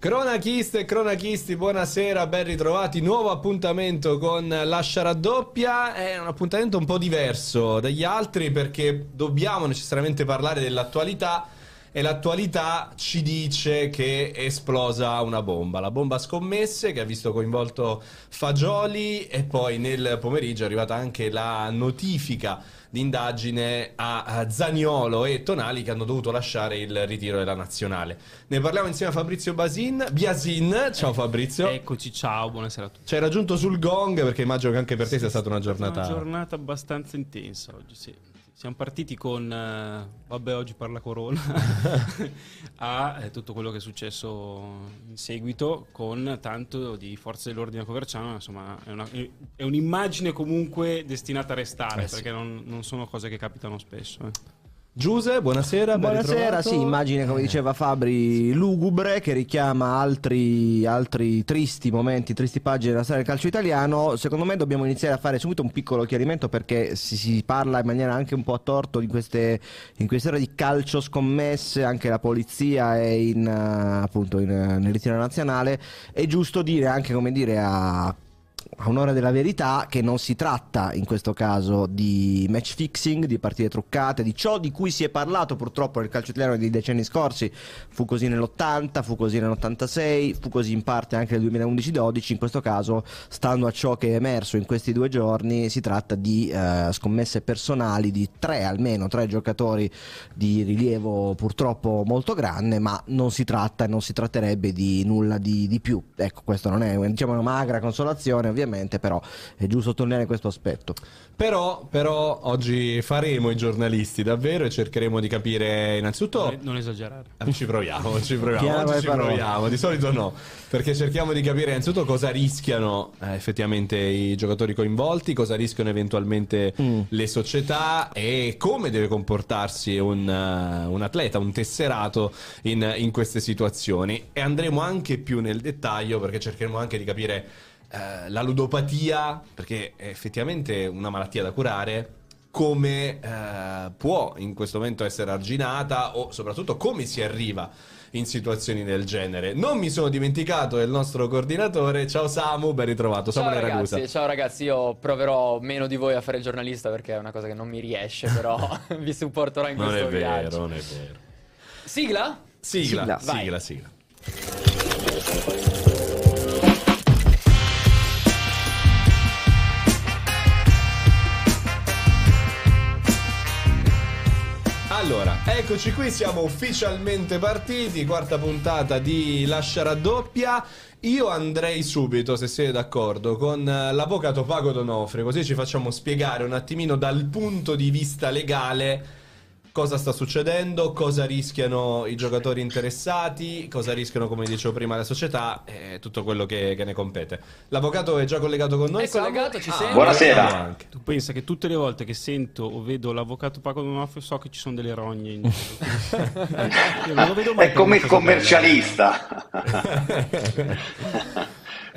Cronachiste e cronachisti, buonasera, ben ritrovati. Nuovo appuntamento con Lascia Raddoppia. È un appuntamento un po' diverso dagli altri perché dobbiamo necessariamente parlare dell'attualità e l'attualità ci dice che è esplosa una bomba, la bomba scommesse che ha visto coinvolto Fagioli e poi nel pomeriggio è arrivata anche la notifica di indagine a Zaniolo e Tonali che hanno dovuto lasciare il ritiro della nazionale. Ne parliamo insieme a Fabrizio Basin, Biasin. Ciao Fabrizio. Eccoci, ciao, buonasera a tutti. Ci hai raggiunto sul gong perché immagino che anche per te sia stata una giornata. Una giornata abbastanza intensa oggi, sì. Siamo partiti con, eh, vabbè oggi parla Corona, a eh, tutto quello che è successo in seguito con tanto di forze dell'ordine a Coverciano, insomma è, una, è un'immagine comunque destinata a restare eh sì. perché non, non, sono cose che capitano spesso. Giuse, buonasera. Buonasera, sì, immagine come diceva Fabri, lugubre che richiama altri, altri tristi momenti, tristi pagine della storia del calcio italiano. Secondo me dobbiamo iniziare a fare subito un piccolo chiarimento perché si, si parla in maniera anche un po' a torto in queste, in queste ore di calcio scommesse, anche la polizia è in, appunto in, nel ritiro nazionale. È giusto dire anche come dire a a un'ora della verità che non si tratta in questo caso di match fixing, di partite truccate, di ciò di cui si è parlato purtroppo nel calcio italiano dei decenni scorsi. Fu così nell'80, fu così nell'86, fu così in parte anche nel 2011-12. In questo caso, stando a ciò che è emerso in questi due giorni, si tratta di eh, scommesse personali di tre, almeno tre giocatori di rilievo purtroppo molto grande, ma non si tratta e non si tratterebbe di nulla di, di più. Ecco, questo non è diciamo, una magra consolazione, ovviamente ovviamente, però è giusto sottolineare questo aspetto. Però, però, oggi faremo i giornalisti davvero e cercheremo di capire innanzitutto... Non, non esagerare. Eh, ci proviamo, ci proviamo, oggi ci proviamo, di solito no, perché cerchiamo di capire innanzututto cosa rischiano eh, effettivamente i giocatori coinvolti, cosa rischiano eventualmente mm. le società e come deve comportarsi un, uh, un atleta, un tesserato in, in queste situazioni. E andremo anche più nel dettaglio perché cercheremo anche di capire eh, la ludopatia, perché è effettivamente una malattia da curare, come eh, può in questo momento essere arginata o soprattutto come si arriva in situazioni del genere. Non mi sono dimenticato del nostro coordinatore. Ciao Samu, ben ritrovato. Ciao Samu ragazzi, ciao ragazzi, io proverò meno di voi a fare il giornalista perché è una cosa che non mi riesce, però vi supporterò in non questo vero, viaggio. Non è vero, Sigla? Sigla, sigla, sigla. sigla. Allora, eccoci qui, siamo ufficialmente partiti, quarta puntata di Lascia raddoppia. Io andrei subito, se siete d'accordo, con l'avvocato Pago Donofre, così ci facciamo spiegare un attimino dal punto di vista legale cosa sta succedendo, cosa rischiano i giocatori interessati, cosa rischiano, come dicevo prima, la società e tutto quello che, che ne compete. L'avvocato è già collegato con noi. È collegato, ci ah? Buonasera. Tu pensa che tutte le volte che sento o vedo l'avvocato Paco Donofrio so che ci sono delle rogne in È come il commercialista.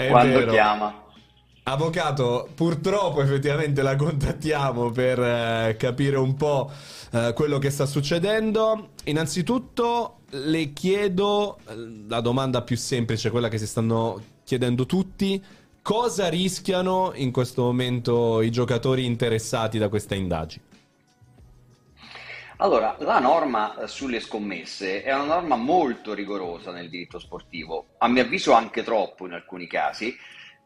Quando vero. chiama. Avvocato, purtroppo effettivamente la contattiamo per eh, capire un po' eh, quello che sta succedendo. Innanzitutto le chiedo eh, la domanda più semplice, quella che si stanno chiedendo tutti. Cosa rischiano in questo momento i giocatori interessati da questa indagine? Allora, la norma sulle scommesse è una norma molto rigorosa nel diritto sportivo, a mio avviso anche troppo in alcuni casi,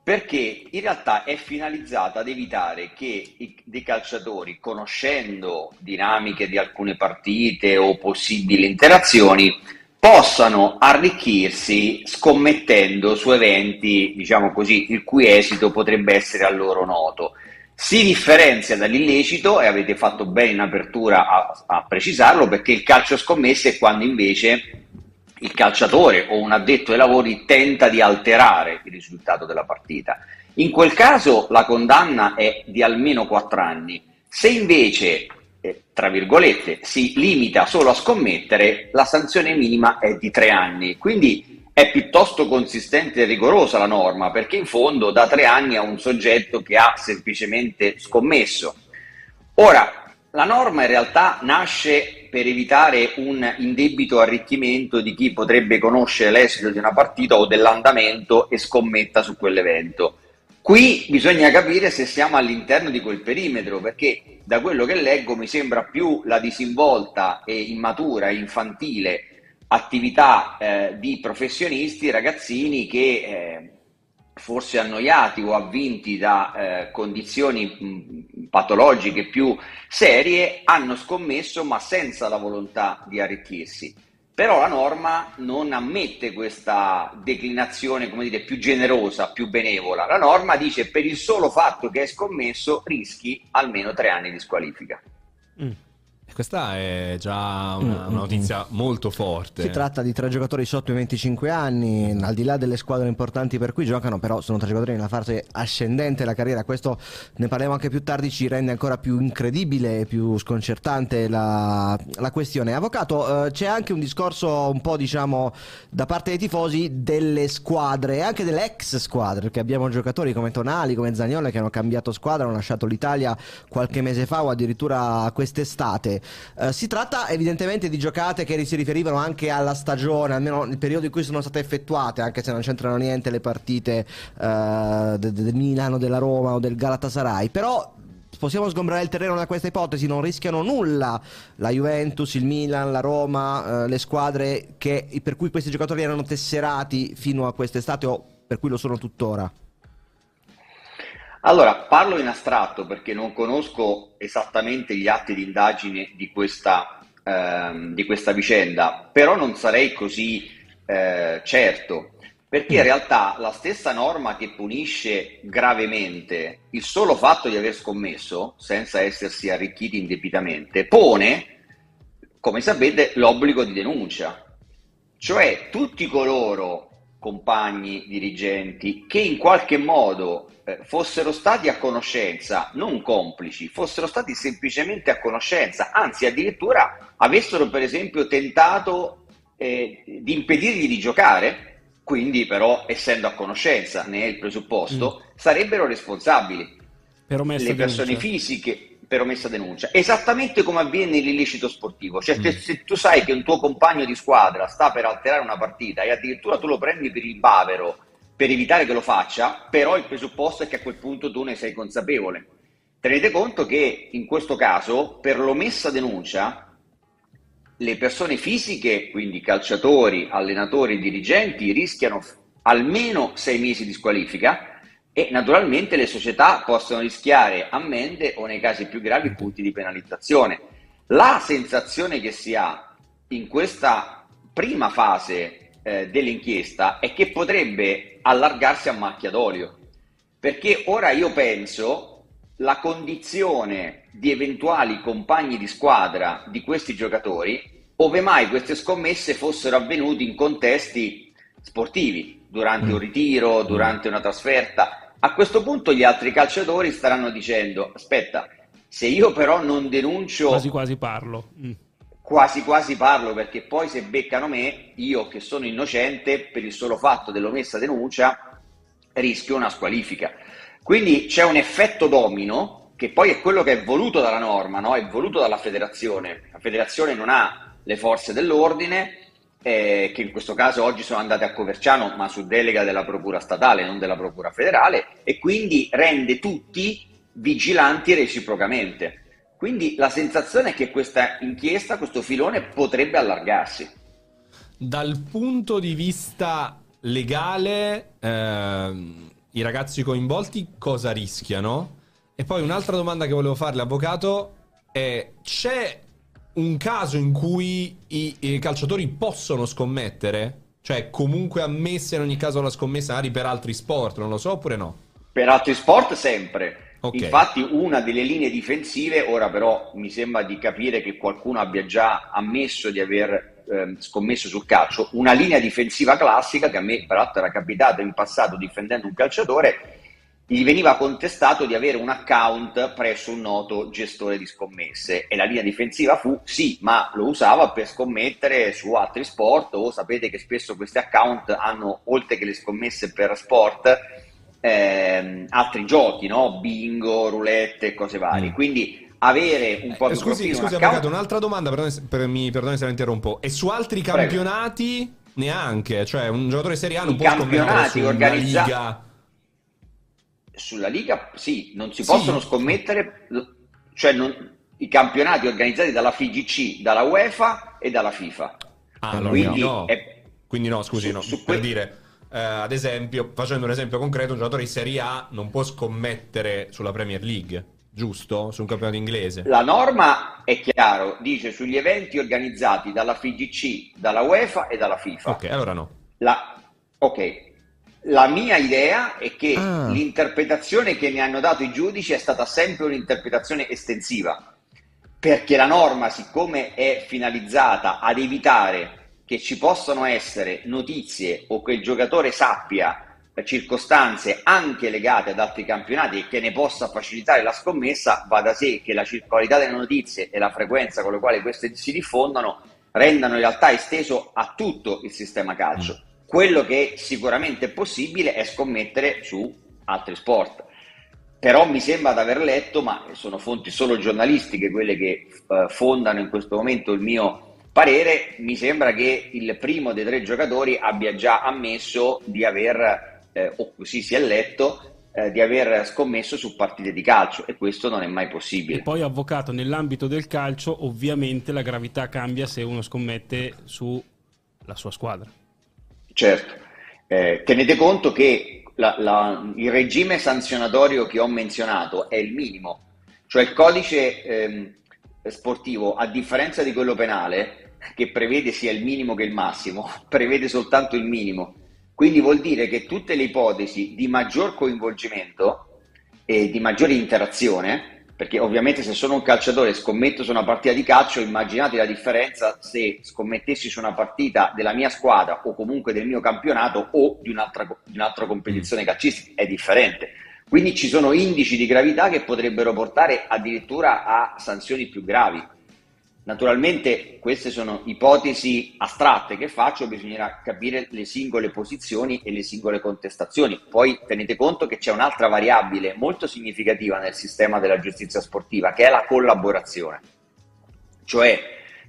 perché in realtà è finalizzata ad evitare che i, dei calciatori, conoscendo dinamiche di alcune partite o possibili interazioni, possano arricchirsi scommettendo su eventi, diciamo così, il cui esito potrebbe essere a loro noto. Si differenzia dall'illecito, e avete fatto bene in apertura a, a precisarlo, perché il calcio scommesse è quando invece il calciatore o un addetto ai lavori tenta di alterare il risultato della partita. In quel caso la condanna è di almeno 4 anni. Se invece, eh, tra virgolette, si limita solo a scommettere, la sanzione minima è di 3 anni. Quindi è piuttosto consistente e rigorosa la norma, perché in fondo da 3 anni a un soggetto che ha semplicemente scommesso. Ora, la norma in realtà nasce per evitare un indebito arricchimento di chi potrebbe conoscere l'esito di una partita o dell'andamento e scommetta su quell'evento. Qui bisogna capire se siamo all'interno di quel perimetro, perché da quello che leggo mi sembra più la disinvolta e immatura, infantile attività eh, di professionisti, ragazzini che eh, forse annoiati o avvinti da eh, condizioni mh, patologiche più serie hanno scommesso ma senza la volontà di arricchirsi. Però la norma non ammette questa declinazione, come dire, più generosa, più benevola. La norma dice per il solo fatto che hai scommesso rischi almeno tre anni di squalifica. Mm. Questa è già una, mm, una notizia mm. molto forte. Si tratta di tre giocatori sotto i 25 anni, al di là delle squadre importanti per cui giocano, però sono tre giocatori nella fase ascendente della carriera. Questo ne parliamo anche più tardi, ci rende ancora più incredibile e più sconcertante la, la questione. Avvocato, eh, c'è anche un discorso un po' diciamo da parte dei tifosi delle squadre, anche delle ex squadre, perché abbiamo giocatori come Tonali, come Zagnolo che hanno cambiato squadra, hanno lasciato l'Italia qualche mese fa o addirittura quest'estate. Uh, si tratta evidentemente di giocate che si riferivano anche alla stagione, almeno nel periodo in cui sono state effettuate, anche se non c'entrano niente le partite uh, del de Milano, della Roma o del Galatasaray. Però possiamo sgombrare il terreno da questa ipotesi, non rischiano nulla la Juventus, il Milan, la Roma, uh, le squadre che, per cui questi giocatori erano tesserati fino a quest'estate o per cui lo sono tuttora. Allora, parlo in astratto perché non conosco esattamente gli atti di indagine di questa, ehm, di questa vicenda, però non sarei così eh, certo, perché in mm. realtà la stessa norma che punisce gravemente il solo fatto di aver scommesso, senza essersi arricchiti indebitamente, pone, come sapete, l'obbligo di denuncia. Cioè tutti coloro, compagni, dirigenti, che in qualche modo fossero stati a conoscenza, non complici, fossero stati semplicemente a conoscenza, anzi addirittura avessero per esempio tentato eh, di impedirgli di giocare, quindi però essendo a conoscenza, ne è il presupposto, mm. sarebbero responsabili. Per le persone denuncia. fisiche per omessa denuncia, esattamente come avviene nell'illecito sportivo, cioè mm. se, se tu sai che un tuo compagno di squadra sta per alterare una partita e addirittura tu lo prendi per il bavero per evitare che lo faccia, però il presupposto è che a quel punto tu ne sei consapevole. Tenete conto che in questo caso, per l'omessa denuncia, le persone fisiche, quindi calciatori, allenatori, dirigenti, rischiano almeno sei mesi di squalifica e naturalmente le società possono rischiare ammende o nei casi più gravi punti di penalizzazione. La sensazione che si ha in questa prima fase eh, dell'inchiesta è che potrebbe allargarsi a macchia d'olio, perché ora io penso la condizione di eventuali compagni di squadra di questi giocatori, ove mai queste scommesse fossero avvenute in contesti sportivi, durante un mm. ritiro, durante una trasferta. A questo punto gli altri calciatori staranno dicendo, aspetta, se io però non denuncio... Quasi quasi parlo. Mm quasi quasi parlo perché poi se beccano me, io che sono innocente per il solo fatto dell'omessa denuncia, rischio una squalifica. Quindi c'è un effetto domino che poi è quello che è voluto dalla norma, no? è voluto dalla federazione. La federazione non ha le forze dell'ordine, eh, che in questo caso oggi sono andate a Coverciano, ma su delega della Procura statale, non della Procura federale, e quindi rende tutti vigilanti reciprocamente. Quindi la sensazione è che questa inchiesta, questo filone potrebbe allargarsi. Dal punto di vista legale, ehm, i ragazzi coinvolti cosa rischiano? E poi un'altra domanda che volevo farle, avvocato, è c'è un caso in cui i, i calciatori possono scommettere? Cioè, comunque ammessa in ogni caso la scommessa, magari per altri sport, non lo so, oppure no? Per altri sport sempre. Okay. Infatti una delle linee difensive, ora però mi sembra di capire che qualcuno abbia già ammesso di aver eh, scommesso sul calcio, una linea difensiva classica che a me peraltro era capitato in passato difendendo un calciatore, gli veniva contestato di avere un account presso un noto gestore di scommesse e la linea difensiva fu sì, ma lo usava per scommettere su altri sport o sapete che spesso questi account hanno oltre che le scommesse per sport ehm, altri giochi, no? bingo, roulette e cose varie. Mm. Quindi avere un po' eh, più Scusi, scusi avvocato, un'altra domanda, perdoni, per, mi perdoni se la interrompo. E su altri campionati Prego. neanche? Cioè un giocatore Serie A non I può scommettere su organizza... una liga... Sulla liga sì, non si sì. possono scommettere, cioè non... i campionati organizzati dalla FIGC, dalla UEFA e dalla FIFA. Ah, allora Quindi no. È... Quindi no, scusi, su, no. Su per que... dire eh, ad esempio, facendo un esempio concreto, un giocatore di Serie A non può scommettere sulla Premier League, giusto? Su un campionato inglese. La norma è chiaro, dice sugli eventi organizzati dalla FIGC, dalla UEFA e dalla FIFA. Ok, allora no. La... Ok, la mia idea è che ah. l'interpretazione che ne hanno dato i giudici è stata sempre un'interpretazione estensiva, perché la norma, siccome è finalizzata ad evitare che ci possano essere notizie o che il giocatore sappia circostanze anche legate ad altri campionati e che ne possa facilitare la scommessa, va da sé che la circolarità delle notizie e la frequenza con le quali queste si diffondono rendano in realtà esteso a tutto il sistema calcio. Mm. Quello che sicuramente è possibile è scommettere su altri sport. Però mi sembra di aver letto, ma sono fonti solo giornalistiche quelle che eh, fondano in questo momento il mio parere, mi sembra che il primo dei tre giocatori abbia già ammesso di aver, eh, o così si è letto, eh, di aver scommesso su partite di calcio e questo non è mai possibile. E poi avvocato, nell'ambito del calcio ovviamente la gravità cambia se uno scommette sulla sua squadra. Certo, eh, tenete conto che la, la, il regime sanzionatorio che ho menzionato è il minimo, cioè il codice ehm, sportivo, a differenza di quello penale, che prevede sia il minimo che il massimo, prevede soltanto il minimo. Quindi vuol dire che tutte le ipotesi di maggior coinvolgimento e di maggiore interazione, perché ovviamente se sono un calciatore e scommetto su una partita di calcio, immaginate la differenza se scommettessi su una partita della mia squadra o comunque del mio campionato o di un'altra, di un'altra competizione mm. calcistica, è differente. Quindi ci sono indici di gravità che potrebbero portare addirittura a sanzioni più gravi. Naturalmente queste sono ipotesi astratte che faccio, bisognerà capire le singole posizioni e le singole contestazioni. Poi tenete conto che c'è un'altra variabile molto significativa nel sistema della giustizia sportiva, che è la collaborazione. Cioè,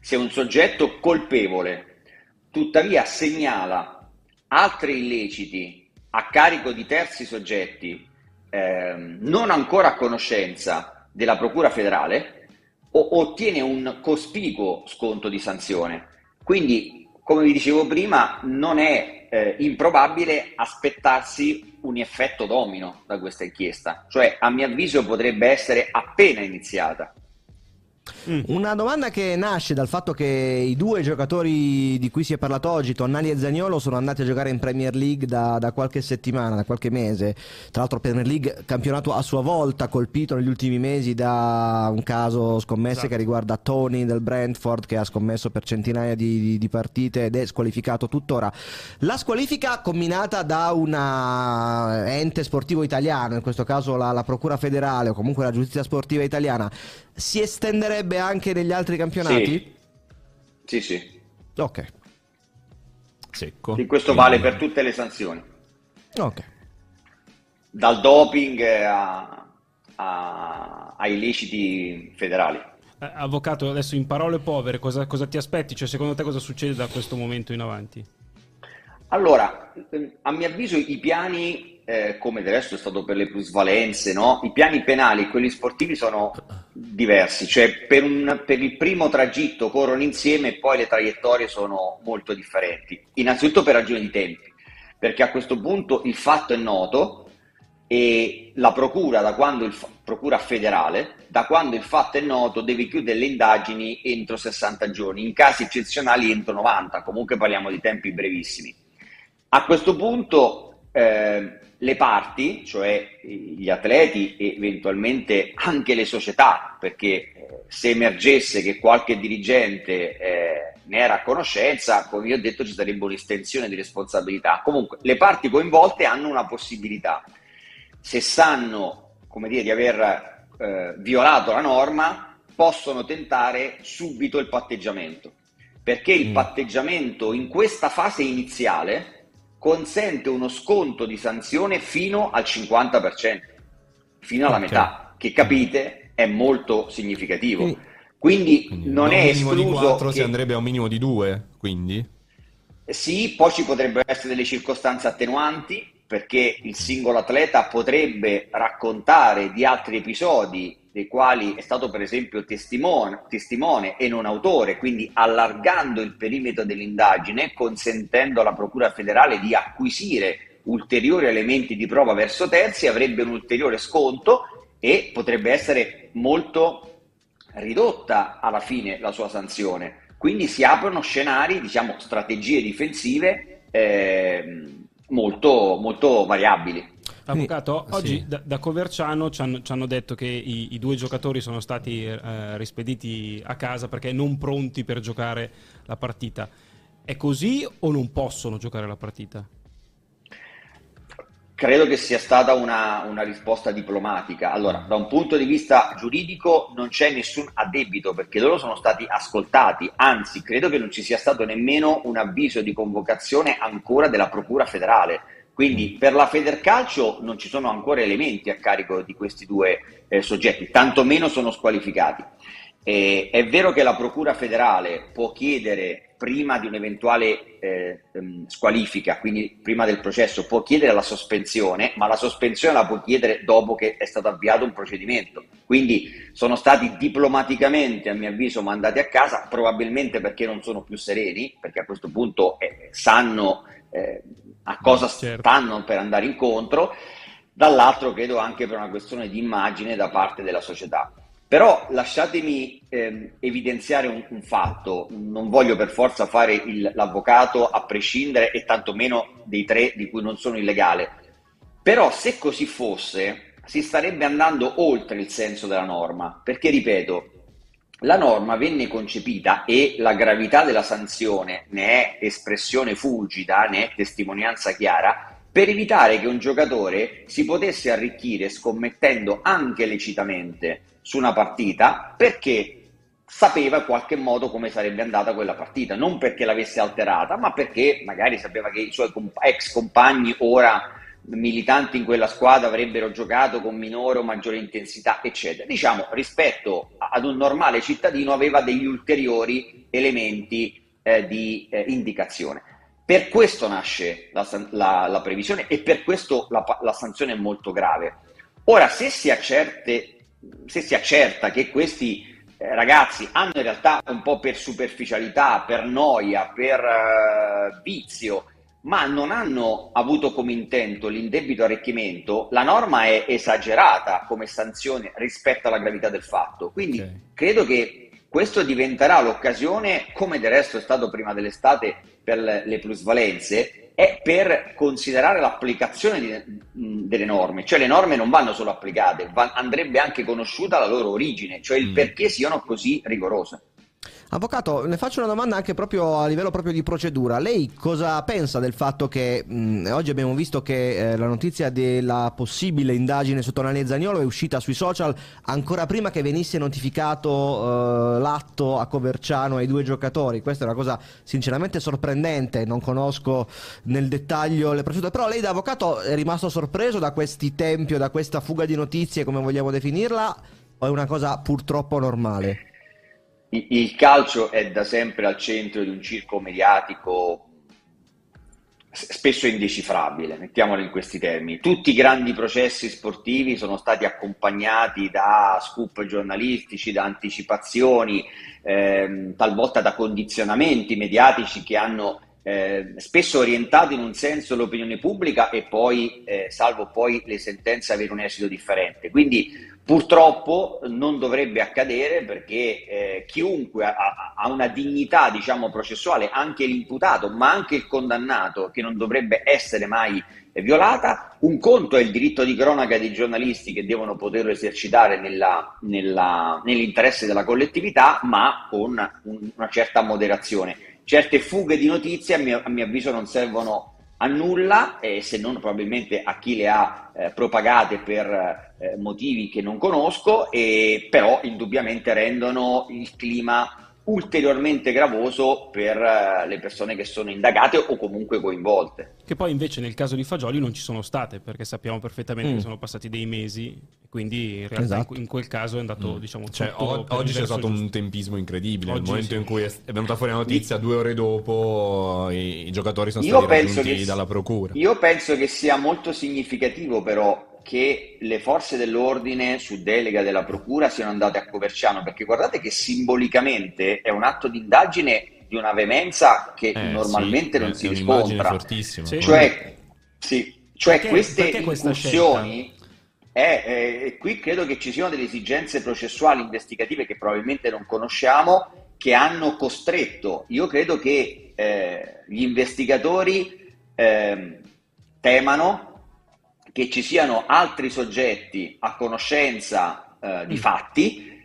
se un soggetto colpevole tuttavia segnala altri illeciti a carico di terzi soggetti eh, non ancora a conoscenza della Procura federale, ottiene un cospicuo sconto di sanzione. Quindi, come vi dicevo prima, non è eh, improbabile aspettarsi un effetto domino da questa inchiesta, cioè a mio avviso potrebbe essere appena iniziata. Mm. Una domanda che nasce dal fatto che i due giocatori di cui si è parlato oggi, Tonnali e Zagnolo, sono andati a giocare in Premier League da, da, qualche settimana, da qualche mese. Tra l'altro Premier League, campionato a sua volta colpito negli ultimi mesi da un caso scommesse esatto. che riguarda Tony del Brentford che ha scommesso per centinaia di, di, di partite ed è squalificato tuttora. La squalifica combinata da un ente sportivo italiano, in questo caso la, la Procura federale o comunque la giustizia sportiva italiana, si estenderebbe anche negli altri campionati? Sì, sì. sì. Ok. Secco. E questo vale per tutte le sanzioni. Ok. Dal doping a, a, ai illeciti federali. Eh, avvocato, adesso in parole povere, cosa, cosa ti aspetti? Cioè, secondo te cosa succede da questo momento in avanti? Allora, a mio avviso i piani eh, come del resto è stato per le plusvalenze, no? i piani penali e quelli sportivi sono diversi, cioè per, un, per, il primo tragitto corrono insieme e poi le traiettorie sono molto differenti, innanzitutto per ragioni di tempi, perché a questo punto il fatto è noto e la procura, da quando il, procura federale, da quando il fatto è noto deve chiudere le indagini entro 60 giorni, in casi eccezionali entro 90, comunque parliamo di tempi brevissimi. A questo punto eh, le parti, cioè gli atleti e eventualmente anche le società, perché eh, se emergesse che qualche dirigente eh, ne era a conoscenza, come vi ho detto ci sarebbe un'estensione di responsabilità. Comunque le parti coinvolte hanno una possibilità. Se sanno, come dire, di aver eh, violato la norma, possono tentare subito il patteggiamento, perché il mm. patteggiamento in questa fase iniziale consente uno sconto di sanzione fino al 50%, fino alla okay. metà, che capite è molto significativo. Quindi, quindi, quindi non è escluso di 4 che... si andrebbe a un minimo di 2, quindi? Sì, poi ci potrebbero essere delle circostanze attenuanti perché il singolo atleta potrebbe raccontare di altri episodi dei quali è stato per esempio testimone, testimone, e non autore, quindi allargando il perimetro dell'indagine, consentendo alla Procura federale di acquisire ulteriori elementi di prova verso terzi, avrebbe un ulteriore sconto e potrebbe essere molto ridotta alla fine la sua sanzione. Quindi si aprono scenari, diciamo, strategie difensive eh, molto, molto variabili. Avvocato, oggi sì. da, da, Coverciano ci hanno, ci hanno detto che i, i, due giocatori sono stati eh, rispediti a casa perché non pronti per giocare la partita. È così o non possono giocare la partita? Credo che sia stata una, una, risposta diplomatica. Allora, da un punto di vista giuridico non c'è nessun addebito perché loro sono stati ascoltati, anzi credo che non ci sia stato nemmeno un avviso di convocazione ancora della Procura federale. Quindi per la Federcalcio non ci sono ancora elementi a carico di questi due eh, soggetti, tantomeno sono squalificati. Eh, è vero che la Procura federale può chiedere prima di un'eventuale eh, ehm, squalifica, quindi prima del processo, può chiedere la sospensione, ma la sospensione la può chiedere dopo che è stato avviato un procedimento. Quindi sono stati diplomaticamente, a mio avviso, mandati a casa, probabilmente perché non sono più sereni, perché a questo punto eh, sanno eh, a cosa certo. stanno per andare incontro, dall'altro credo anche per una questione di immagine da parte della società. Però lasciatemi eh, evidenziare un, un, fatto, non voglio per forza fare il, l'avvocato a prescindere e tantomeno dei tre di cui non sono illegale, però se così fosse si starebbe andando oltre il senso della norma, perché ripeto, la norma venne concepita e la gravità della sanzione ne è espressione fulgida, ne è testimonianza chiara, per evitare che un giocatore si potesse arricchire scommettendo anche lecitamente su una partita perché sapeva in qualche modo come sarebbe andata quella partita, non perché l'avesse alterata, ma perché magari sapeva che i suoi ex compagni ora militanti in quella squadra avrebbero giocato con minore o maggiore intensità, eccetera. Diciamo, rispetto ad un normale cittadino aveva degli ulteriori elementi eh, di eh, indicazione. Per questo nasce la, la, la, previsione e per questo la, la sanzione è molto grave. Ora, se si accerte se si accerta che questi eh, ragazzi hanno in realtà un po' per superficialità, per noia, per uh, vizio, ma non hanno avuto come intento l'indebito arricchimento, la norma è esagerata come sanzione rispetto alla gravità del fatto. Quindi okay. credo che questo diventerà l'occasione, come del resto è stato prima dell'estate per le plusvalenze, è per considerare l'applicazione di, delle norme, cioè le norme non vanno solo applicate, va, andrebbe anche conosciuta la loro origine, cioè il mm. perché siano così rigorose. Avvocato, le faccio una domanda anche proprio a livello proprio di procedura. Lei cosa pensa del fatto che mh, oggi abbiamo visto che eh, la notizia della possibile indagine su Tonale Zagnolo è uscita sui social ancora prima che venisse notificato eh, l'atto a Coverciano ai due giocatori? Questa è una cosa sinceramente sorprendente, non conosco nel dettaglio le procedure, però lei da avvocato è rimasto sorpreso da questi tempi o da questa fuga di notizie, come vogliamo definirla, o è una cosa purtroppo normale? Il calcio è da sempre al centro di un circo mediatico spesso indecifrabile, mettiamolo in questi termini. Tutti i grandi processi sportivi sono stati accompagnati da scoop giornalistici, da anticipazioni, ehm, talvolta da condizionamenti mediatici che hanno eh, spesso orientato in un senso l'opinione pubblica e poi, eh, salvo poi le sentenze, avere un esito differente. Quindi Purtroppo non dovrebbe accadere perché eh, chiunque ha, ha, una dignità diciamo, processuale, anche l'imputato, ma anche il condannato, che non dovrebbe essere mai violata. Un conto è il diritto di cronaca dei giornalisti che devono poterlo esercitare nella, nella, nell'interesse della collettività, ma con un, una certa moderazione. Certe fughe di notizie, a mio, a mio avviso, non servono a nulla, eh, se non probabilmente a chi le ha eh, propagate per eh, motivi che non conosco, e, però indubbiamente rendono il clima ulteriormente gravoso per eh, le persone che sono indagate o comunque coinvolte. Che poi invece nel caso di Fagioli non ci sono state, perché sappiamo perfettamente mm. che sono passati dei mesi, quindi in realtà esatto. in, quel caso è andato, mm. diciamo, cioè, o- oggi c'è stato giusto. un tempismo incredibile, oggi nel momento sì. in cui è venuta fuori la notizia, due ore dopo i, i giocatori sono io stati raggiunti dalla procura. Io penso che sia molto significativo però che le forze dell'ordine su delega della procura siano andate a Coverciano, perché guardate che simbolicamente è un atto di indagine di una veemenza che eh, normalmente sì, non si riscontra. Sì. Cioè, sì, cioè perché, queste perché incursioni... Eh, eh, qui credo che ci siano delle esigenze processuali investigative che probabilmente non conosciamo che hanno costretto. Io credo che eh, gli investigatori ehm, temano che ci siano altri soggetti a conoscenza eh, di mm. fatti,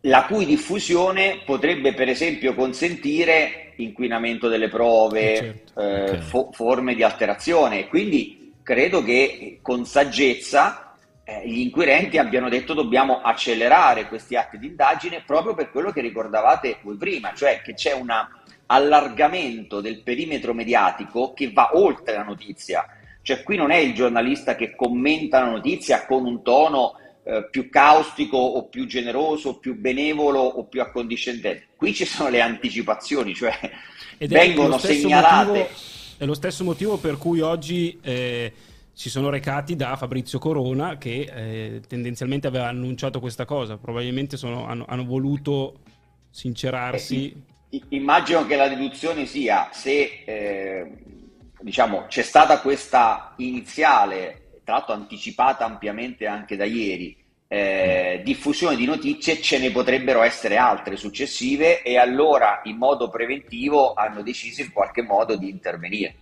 la cui diffusione potrebbe per esempio consentire inquinamento delle prove, eh, certo. eh, okay. fo- forme di alterazione. Quindi credo che con saggezza eh, gli inquirenti abbiano detto dobbiamo accelerare questi atti di indagine proprio per quello che ricordavate voi prima, cioè che c'è un allargamento del perimetro mediatico che va oltre la notizia cioè qui non è il giornalista che commenta la notizia con un tono eh, più caustico o più generoso, o più benevolo o più accondiscendente. Qui ci sono le anticipazioni, cioè Ed vengono segnalate. Motivo, è lo stesso motivo per cui oggi eh, si sono recati da Fabrizio Corona che eh, tendenzialmente aveva annunciato questa cosa. Probabilmente sono, hanno, hanno, voluto sincerarsi. Eh, immagino che la deduzione sia se eh, diciamo, c'è stata questa iniziale, tra l'altro anticipata ampiamente anche da ieri, eh, diffusione di notizie, ce ne potrebbero essere altre successive e allora in modo preventivo hanno deciso in qualche modo di intervenire.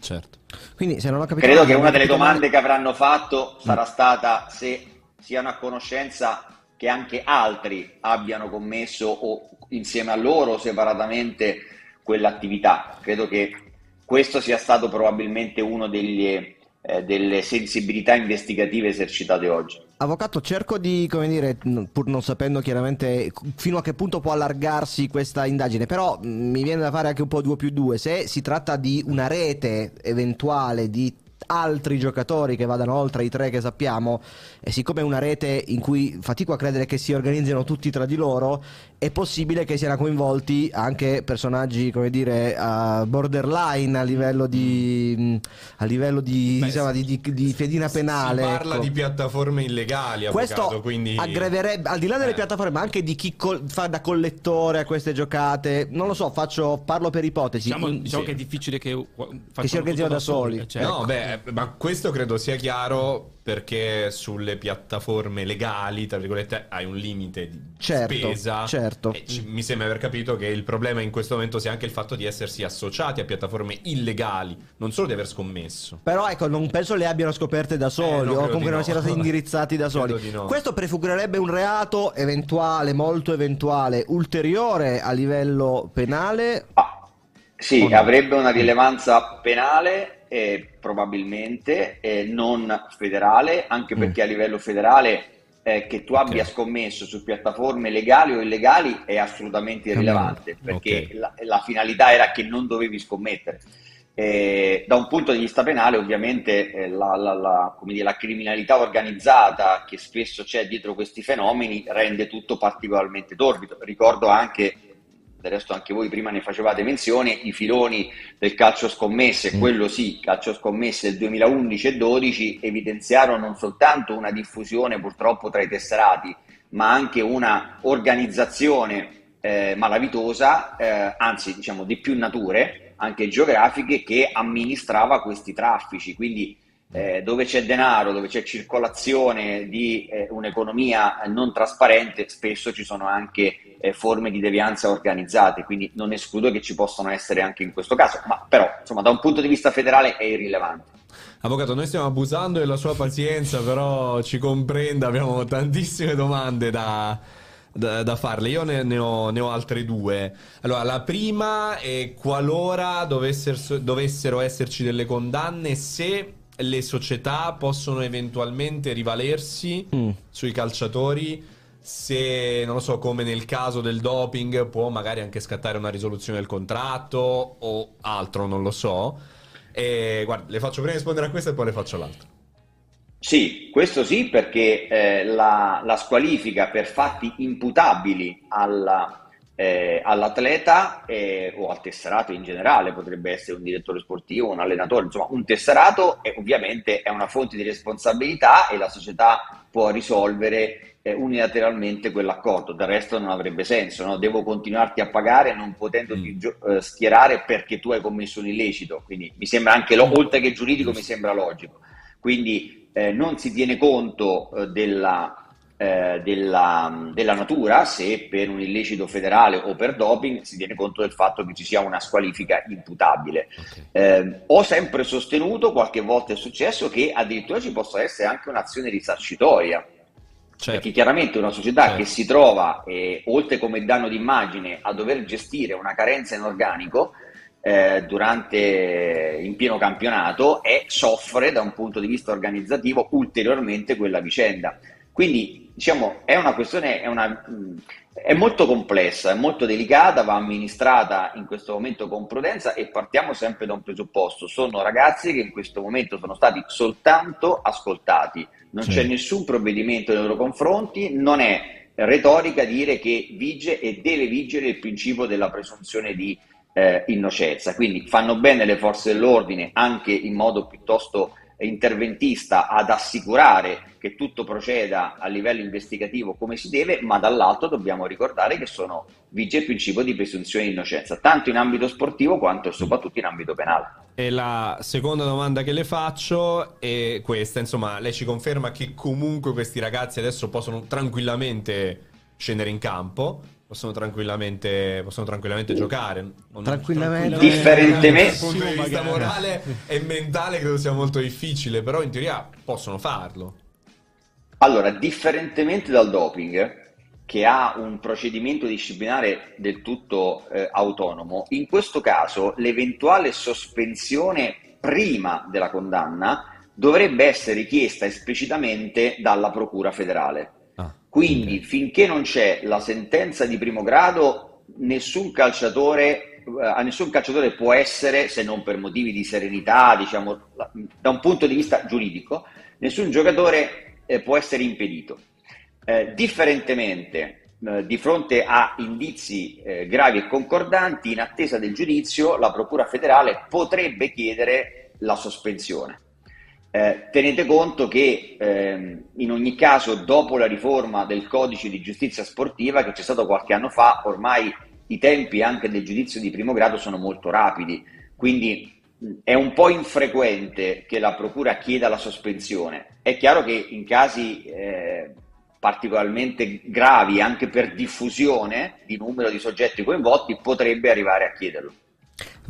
Certo. Quindi, se non ho capito Credo che una delle domande che avranno fatto sarà mm. stata se siano a conoscenza che anche altri abbiano commesso o insieme a loro separatamente quell'attività. Credo che questo sia stato probabilmente uno degli, eh, delle sensibilità investigative esercitate oggi. Avvocato, cerco di, come dire, pur non sapendo chiaramente fino a che punto può allargarsi questa indagine, però mi viene da fare anche un po' 2 più 2. Se si tratta di una rete eventuale di altri giocatori che vadano oltre i tre che sappiamo e siccome è una rete in cui fatico a credere che si organizzino tutti tra di loro è possibile che siano coinvolti anche personaggi come dire uh, borderline a livello di a livello di, Beh, insomma, di, di, di fedina penale si parla ecco. di piattaforme illegali questo avvocato, quindi... aggraverebbe al di là delle eh. piattaforme ma anche di chi col- fa da collettore a queste giocate non lo so faccio parlo per ipotesi diciamo, diciamo sì. che è difficile che, che si organizzino da soli, Cioè, no ecco. beh eh, ma questo credo sia chiaro perché sulle piattaforme legali, tra virgolette, hai un limite di certo, spesa. Certo. C- mi sembra aver capito che il problema in questo momento sia anche il fatto di essersi associati a piattaforme illegali, non solo di aver scommesso. Però ecco, non penso le abbiano scoperte da soli eh, o comunque non no. siano stati indirizzati da soli. No. Questo prefigurerebbe un reato eventuale, molto eventuale, ulteriore a livello penale? Ah, sì, no? avrebbe una rilevanza penale eh, probabilmente eh, non federale, anche mm. perché mm. a livello federale eh, che tu abbia okay. scommesso su piattaforme legali o illegali è assolutamente irrilevante, perché okay. la, la, finalità era che non dovevi scommettere. Da un punto di vista penale, ovviamente, eh, la, la, la, dire, la, criminalità organizzata che spesso c'è dietro questi fenomeni rende tutto particolarmente torbido. Ricordo anche del resto anche voi prima ne facevate menzione, i filoni del calcio scommesse, mm. quello sì, calcio scommesse del 2011 e 2012 evidenziarono non soltanto una diffusione purtroppo tra i tesserati, ma anche una organizzazione eh, malavitosa, eh, anzi diciamo di più nature, anche geografiche, che amministrava questi traffici. Quindi eh, dove c'è denaro, dove c'è circolazione di eh, un'economia non trasparente, spesso ci sono anche eh, forme di devianza organizzate, quindi non escludo che ci possano essere anche in questo caso, ma però insomma da un punto di vista federale è irrilevante. Avvocato, noi stiamo abusando della sua pazienza, però ci comprenda, abbiamo tantissime domande da, da, da farle. Io ne, ne, ho, ne, ho, altre due. Allora, la prima è qualora dovessero, dovessero esserci delle condanne, se le società possono eventualmente rivalersi mm. sui calciatori se, non lo so, come nel caso del doping, può magari anche scattare una risoluzione del contratto o altro, non lo so. E guarda, le faccio prima rispondere a questa e poi le faccio l'altra. Sì, questo sì, perché eh, la, la, squalifica per fatti imputabili alla, eh, all'atleta eh, o al tesserato in generale, potrebbe essere un direttore sportivo, un allenatore, insomma un tesserato è, ovviamente è una fonte di responsabilità e la società può risolvere eh, unilateralmente quell'accordo, del resto non avrebbe senso, no? devo continuarti a pagare non potendoti mm. gio- eh, schierare perché tu hai commesso un illecito, quindi mi sembra anche, lo- oltre che giuridico, mi sembra logico. Quindi eh, non si tiene conto eh, della, eh, della, della, natura, se per un illecito federale o per doping, si tiene conto del fatto che ci sia una squalifica imputabile. Okay. Eh, ho sempre sostenuto, qualche volta è successo, che addirittura ci possa essere anche un'azione risarcitoria. Certo. Perché chiaramente una società certo. che si trova, eh, oltre come danno d'immagine, a dover gestire una carenza in organico, eh, durante, in pieno campionato e soffre da un punto di vista organizzativo ulteriormente quella vicenda. Quindi diciamo è una questione, è, una, è molto complessa, è molto delicata, va amministrata in questo momento con prudenza e partiamo sempre da un presupposto. Sono ragazzi che in questo momento sono stati soltanto ascoltati, non sì. c'è nessun provvedimento nei loro confronti, non è retorica dire che vige e deve vigere il principio della presunzione di eh, innocenza. Quindi fanno bene le forze dell'ordine anche in modo piuttosto interventista ad assicurare che tutto proceda a livello investigativo come si deve, ma dall'altro dobbiamo ricordare che sono vige il principio di presunzione di innocenza, tanto in ambito sportivo quanto e soprattutto in ambito penale. E la seconda domanda che le faccio è questa, insomma, lei ci conferma che comunque questi ragazzi adesso possono tranquillamente scendere in campo, possono tranquillamente, possono tranquillamente giocare. Tranquillamente. Differentemente. Dal punto di vista morale e mentale credo sia molto difficile, però in teoria possono farlo. Allora, differentemente dal doping, che ha un procedimento disciplinare del tutto eh, autonomo, in questo caso l'eventuale sospensione prima della condanna dovrebbe essere richiesta esplicitamente dalla Procura federale. Quindi finché non c'è la sentenza di primo grado, nessun calciatore, eh, a nessun calciatore può essere, se non per motivi di serenità, diciamo, da un punto di vista giuridico, nessun giocatore eh, può essere impedito. Eh, differentemente, eh, di fronte a indizi eh, gravi e concordanti, in attesa del giudizio, la Procura federale potrebbe chiedere la sospensione. Eh, tenete conto che ehm, in ogni caso, dopo la riforma del codice di giustizia sportiva che c'è stato qualche anno fa, ormai i tempi anche del giudizio di primo grado sono molto rapidi, quindi è un po' infrequente che la procura chieda la sospensione. È chiaro che in casi eh, particolarmente gravi, anche per diffusione di numero di soggetti coinvolti, potrebbe arrivare a chiederlo.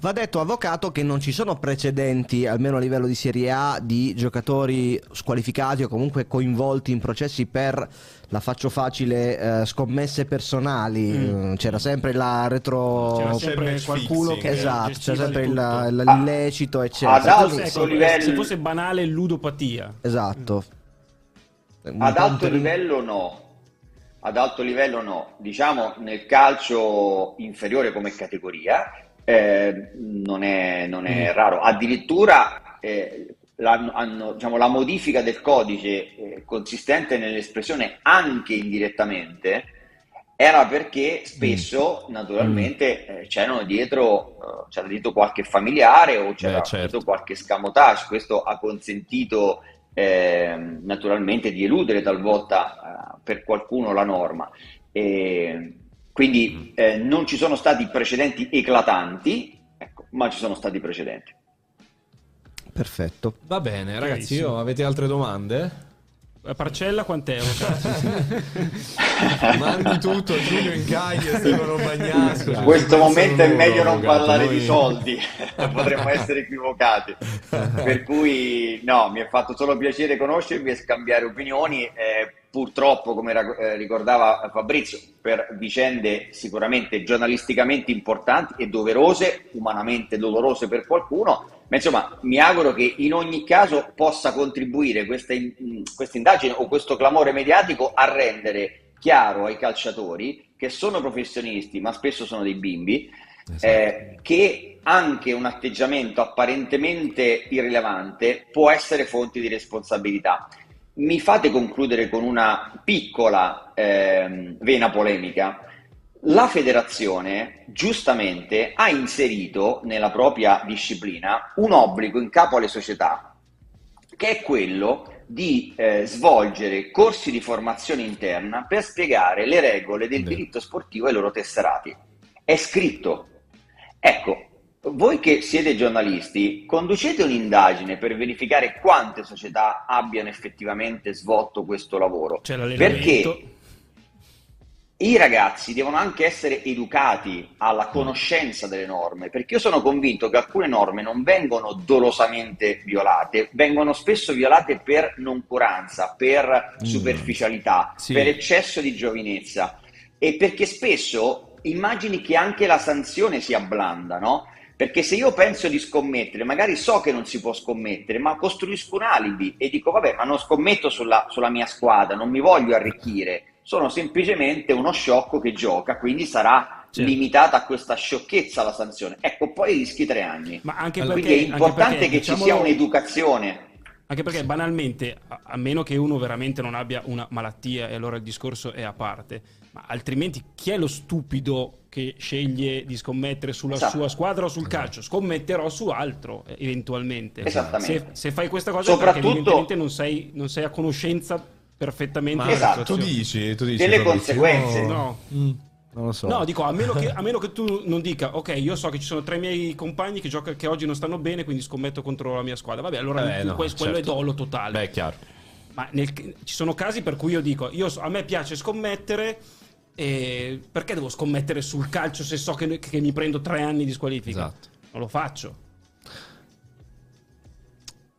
Va detto, avvocato, che non ci sono precedenti, almeno a livello di Serie A, di giocatori squalificati o comunque coinvolti in processi per la faccio facile eh, scommesse personali. Mm. mm c'era sempre la retro. C'era sempre qualcuno che esatto, c'era sempre il, l'illecito, eccetera. Ad alto ecco, livello... Se fosse banale, ludopatia. Esatto. Mm. Ad alto livello, no ad alto livello no, diciamo nel calcio inferiore come categoria eh, non, è, non, è, mm. raro. Addirittura eh, la, hanno, diciamo, la, modifica del codice eh, consistente nell'espressione anche indirettamente era perché spesso, mm. naturalmente, mm. eh, c'erano dietro, uh, c'era dietro qualche familiare o c'era Beh, certo. dietro qualche scamotage. Questo ha consentito eh, naturalmente di eludere talvolta uh, per qualcuno la norma. E, quindi mm. eh, non ci sono stati precedenti eclatanti, ecco, ma ci sono stati precedenti. Perfetto. Va bene, ragazzi, io, avete altre domande? La parcella quant'è? Mandi tutto, Giulio Incagli e Stefano Bagnasco. In questo momento è meglio non parlare noi... di soldi, potremmo essere equivocati. per cui no, mi è fatto solo piacere conoscervi e scambiare opinioni. Eh, purtroppo, come eh, ricordava Fabrizio, per vicende sicuramente giornalisticamente importanti e doverose, umanamente dolorose per qualcuno, ma insomma mi auguro che in ogni caso possa contribuire questa, questa indagine o questo clamore mediatico a rendere chiaro ai calciatori che sono professionisti, ma spesso sono dei bimbi, Esatto. eh, che anche un atteggiamento apparentemente irrilevante può essere fonte di responsabilità. Mi fate concludere con una piccola ehm, vena polemica. La federazione giustamente ha inserito nella propria disciplina un obbligo in capo alle società, che è quello di eh, svolgere corsi di formazione interna per spiegare le regole del diritto sportivo ai loro tesserati. È scritto. Ecco, voi che siete giornalisti, conducete un'indagine per verificare quante società abbiano effettivamente svolto questo lavoro. Perché i ragazzi devono anche essere educati alla conoscenza delle norme, perché io sono convinto che alcune norme non vengono dolosamente violate, vengono spesso violate per noncuranza, per superficialità, Sì. per eccesso di giovinezza e perché spesso immagini che anche la sanzione sia blanda, no? Perché se io penso di scommettere, magari so che non si può scommettere, ma costruisco un alibi e dico, vabbè, ma non scommetto sulla, sulla mia squadra, non mi voglio arricchire, sono semplicemente uno sciocco che gioca, quindi sarà Certo. limitata a questa sciocchezza la sanzione. Ecco, poi rischi tre anni. Ma anche perché, Quindi è importante perché, che ci sia un'educazione. Anche perché banalmente, a meno che uno veramente non abbia una malattia e allora il discorso è a parte, ma altrimenti chi è lo stupido che sceglie di scommettere sulla Esatto. sua squadra o sul calcio? Scommetterò su altro eh, eventualmente. Esattamente. Se, se fai questa cosa è perché Soprattutto- evidentemente non sei, non sei a conoscenza perfettamente Ma Esatto. tu dici, tu dici Delle conseguenze. No. Mm. Non lo so. No, dico, a meno, che, a meno che tu non dica, ok, io so che ci sono tre miei compagni che, gioca- che oggi non stanno bene, quindi scommetto contro la mia squadra. Vabbè, allora Eh, no, que- quello certo. è dolo totale. Beh, è chiaro. Ma nel- ci sono casi per cui io dico, io, so- a me piace scommettere, e perché devo scommettere sul calcio se so che, che mi prendo tre anni di squalifica? Esatto. Non lo faccio.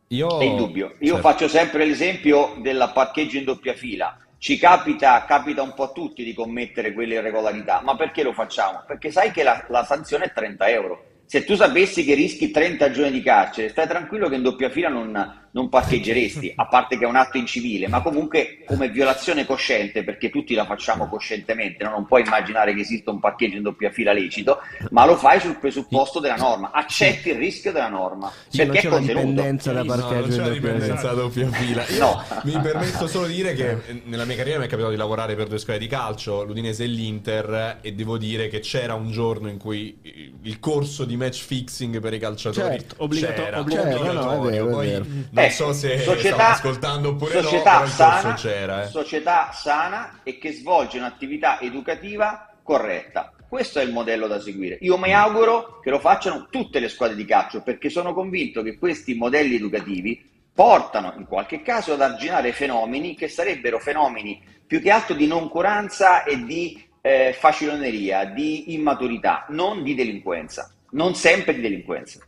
Io... È indubbio. Io Certo. faccio sempre l'esempio del parcheggio in doppia fila. Ci capita, capita un po' a tutti di commettere quelle irregolarità, ma perché lo facciamo? Perché sai che la, la sanzione è 30 euro. Se tu sapessi che rischi 30 giorni di carcere, stai tranquillo che in doppia fila non, non parcheggeresti, a parte che è un atto incivile, ma comunque come violazione cosciente, perché tutti la facciamo coscientemente, no? non puoi immaginare che esista un parcheggio in doppia fila lecito, ma lo fai sul presupposto della norma, accetti il rischio della norma, Sì, non perché c'è contenuto. dipendenza da No, parcheggio c'è in la doppia doppia fila. Io No. mi permetto solo di dire che eh, nella mia carriera mi è capitato di lavorare per due squadre di calcio, l'Udinese e l'Inter, e devo dire che c'era un giorno in cui eh, il corso di match fixing per i calciatori Certo, obbligato- c'era, obbligatorio. Certo, no, è vero, è Poi vero. non Eh, so se società- ascoltando oppure no, società corso sana, c'era. eh. società sana e che svolge un'attività educativa corretta. Questo è il modello da seguire. Io mi auguro che lo facciano tutte le squadre di calcio perché sono convinto che questi modelli educativi portano in qualche caso ad arginare fenomeni che sarebbero fenomeni più che altro di noncuranza e di eh, faciloneria, di immaturità, non di delinquenza, non sempre di delinquenza.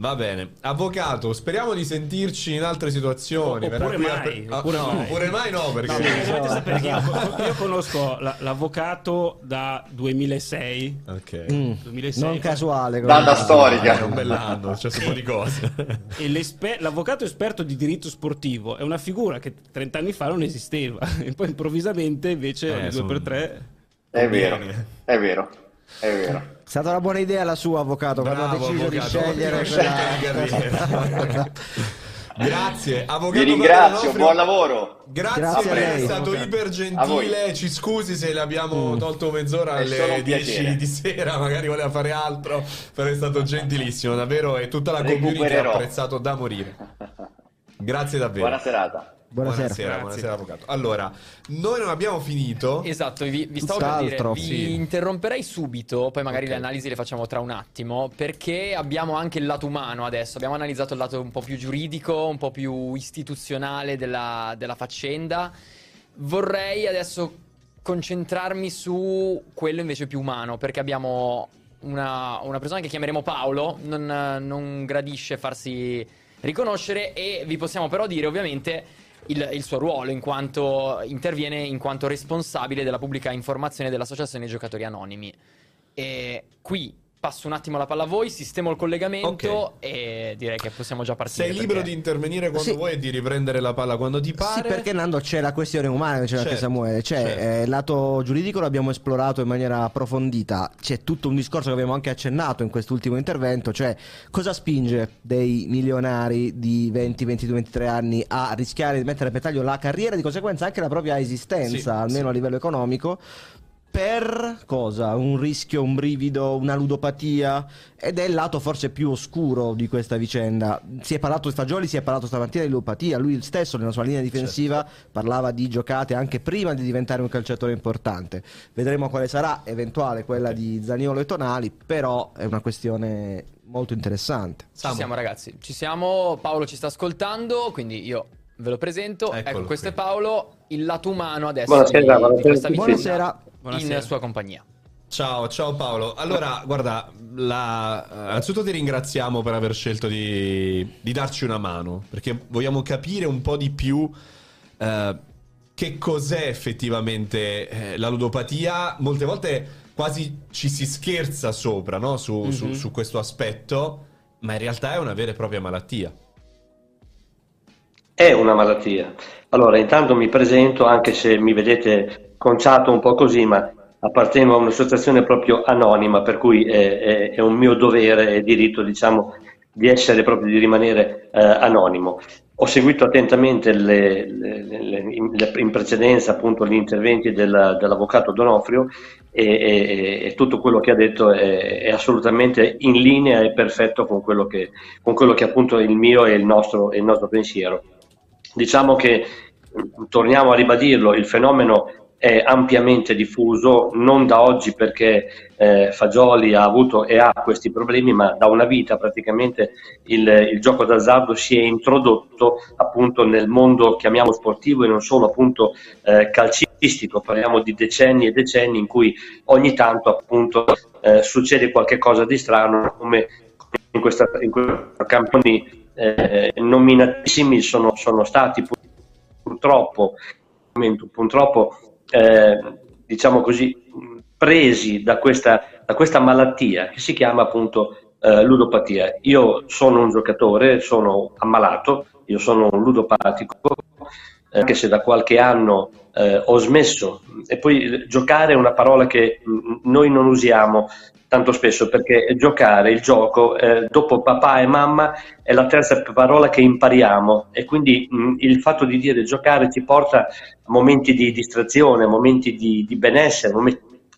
Va bene, avvocato, speriamo di sentirci in altre situazioni. Oppure a- mai, ah, oppure no, mai. oppure mai no, perché No, perché dovete sapere che io, io conosco la- l'avvocato da 2006. Ok. Mm, 2006. non casuale. Data storica. È un bell'anno, c'è un po' di cose. E l'avvocato esperto di diritto sportivo è una figura che 30 anni fa non esisteva. E poi improvvisamente invece Eh, ogni due sono- per tre. È vero, è vero, è vero. È stata una buona idea la sua, avvocato, quando ha Bravo, deciso di avvocato, scegliere ottime quella... di. Grazie, avvocato Vi ringrazio, buon lavoro. Grazie, Grazie a per lei. essere stato Avvocato. iper gentile. Ci scusi se le abbiamo tolto mezz'ora È alle un 10 piacere. di sera, magari voleva fare altro, però è stato gentilissimo, davvero e tutta la community ha apprezzato da morire. Grazie davvero. Buona serata. Buonasera. Buonasera, buonasera, avvocato. Allora, noi non abbiamo finito. Esatto, vi, vi stavo per Tutt'altro. dire, vi Sì. interromperei subito, poi magari Ok. le analisi le facciamo tra un attimo, perché abbiamo anche il lato umano adesso, abbiamo analizzato il lato un po' più giuridico, un po' più istituzionale della, della faccenda. Vorrei adesso concentrarmi su quello invece più umano, perché abbiamo una, una persona che chiameremo Paolo, non, non gradisce farsi riconoscere e vi possiamo però dire ovviamente il, il suo ruolo in quanto interviene in quanto responsabile della pubblica informazione dell'Associazione Giocatori Anonimi. E qui passo un attimo la palla a voi, sistemo il collegamento okay. e direi che possiamo già partire. Sei libero di intervenire quando sì. vuoi e di riprendere la palla quando ti pare. Sì, perché Nando c'è la questione umana, c'è certo, anche Samuele, c'è certo. eh, il lato giuridico l'abbiamo esplorato in maniera approfondita, c'è tutto un discorso che abbiamo anche accennato in quest'ultimo intervento, cioè cosa spinge dei milionari di 20, 22, 23 anni a rischiare di mettere a repentaglio la carriera e di conseguenza anche la propria esistenza, sì, almeno sì. a livello economico, per cosa? Un rischio, un brivido, una ludopatia ed è il lato forse più oscuro di questa vicenda. Si è parlato di Fagioli, si è parlato stamattina di ludopatia, lui stesso nella sua linea difensiva certo. parlava di giocate anche prima di diventare un calciatore importante. Vedremo quale sarà eventuale quella di Zaniolo e Tonali, però è una questione molto interessante. Ci siamo ragazzi, ci siamo, Paolo ci sta ascoltando, quindi io ve lo presento. Eccolo ecco, questo qui. è Paolo, il lato umano adesso buonasera, di, buonasera. di. Buonasera. Buonasera. in sua compagnia. Ciao, ciao Paolo. Allora, guarda, la... innanzitutto ti ringraziamo per aver scelto di, di, darci una mano, perché vogliamo capire un po' di più eh, che cos'è effettivamente eh, la ludopatia. Molte volte quasi ci si scherza sopra no? su, mm-hmm. su, mhm. su questo aspetto, ma in realtà è una vera e propria malattia. È una malattia. Allora, intanto mi presento, anche se mi vedete conciato un po' così, ma appartengo a un'associazione proprio anonima, per cui è, è, è un mio dovere e diritto, diciamo, di essere proprio di rimanere eh, anonimo. Ho seguito attentamente le, le, le, in precedenza appunto gli interventi del, dell'avvocato Donofrio e, e, e, tutto quello che ha detto è, è, assolutamente in linea e perfetto con quello che, con quello che appunto è il mio e il nostro, il nostro pensiero. Diciamo che, torniamo a ribadirlo, il fenomeno è ampiamente diffuso, non da oggi perché eh, Fagioli ha avuto e ha questi problemi, ma da una vita praticamente il, il, gioco d'azzardo si è introdotto appunto nel mondo, chiamiamo sportivo e non solo appunto eh, calcistico, parliamo di decenni e decenni in cui ogni tanto appunto eh, succede qualcosa di strano come in, questa, in questi campioni eh, nominatissimi sono, sono stati purtroppo purtroppo eh, diciamo così, presi da questa, da questa, malattia che si chiama appunto eh, ludopatia. Io sono un giocatore, sono ammalato, io sono un ludopatico, eh, anche se da qualche anno eh, ho smesso. E poi giocare è una parola che noi non usiamo tanto spesso perché giocare, il gioco, eh, dopo papà e mamma è la terza parola che impariamo e quindi mh, il fatto di dire giocare ci porta a momenti di distrazione, a momenti di, di benessere,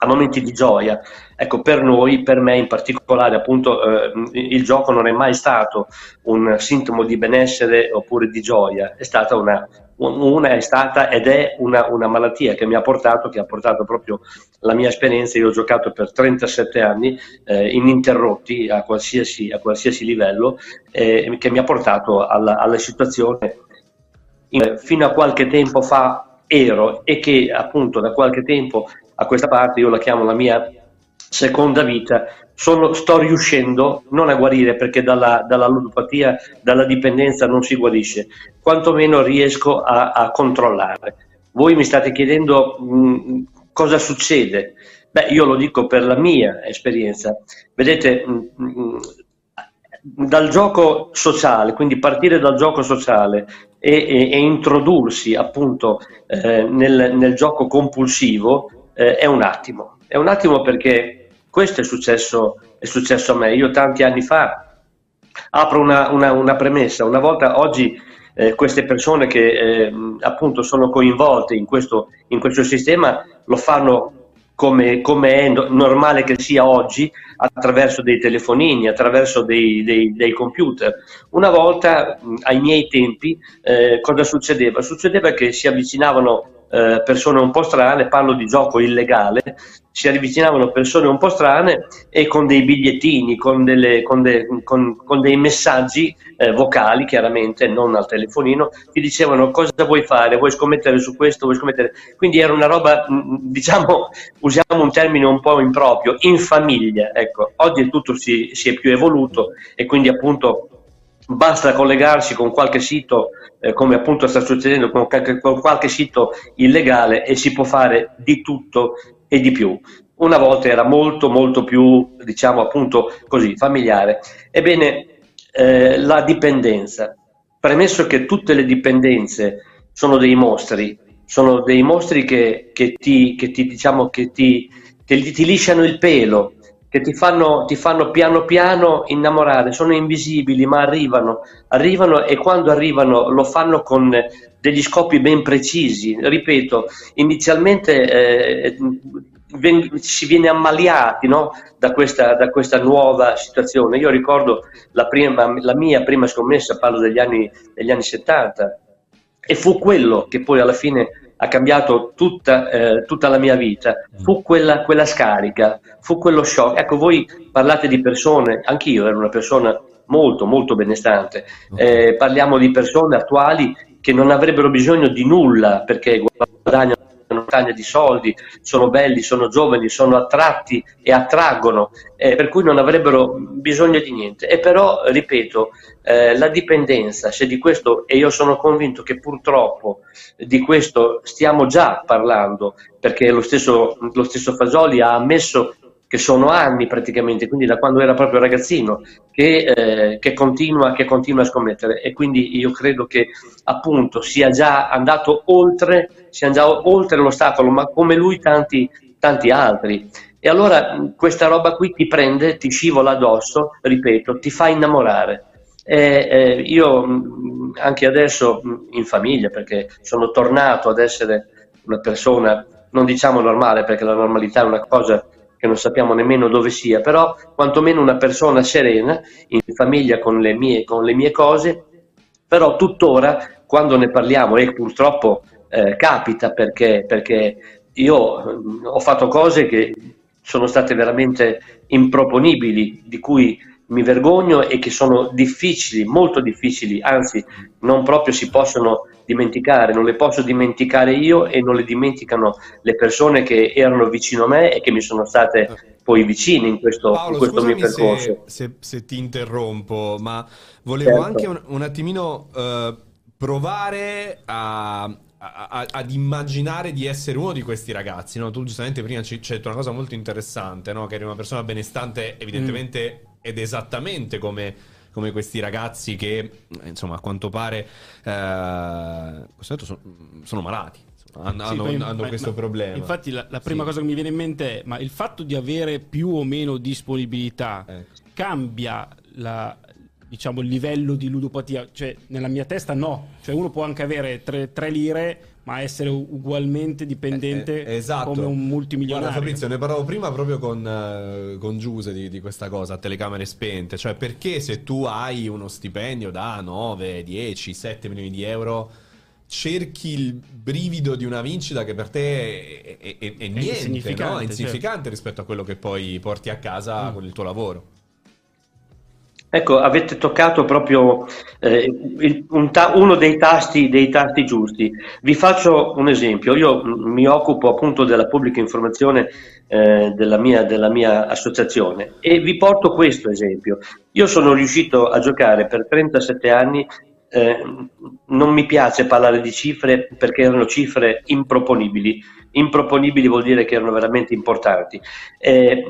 a momenti di gioia. Ecco, per noi, per me in particolare, appunto, eh, il gioco non è mai stato un sintomo di benessere oppure di gioia, è stata una, una è stata ed è una, una, malattia che mi ha portato, che ha portato proprio la mia esperienza. Io ho giocato per 37 anni eh, ininterrotti a qualsiasi, a qualsiasi livello, eh, che mi ha portato alla, alla situazione in, fino a qualche tempo fa ero e che appunto da qualche tempo a questa parte io la chiamo la mia seconda vita, sono, sto riuscendo non a guarire perché dalla, dalla, ludopatia, dalla dipendenza non si guarisce, quantomeno riesco a, a controllare. Voi mi state chiedendo mh, cosa succede? Beh, io lo dico per la mia esperienza. Vedete, mh, mh, dal gioco sociale, quindi partire dal gioco sociale e, e, e introdursi appunto eh, nel, nel, gioco compulsivo eh, è un attimo. È un attimo perché questo è successo, è successo a me. Io tanti anni fa apro una, una, una premessa. Una volta oggi eh, queste persone che eh, appunto sono coinvolte in questo, in questo sistema lo fanno come, come, è normale che sia oggi, attraverso dei telefonini, attraverso dei, dei, dei computer. Una volta, ai miei tempi, eh, cosa succedeva? Succedeva che si avvicinavano eh, persone un po' strane, parlo di gioco illegale, si avvicinavano persone un po' strane e con dei bigliettini, con, delle, con, de, con, con dei messaggi eh, vocali, chiaramente, non al telefonino, ti dicevano cosa vuoi fare, vuoi scommettere su questo, vuoi scommettere... Quindi era una roba, diciamo, usiamo un termine un po' improprio, in famiglia, ecco. Oggi tutto si, si è più evoluto e quindi appunto basta collegarsi con qualche sito, eh, come appunto sta succedendo con qualche, con qualche, sito illegale e si può fare di tutto e di più. una volta era molto molto più, diciamo appunto così, familiare. Ebbene, eh, la dipendenza, premesso che tutte le dipendenze sono dei mostri, sono dei mostri che, che ti, che ti, diciamo, che ti, che ti lisciano il pelo, che ti fanno, ti fanno, piano piano innamorare, sono invisibili ma arrivano, arrivano e quando arrivano lo fanno con degli scopi ben precisi. Ripeto, inizialmente eh, si viene ammaliati no? da, questa, da, questa, nuova situazione. Io ricordo la, prima, la mia prima scommessa, parlo degli anni, degli anni 70, e fu quello che poi alla fine ha cambiato tutta, eh, tutta la mia vita, fu quella, quella, scarica, fu quello shock. Ecco, voi parlate di persone, anch'io ero una persona molto, molto benestante, eh, parliamo di persone attuali che non avrebbero bisogno di nulla perché guadagnano una montagna di soldi, sono belli, sono giovani, sono attratti e attraggono, eh, per cui non avrebbero bisogno di niente. E però, ripeto, eh, la dipendenza, se di questo, e io sono convinto che purtroppo di questo stiamo già parlando, perché lo stesso, lo stesso Fasoli ha ammesso che sono anni praticamente, quindi da quando era proprio ragazzino, che, eh, che, continua, che, continua, a scommettere e quindi io credo che appunto sia già andato oltre, sia già oltre l'ostacolo, ma come lui tanti, tanti altri. E allora questa roba qui ti prende, ti scivola addosso, ripeto, ti fa innamorare. E, eh, io anche adesso in famiglia, perché sono tornato ad essere una persona, non diciamo normale, perché la normalità è una cosa che non sappiamo nemmeno dove sia, però quantomeno una persona serena, in famiglia con le mie, con le mie cose, però tuttora quando ne parliamo, e purtroppo eh, capita perché, perché io mh, ho fatto cose che sono state veramente improponibili, di cui mi vergogno e che sono difficili, molto difficili, anzi non proprio si possono dimenticare, non le posso dimenticare io e non le dimenticano le persone che erano vicino a me e che mi sono state poi vicine in questo, Paolo, in questo mio percorso. Se, se, se, ti interrompo, ma volevo certo. anche un, un attimino uh, provare a, a, ad immaginare di essere uno di questi ragazzi. No? Tu giustamente prima ci hai detto una cosa molto interessante, no? che eri una persona benestante evidentemente... Mm ed esattamente come, come questi ragazzi che, insomma, a quanto pare, eh, sono, sono malati. Hanno, sì, hanno, hanno questo ma, problema. Infatti, la, la prima sì. cosa che mi viene in mente è: ma il fatto di avere più o meno disponibilità eh. cambia la, diciamo, il livello di ludopatia? Cioè, nella mia testa, no. Cioè, uno può anche avere 3 lire ma essere ugualmente dipendente eh, eh, esatto. come un multimilionario. Guarda Fabrizio, ne parlavo prima proprio con, uh, con Giuse di, di, questa cosa, a telecamere spente, cioè perché se tu hai uno stipendio da 9, 10, 7 milioni di euro cerchi il brivido di una vincita che per te è, è, è, è niente, insignificante, no? è insignificante certo. rispetto a quello che poi porti a casa mm. con il tuo lavoro. Ecco, avete toccato proprio eh, il, un ta- uno dei tasti, dei tasti, giusti. Vi faccio un esempio. Io mi occupo appunto della pubblica informazione eh, della, mia, della, mia, associazione e vi porto questo esempio. Io sono riuscito a giocare per 37 anni. Eh, non mi piace parlare di cifre perché erano cifre improponibili. Improponibili vuol dire che erano veramente importanti. Eh,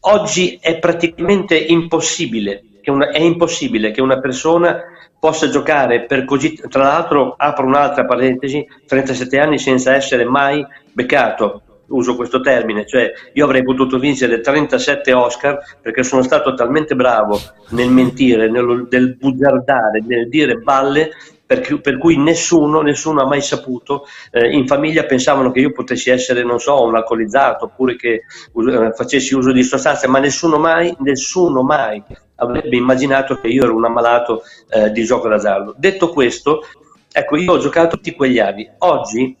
oggi è praticamente impossibile che una, è impossibile che una persona possa giocare per così, tra l'altro apro un'altra parentesi, 37 anni senza essere mai beccato, uso questo termine, cioè io avrei potuto vincere 37 Oscar perché sono stato talmente bravo nel mentire, nel, nel bugiardare, nel dire balle per, per cui nessuno, nessuno, ha mai saputo, eh, in famiglia pensavano che io potessi essere, non so, un alcolizzato oppure che eh, facessi uso di sostanze, ma nessuno mai, nessuno mai avrebbe immaginato che io ero un ammalato eh, di gioco d'azzardo. Detto questo, ecco, io ho giocato tutti quegli anni. Oggi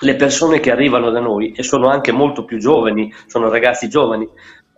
le persone che arrivano da noi, e sono anche molto più giovani, sono ragazzi giovani,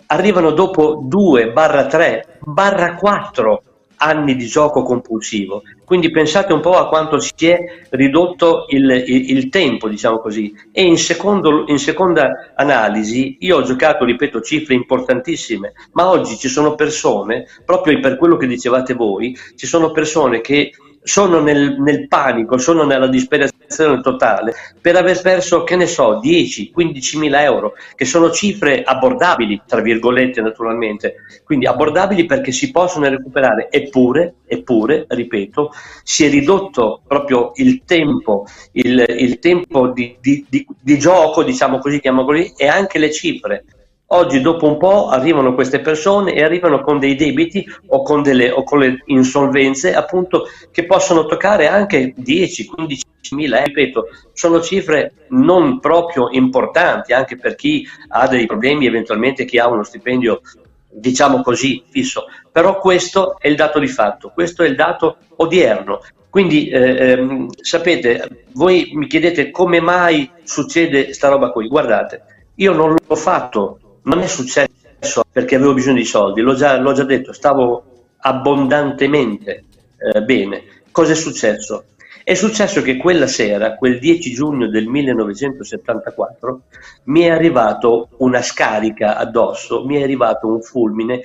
arrivano dopo 2 barra 3 barra 4 anni di gioco compulsivo. Quindi pensate un po' a quanto si è ridotto il, il, il tempo, diciamo così. E in, secondo, in, seconda analisi, io ho giocato, ripeto, cifre importantissime, ma oggi ci sono persone, proprio per quello che dicevate voi, ci sono persone che sono nel, nel, panico, sono nella disperazione totale per aver perso, che ne so, 10, 15 mila euro, che sono cifre abbordabili, tra virgolette naturalmente, quindi abbordabili perché si possono recuperare, eppure, eppure ripeto, si è ridotto proprio il tempo, il, il tempo di, di, di, di gioco, diciamo così, chiamiamolo così, e anche le cifre. Oggi dopo un po' arrivano queste persone e arrivano con dei debiti o con, delle, o con le insolvenze appunto che possono toccare anche 10-15 mila, eh, ripeto, sono cifre non proprio importanti anche per chi ha dei problemi, eventualmente chi ha uno stipendio diciamo così fisso, però questo è il dato di fatto, questo è il dato odierno. Quindi eh, ehm, sapete, voi mi chiedete come mai succede sta roba qui, guardate, io non l'ho fatto non è successo perché avevo bisogno di soldi, l'ho già, l'ho già detto, stavo abbondantemente eh, bene. Cosa è successo? È successo che quella sera, quel 10 giugno del 1974, mi è arrivato una scarica addosso, mi è arrivato un fulmine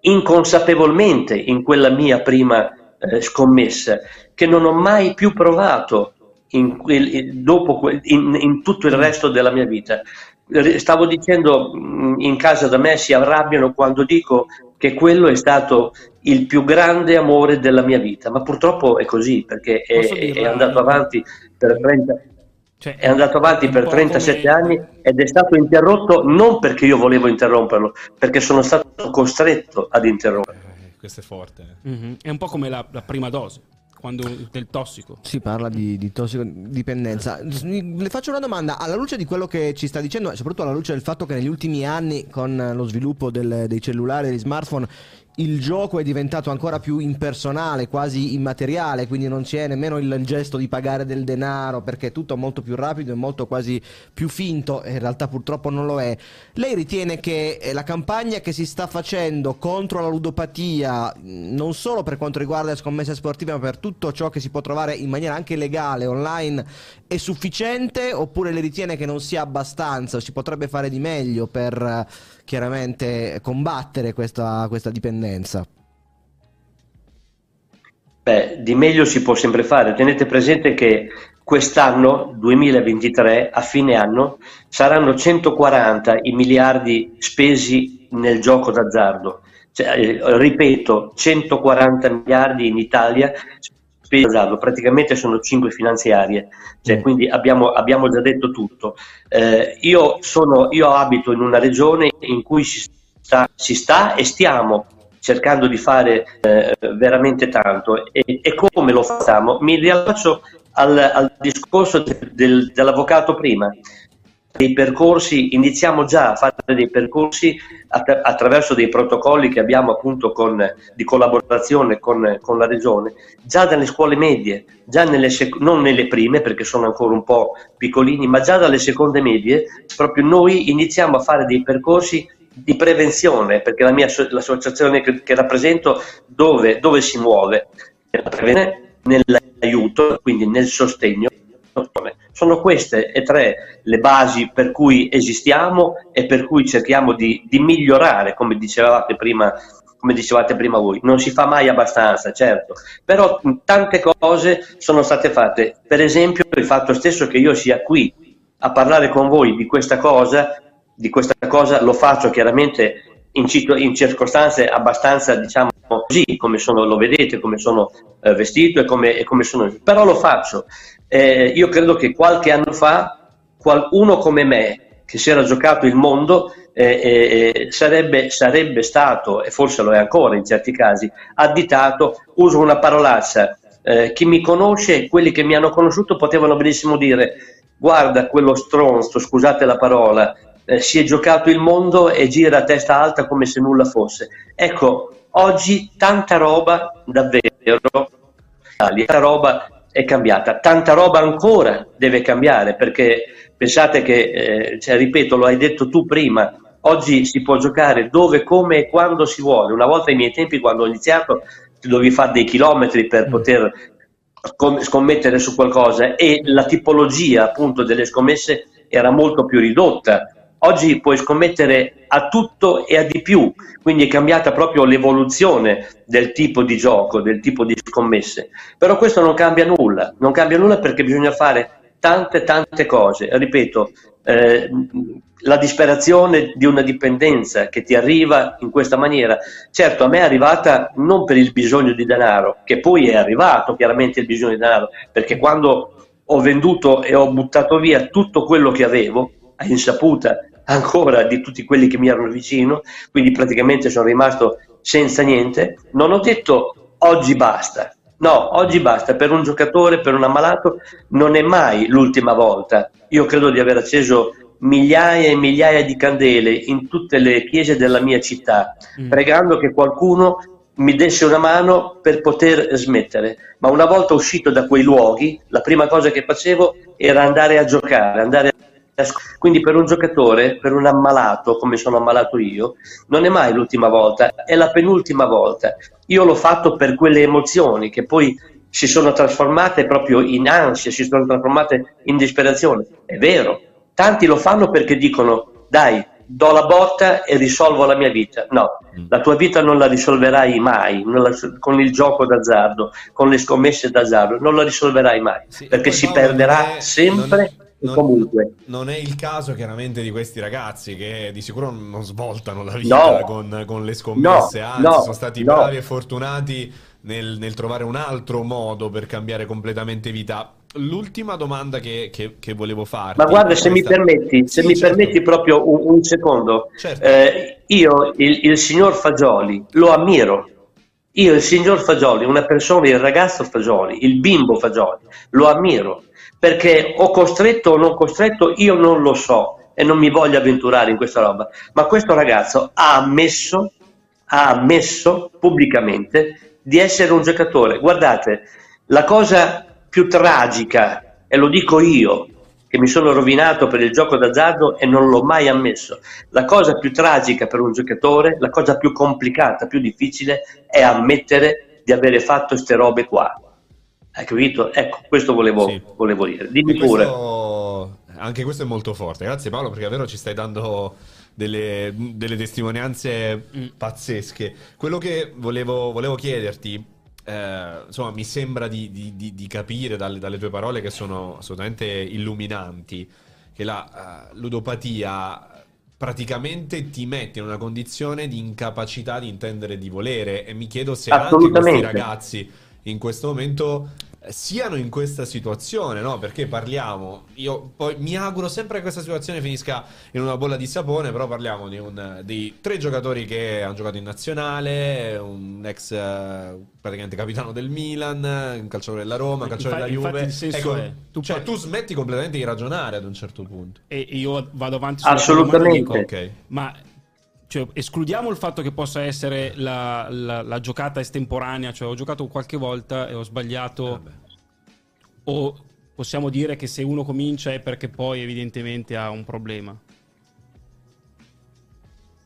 inconsapevolmente in quella mia prima eh, scommessa che non ho mai più provato in, quel, in, in tutto il resto della mia vita stavo dicendo mm, in casa da me si arrabbiano quando dico che quello è stato il più grande amore della mia vita, ma purtroppo è così perché è, è, andato avanti per 30, cioè, è andato avanti per 37 come... anni ed è stato interrotto non perché io volevo interromperlo, perché sono stato costretto ad interromperlo. Eh, questo è forte. Mm-hmm. È un po' come la, la prima dose quando, del tossico. Si parla di, di tossicodipendenza. Le faccio una domanda, alla luce di quello che ci sta dicendo, e soprattutto alla luce del fatto che negli ultimi anni, con lo sviluppo del, dei cellulari e degli smartphone, il gioco è diventato ancora più impersonale, quasi immateriale, quindi non c'è nemmeno il gesto di pagare del denaro perché è tutto molto più rapido e molto quasi più finto, in realtà purtroppo non lo è. Lei ritiene che eh, la campagna che si sta facendo contro la ludopatia, non solo per quanto riguarda le scommesse sportive, ma per tutto ciò che si può trovare in maniera anche legale online, è sufficiente oppure le ritiene che non sia abbastanza, si potrebbe fare di meglio per eh, chiaramente combattere questa, questa dipendenza? Beh, di meglio si può sempre fare. Tenete presente che quest'anno, 2023, a fine anno, saranno 140 i miliardi spesi nel gioco d'azzardo. Cioè, eh, ripeto, 140 miliardi in Italia spesi d'azzardo, praticamente sono 5 finanziarie, cioè, mm. quindi abbiamo, abbiamo, già detto tutto. Eh, io, sono, io abito in una regione in cui si sta, si sta e stiamo cercando di fare eh, veramente tanto e, e, come lo facciamo? Mi riallaccio al, al discorso del, dell'avvocato prima dei percorsi, iniziamo già a fare dei percorsi att- attraverso dei protocolli che abbiamo appunto con, di collaborazione con, con, la regione, già dalle scuole medie, già nelle sec- non nelle prime perché sono ancora un po' piccolini, ma già dalle seconde medie, proprio noi iniziamo a fare dei percorsi di prevenzione, perché la mia l'associazione che, che rappresento dove, dove si muove? Nell'aiuto, quindi nel sostegno sono queste e tre le basi per cui esistiamo e per cui cerchiamo di, di migliorare, come dicevate prima come dicevate prima voi, non si fa mai abbastanza, certo, però tante cose sono state fatte. Per esempio il fatto stesso che io sia qui a parlare con voi di questa cosa, di questa cosa lo faccio chiaramente in, in circostanze abbastanza, diciamo così, come sono, lo vedete, come sono eh, vestito e come, e come sono, però lo faccio eh, io credo che qualche anno fa qualcuno come me, che si era giocato il mondo, eh, eh, sarebbe, sarebbe, stato, e forse lo è ancora in certi casi, additato, uso una parolaccia, eh, chi mi conosce, quelli che mi hanno conosciuto potevano benissimo dire guarda quello stronzo, scusate la parola, eh, si è giocato il mondo e gira a testa alta come se nulla fosse. Ecco, oggi tanta roba davvero, tanta roba è cambiata. Tanta roba ancora deve cambiare perché pensate che, eh, cioè, ripeto, lo hai detto tu prima, oggi si può giocare dove, come e quando si vuole. Una volta ai miei tempi, quando ho iniziato, dovevi fare dei chilometri per mm. poter scommettere su qualcosa e la tipologia appunto delle scommesse era molto più ridotta. Oggi puoi scommettere a tutto e a di più, quindi è cambiata proprio l'evoluzione del tipo di gioco, del tipo di scommesse. Però questo non cambia nulla, non cambia nulla perché bisogna fare tante tante cose. Ripeto, eh, la disperazione di una dipendenza che ti arriva in questa maniera. Certo, a me è arrivata non per il bisogno di denaro, che poi è arrivato chiaramente il bisogno di denaro, perché quando ho venduto e ho buttato via tutto quello che avevo, a insaputa ancora di tutti quelli che mi erano vicino, quindi praticamente sono rimasto senza niente, non ho detto oggi basta. No, oggi basta, per un giocatore, per un ammalato, non è mai l'ultima volta. Io credo di aver acceso migliaia e migliaia di candele in tutte le chiese della mia città, mm. pregando che qualcuno mi desse una mano per poter smettere. Ma una volta uscito da quei luoghi, la prima cosa che facevo era andare a giocare, andare a quindi per un giocatore, per un ammalato come sono ammalato io, non è mai l'ultima volta, è la penultima volta. Io l'ho fatto per quelle emozioni che poi si sono trasformate proprio in ansia, si sono trasformate in disperazione. È vero, Tanti lo fanno perché dicono dai, do la botta e risolvo la mia vita. No, mm. la tua vita non la risolverai mai la, con il gioco d'azzardo, con le scommesse d'azzardo, non la risolverai mai, sì, perché si perderà è, sempre. Non, comunque. non è il caso chiaramente di questi ragazzi che di sicuro non svoltano la vita no, con, con, le scommesse, no, anzi no, sono stati bravi e fortunati nel, nel, trovare un altro modo per cambiare completamente vita l'ultima domanda che, che, che volevo fare. Ma guarda, se mi permetti, se sì, mi certo. permetti proprio un, un secondo, certo. eh, io il, il, signor Fagioli lo ammiro. Io il signor Fagioli, una persona, il ragazzo Fagioli, il bimbo Fagioli, lo ammiro perché o costretto o non costretto, io non lo so e non mi voglio avventurare in questa roba. Ma questo ragazzo ha ammesso, ha ammesso pubblicamente di essere un giocatore. Guardate, la cosa più tragica, e lo dico io, che mi sono rovinato per il gioco d'azzardo e non l'ho mai ammesso. La cosa più tragica per un giocatore, la cosa più complicata, più difficile, è ammettere di avere fatto queste robe qua. Hai capito? Ecco, questo volevo, sì. volevo dire. Dimmi pure. Anche questo è molto forte. Grazie Paolo, perché davvero ci stai dando delle, delle testimonianze mm. pazzesche. Quello che volevo, volevo chiederti eh, insomma, mi sembra di, di, di, di capire dalle, dalle, tue parole che sono assolutamente illuminanti che la uh, ludopatia praticamente ti mette in una condizione di incapacità di intendere di volere e mi chiedo se anche questi ragazzi in questo momento siano in questa situazione, no? Perché parliamo, io poi mi auguro sempre che questa situazione finisca in una bolla di sapone, però parliamo di un, dei tre giocatori che hanno giocato in nazionale, un ex eh, praticamente capitano del Milan, un calciatore della Roma, un calciatore della Juve. Il senso ecco, è, tu, cioè, tu smetti completamente di ragionare ad un certo punto. E io vado avanti Assolutamente. Dico, okay. Ma cioè, escludiamo il fatto che possa essere la, la, la, giocata estemporanea, cioè ho giocato qualche volta e ho sbagliato, Vabbè. o possiamo dire che se uno comincia è perché poi evidentemente ha un problema?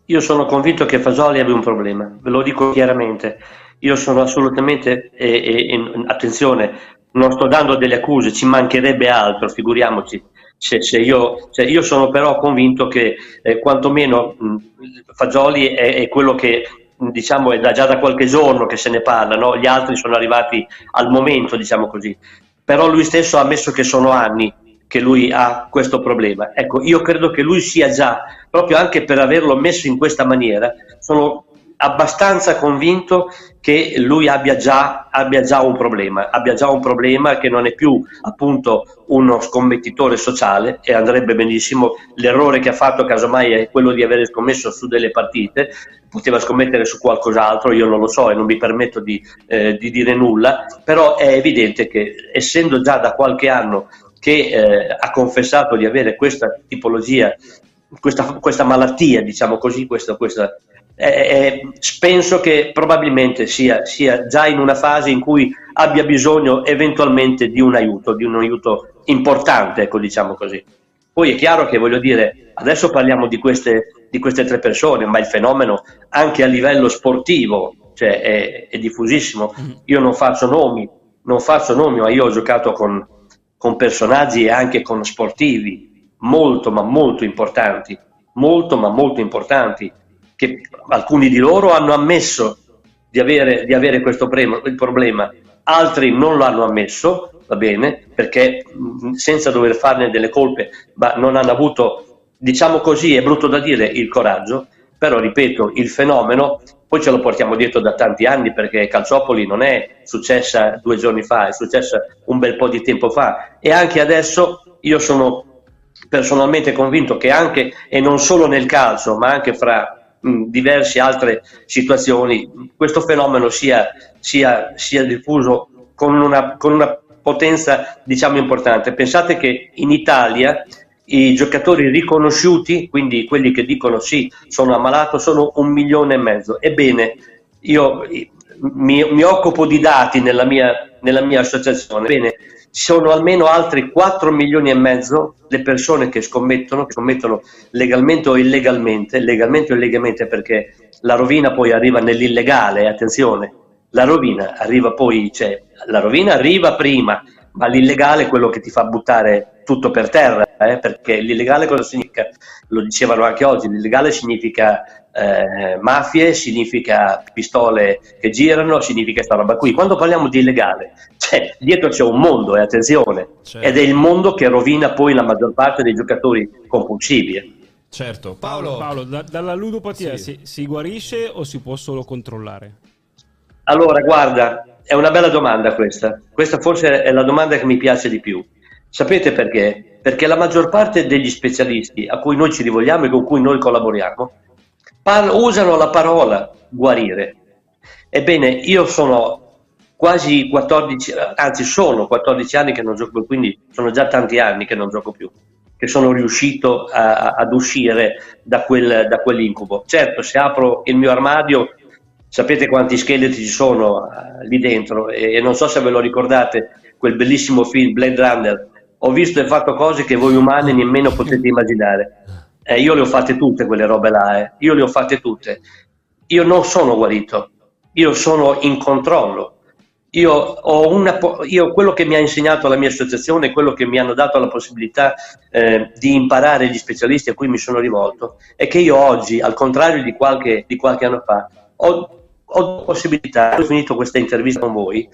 Io sono convinto che Fasoli abbia un problema, ve lo dico chiaramente. Io sono assolutamente, e, e, e, attenzione, non sto dando delle accuse, ci mancherebbe altro, figuriamoci. Se, se io, se io, sono però convinto che eh, quantomeno mh, Fagioli è, è, quello che diciamo è da, già da qualche giorno che se ne parla, no? gli altri sono arrivati al momento, diciamo così. Però lui stesso ha ammesso che sono anni che lui ha questo problema. Ecco, io credo che lui sia già, proprio anche per averlo messo in questa maniera, sono abbastanza convinto che lui abbia già, abbia già, un problema, abbia già un problema che non è più appunto uno scommettitore sociale e andrebbe benissimo. L'errore che ha fatto casomai è quello di aver scommesso su delle partite, poteva scommettere su qualcos'altro, io non lo so e non mi permetto di, eh, di dire nulla, però è evidente che essendo già da qualche anno che eh, ha confessato di avere questa tipologia, questa, questa malattia, diciamo così, questa, questa eh, eh, penso che probabilmente sia, sia, già in una fase in cui abbia bisogno eventualmente di un aiuto, di un aiuto importante, ecco, diciamo così. Poi è chiaro che voglio dire, adesso parliamo di queste, di queste tre persone, ma il fenomeno anche a livello sportivo cioè, è, è, diffusissimo. Mm-hmm. Io non faccio nomi, non faccio nomi, ma io ho giocato con, con personaggi e anche con sportivi molto, ma molto importanti molto ma molto importanti, che alcuni di loro hanno ammesso di avere, di avere questo problema, altri non l'hanno ammesso, va bene, perché senza dover farne delle colpe, ma non hanno avuto, diciamo così, è brutto da dire, il coraggio, però ripeto, il fenomeno poi ce lo portiamo dietro da tanti anni perché Calciopoli non è successa due giorni fa, è successa un bel po' di tempo fa. E anche adesso io sono personalmente convinto che anche, e non solo nel calcio, ma anche fra mh, diverse altre situazioni, questo fenomeno sia, sia, sia diffuso con una, con una potenza diciamo importante. Pensate che in Italia i giocatori riconosciuti, quindi quelli che dicono sì, sono ammalato, sono un milione e mezzo. Ebbene, io mi, mi occupo di dati nella mia, nella mia associazione. Ebbene, sono almeno altri 4 milioni e mezzo le persone che scommettono, che scommettono legalmente o illegalmente, legalmente o illegalmente perché la rovina poi arriva nell'illegale, attenzione, la rovina arriva poi, cioè, la rovina arriva prima, ma l'illegale è quello che ti fa buttare tutto per terra, eh, perché l'illegale cosa significa? Lo dicevano anche oggi, l'illegale significa eh, mafie, significa pistole che girano, significa questa roba qui. Quando parliamo di illegale, cioè, dietro c'è un mondo, e eh, attenzione, certo. ed è il mondo che rovina poi la maggior parte dei giocatori compulsivi. Eh. Certo, Paolo, Paolo da, dalla ludopatia sì. si, si guarisce o si può solo controllare? Allora, guarda, è una bella domanda questa. Questa forse è la domanda che mi piace di più. Sapete perché? Perché la maggior parte degli specialisti a cui noi ci rivolgiamo e con cui noi collaboriamo par- usano la parola guarire. Ebbene, io sono quasi 14, anzi sono 14 anni che non gioco più, quindi sono già tanti anni che non gioco più, che sono riuscito a, a, ad uscire da, quel, da quell'incubo. Certo, se apro il mio armadio sapete quanti scheletri ci sono uh, lì dentro e, e, non so se ve lo ricordate, quel bellissimo film Blade Runner, ho visto e fatto cose che voi umani nemmeno potete immaginare. Eh, io le ho fatte tutte quelle robe là, eh. io le ho fatte tutte. Io non sono guarito, io sono in controllo. Io, una, io quello che mi ha insegnato la mia associazione, quello che mi hanno dato la possibilità eh, di imparare gli specialisti a cui mi sono rivolto, è che io oggi, al contrario di qualche, di qualche anno fa, ho, ho possibilità, ho finito questa intervista con voi,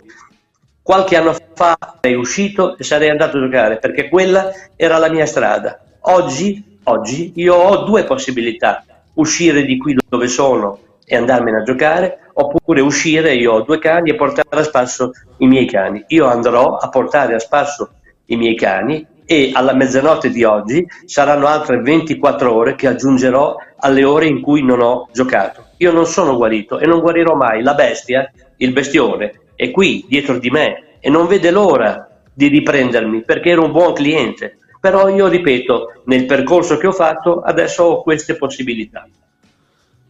Qualche anno fa sarei uscito e sarei andato a giocare perché quella era la mia strada. Oggi, oggi io ho due possibilità, uscire di qui dove sono e andarmene a giocare, oppure uscire, io ho due cani e portare a spasso i miei cani. Io andrò a portare a spasso i miei cani e alla mezzanotte di oggi saranno altre 24 ore che aggiungerò alle ore in cui non ho giocato. Io non sono guarito e non guarirò mai. La bestia, il bestione, è qui dietro di me e non vede l'ora di riprendermi perché ero un buon cliente. Però io ripeto, nel percorso che ho fatto adesso ho queste possibilità.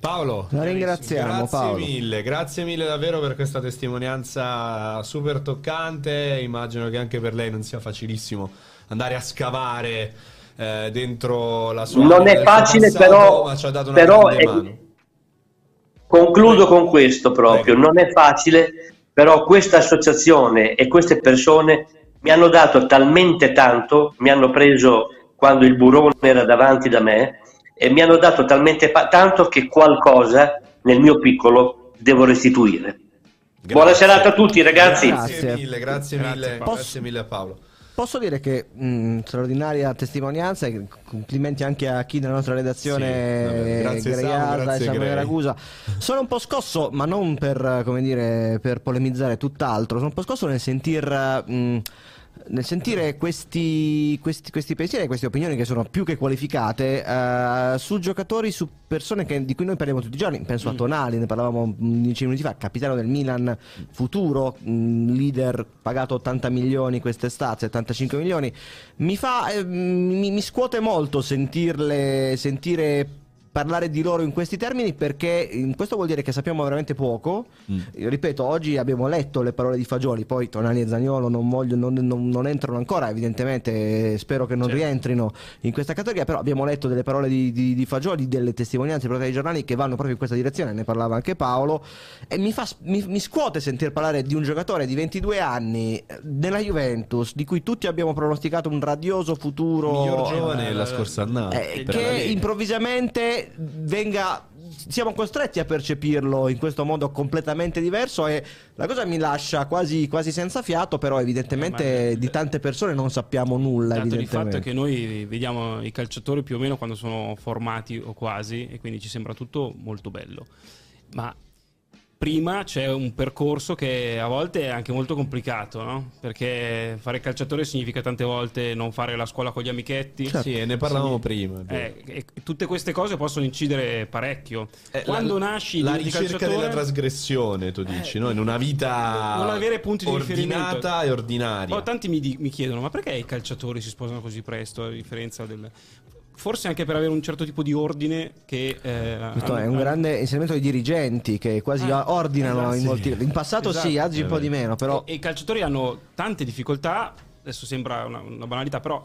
Paolo, la ringraziamo. Grazie Paolo. mille, grazie mille davvero per questa testimonianza super toccante. Immagino che anche per lei non sia facilissimo andare a scavare eh, dentro la sua. Non è facile, passato, però, ma ci ha dato una però è... Concludo con questo proprio: Prego. non è facile, però questa associazione e queste persone mi hanno dato talmente tanto, mi hanno preso quando il burone era davanti da me e mi hanno dato talmente pa- tanto che qualcosa nel mio piccolo devo restituire. Grazie. Buona serata a tutti ragazzi. Grazie mille, grazie mille, grazie mille a Paolo. Posso dire che mh, straordinaria testimonianza e complimenti anche a chi nella nostra redazione, sì, Greiasa e Samuele Ragusa. Sono un po' scosso, ma non per, dire, per polemizzare tutt'altro, sono un po' scosso nel sentir... Mh, nel sentire questi, questi, questi, pensieri e queste opinioni che sono più che qualificate uh, su giocatori, su persone che, di cui noi parliamo tutti i giorni, penso mm. a Tonali, ne parlavamo 10 minuti fa, capitano del Milan futuro, mm, leader pagato 80 milioni quest'estate, 75 milioni, mi fa, eh, mi, mi, scuote molto sentirle, sentire parlare di loro in questi termini perché in questo vuol dire che sappiamo veramente poco. Mm. Ripeto, oggi abbiamo letto le parole di Fagioli, poi Tonali e Zagnolo non, voglio, non, non, non entrano ancora, evidentemente spero che non certo. rientrino in questa categoria, però abbiamo letto delle parole di, di, di Fagioli, delle testimonianze dei giornali che vanno proprio in questa direzione, ne parlava anche Paolo, e mi, fa, mi, mi scuote sentire parlare di un giocatore di 22 anni nella Juventus, di cui tutti abbiamo pronosticato un radioso futuro. Miglior giovane eh, la scorsa annata. Eh, che improvvisamente venga siamo costretti a percepirlo in questo modo completamente diverso e la cosa mi lascia quasi, quasi senza fiato, però evidentemente eh, di tante persone non sappiamo nulla. Il dato di fatto è che noi vediamo i calciatori più o meno quando sono formati o quasi e quindi ci sembra tutto molto bello. Ma prima c'è un percorso che a volte è anche molto complicato, no? Perché fare calciatore significa tante volte non fare la scuola con gli amichetti. Certo. Sì, ne parlavamo sì. prima. Eh, e tutte queste cose possono incidere parecchio. Eh, Quando la, nasci la ricerca della trasgressione, tu dici, eh, no? In una vita non avere punti di ordinata e ordinaria. Oh, tanti mi, mi, chiedono, ma perché i calciatori si sposano così presto a differenza del forse anche per avere un certo tipo di ordine che eh, questo hanno, è un grande inserimento dei dirigenti che quasi ah, ordinano esatto, in molti in passato esatto, sì oggi un po' di meno però e, e, i calciatori hanno tante difficoltà adesso sembra una, una banalità però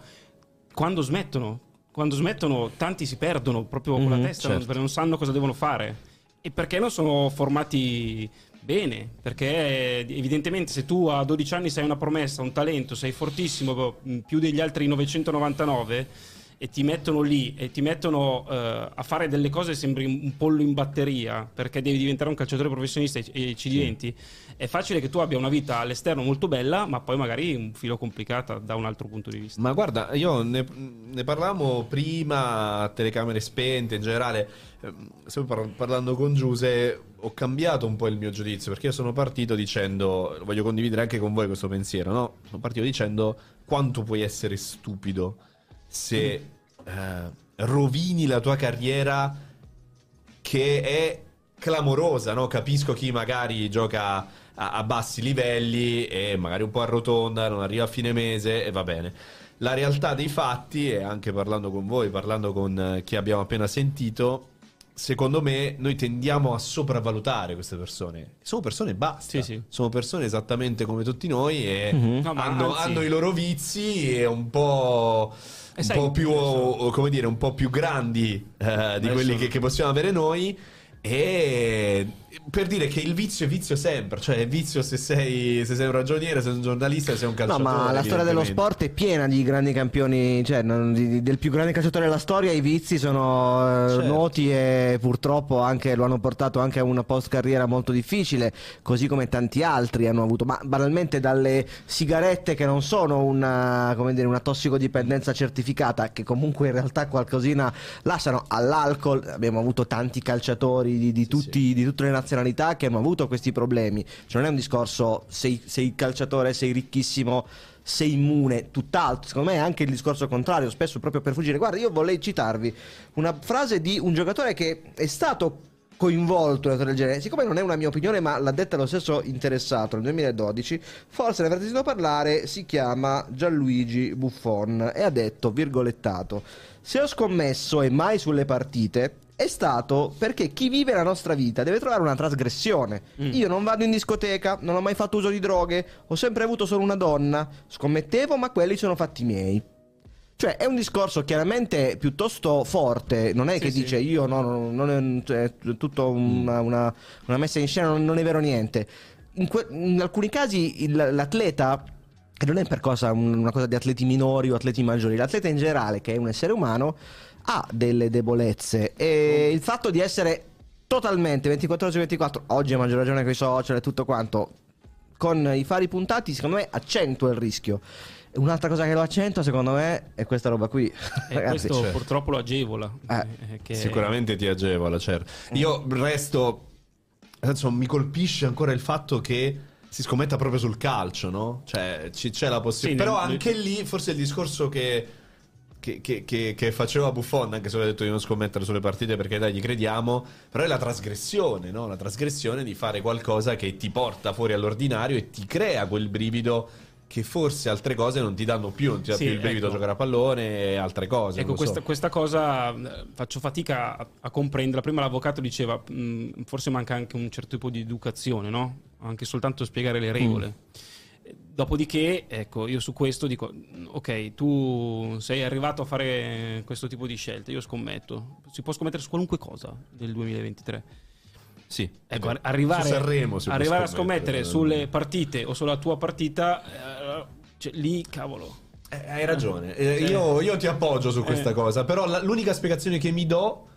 quando smettono quando smettono tanti si perdono proprio mm-hmm, con la mhm, testa certo. perché non sanno cosa devono fare. E perché non sono formati bene, perché evidentemente se tu a 12 anni sei una promessa, un talento, sei fortissimo più degli altri 999 e ti mettono lì e ti mettono uh, a fare delle cose sembri un pollo in batteria perché devi diventare un calciatore professionista e, e ci diventi, sì. è facile che tu abbia una vita all'esterno molto bella, ma poi magari un filo complicata da un altro punto di vista. Ma guarda, io ne, ne parlavamo prima telecamere spente, in generale, eh, par- parlando con Giuse, ho cambiato un po' il mio giudizio perché io sono partito dicendo, voglio condividere anche con voi questo pensiero, no? Sono partito dicendo quanto puoi essere stupido se eh, rovini la tua carriera che è clamorosa, no? Capisco chi magari gioca a, a, bassi livelli e magari un po' arrotonda, non arriva a fine mese e va bene. La realtà dei fatti, e anche parlando con voi, parlando con eh, chi abbiamo appena sentito, secondo me noi tendiamo a sopravvalutare queste persone. Sono persone basta. Sì, sì. Sono persone esattamente come tutti noi e mm-hmm. no, hanno, hanno, i loro vizi e un po' un po' più, come dire, un po' più grandi eh, di quelli che, che possiamo avere noi. E per dire che il vizio è vizio sempre, cioè è vizio se sei, se sei un ragioniere, se sei un giornalista, se sei un calciatore. No, ma la storia dello sport è piena di grandi campioni, cioè di, del più grande calciatore della storia, i vizi sono eh, certo. noti e purtroppo anche, lo hanno portato anche a una post carriera molto difficile, così come tanti altri hanno avuto, ma banalmente dalle sigarette che non sono una, dire, una tossicodipendenza certificata, che comunque in realtà qualcosina lasciano all'alcol, abbiamo avuto tanti calciatori di, di, tutti, sì. di, tutte le nazionalità che hanno avuto questi problemi. Cioè non è un discorso sei, sei calciatore, sei ricchissimo, sei immune, tutt'altro. Secondo me è anche il discorso contrario, spesso proprio per fuggire. Guarda, io vorrei citarvi una frase di un giocatore che è stato coinvolto in una del genere. Siccome non è una mia opinione, ma l'ha detta lo stesso interessato nel 2012, forse ne avrete sentito parlare, si chiama Gianluigi Buffon e ha detto, virgolettato, se ho scommesso e mai sulle partite, è stato perché chi vive la nostra vita deve trovare una trasgressione. Mm. Io non vado in discoteca, non ho mai fatto uso di droghe, ho sempre avuto solo una donna, scommettevo, ma quelli sono fatti miei. Cioè, è un discorso chiaramente piuttosto forte. Non è sì, che sì. dice io no, no, non è, cioè, è tutto una, una, una, messa in scena, non, non è vero niente. In, que- in alcuni casi il, l'atleta e non è per cosa una cosa di atleti minori o atleti maggiori, l'atleta in generale, che è un essere umano, ha delle debolezze e il fatto di essere totalmente 24 ore su 24, oggi a maggior ragione con i social e tutto quanto, con i fari puntati, secondo me accentua il rischio. Un'altra cosa che lo accentua, secondo me, è questa roba qui. E Ragazzi, questo certo. purtroppo lo agevola. Eh. eh che... Sicuramente ti agevola, certo. Io resto. Insomma, mi colpisce ancora il fatto che si scommetta proprio sul calcio, no? Cioè, c- c'è la possibilità. Sì, Però nel... anche lì, forse il discorso che che, che, che, che, faceva Buffon, anche se ho detto di non scommettere sulle partite perché dai, gli crediamo, però è la trasgressione, no? La trasgressione di fare qualcosa che ti porta fuori all'ordinario e ti crea quel brivido che forse altre cose non ti danno più, non ti dà Sì, più il brivido ecco. a giocare a pallone e altre cose. Ecco, so. questa, questa cosa eh, faccio fatica a, a comprenderla. Prima l'avvocato diceva, mh, forse manca anche un certo tipo di educazione, no? Anche soltanto spiegare le regole. Eh, Dopodiché, ecco, io su questo dico, mh, ok, tu sei arrivato a fare questo tipo di scelte, io scommetto. Si può scommettere su qualunque cosa del 2023. Sì, Ecco, ar- arrivare, Su Sanremo si può arrivare a scommettere. scommettere sulle partite o sulla tua partita, eh, cioè, lì, cavolo. Eh, hai ragione, Eh, Cioè- io, io ti appoggio su questa Eh. cosa, però la- l'unica spiegazione che mi do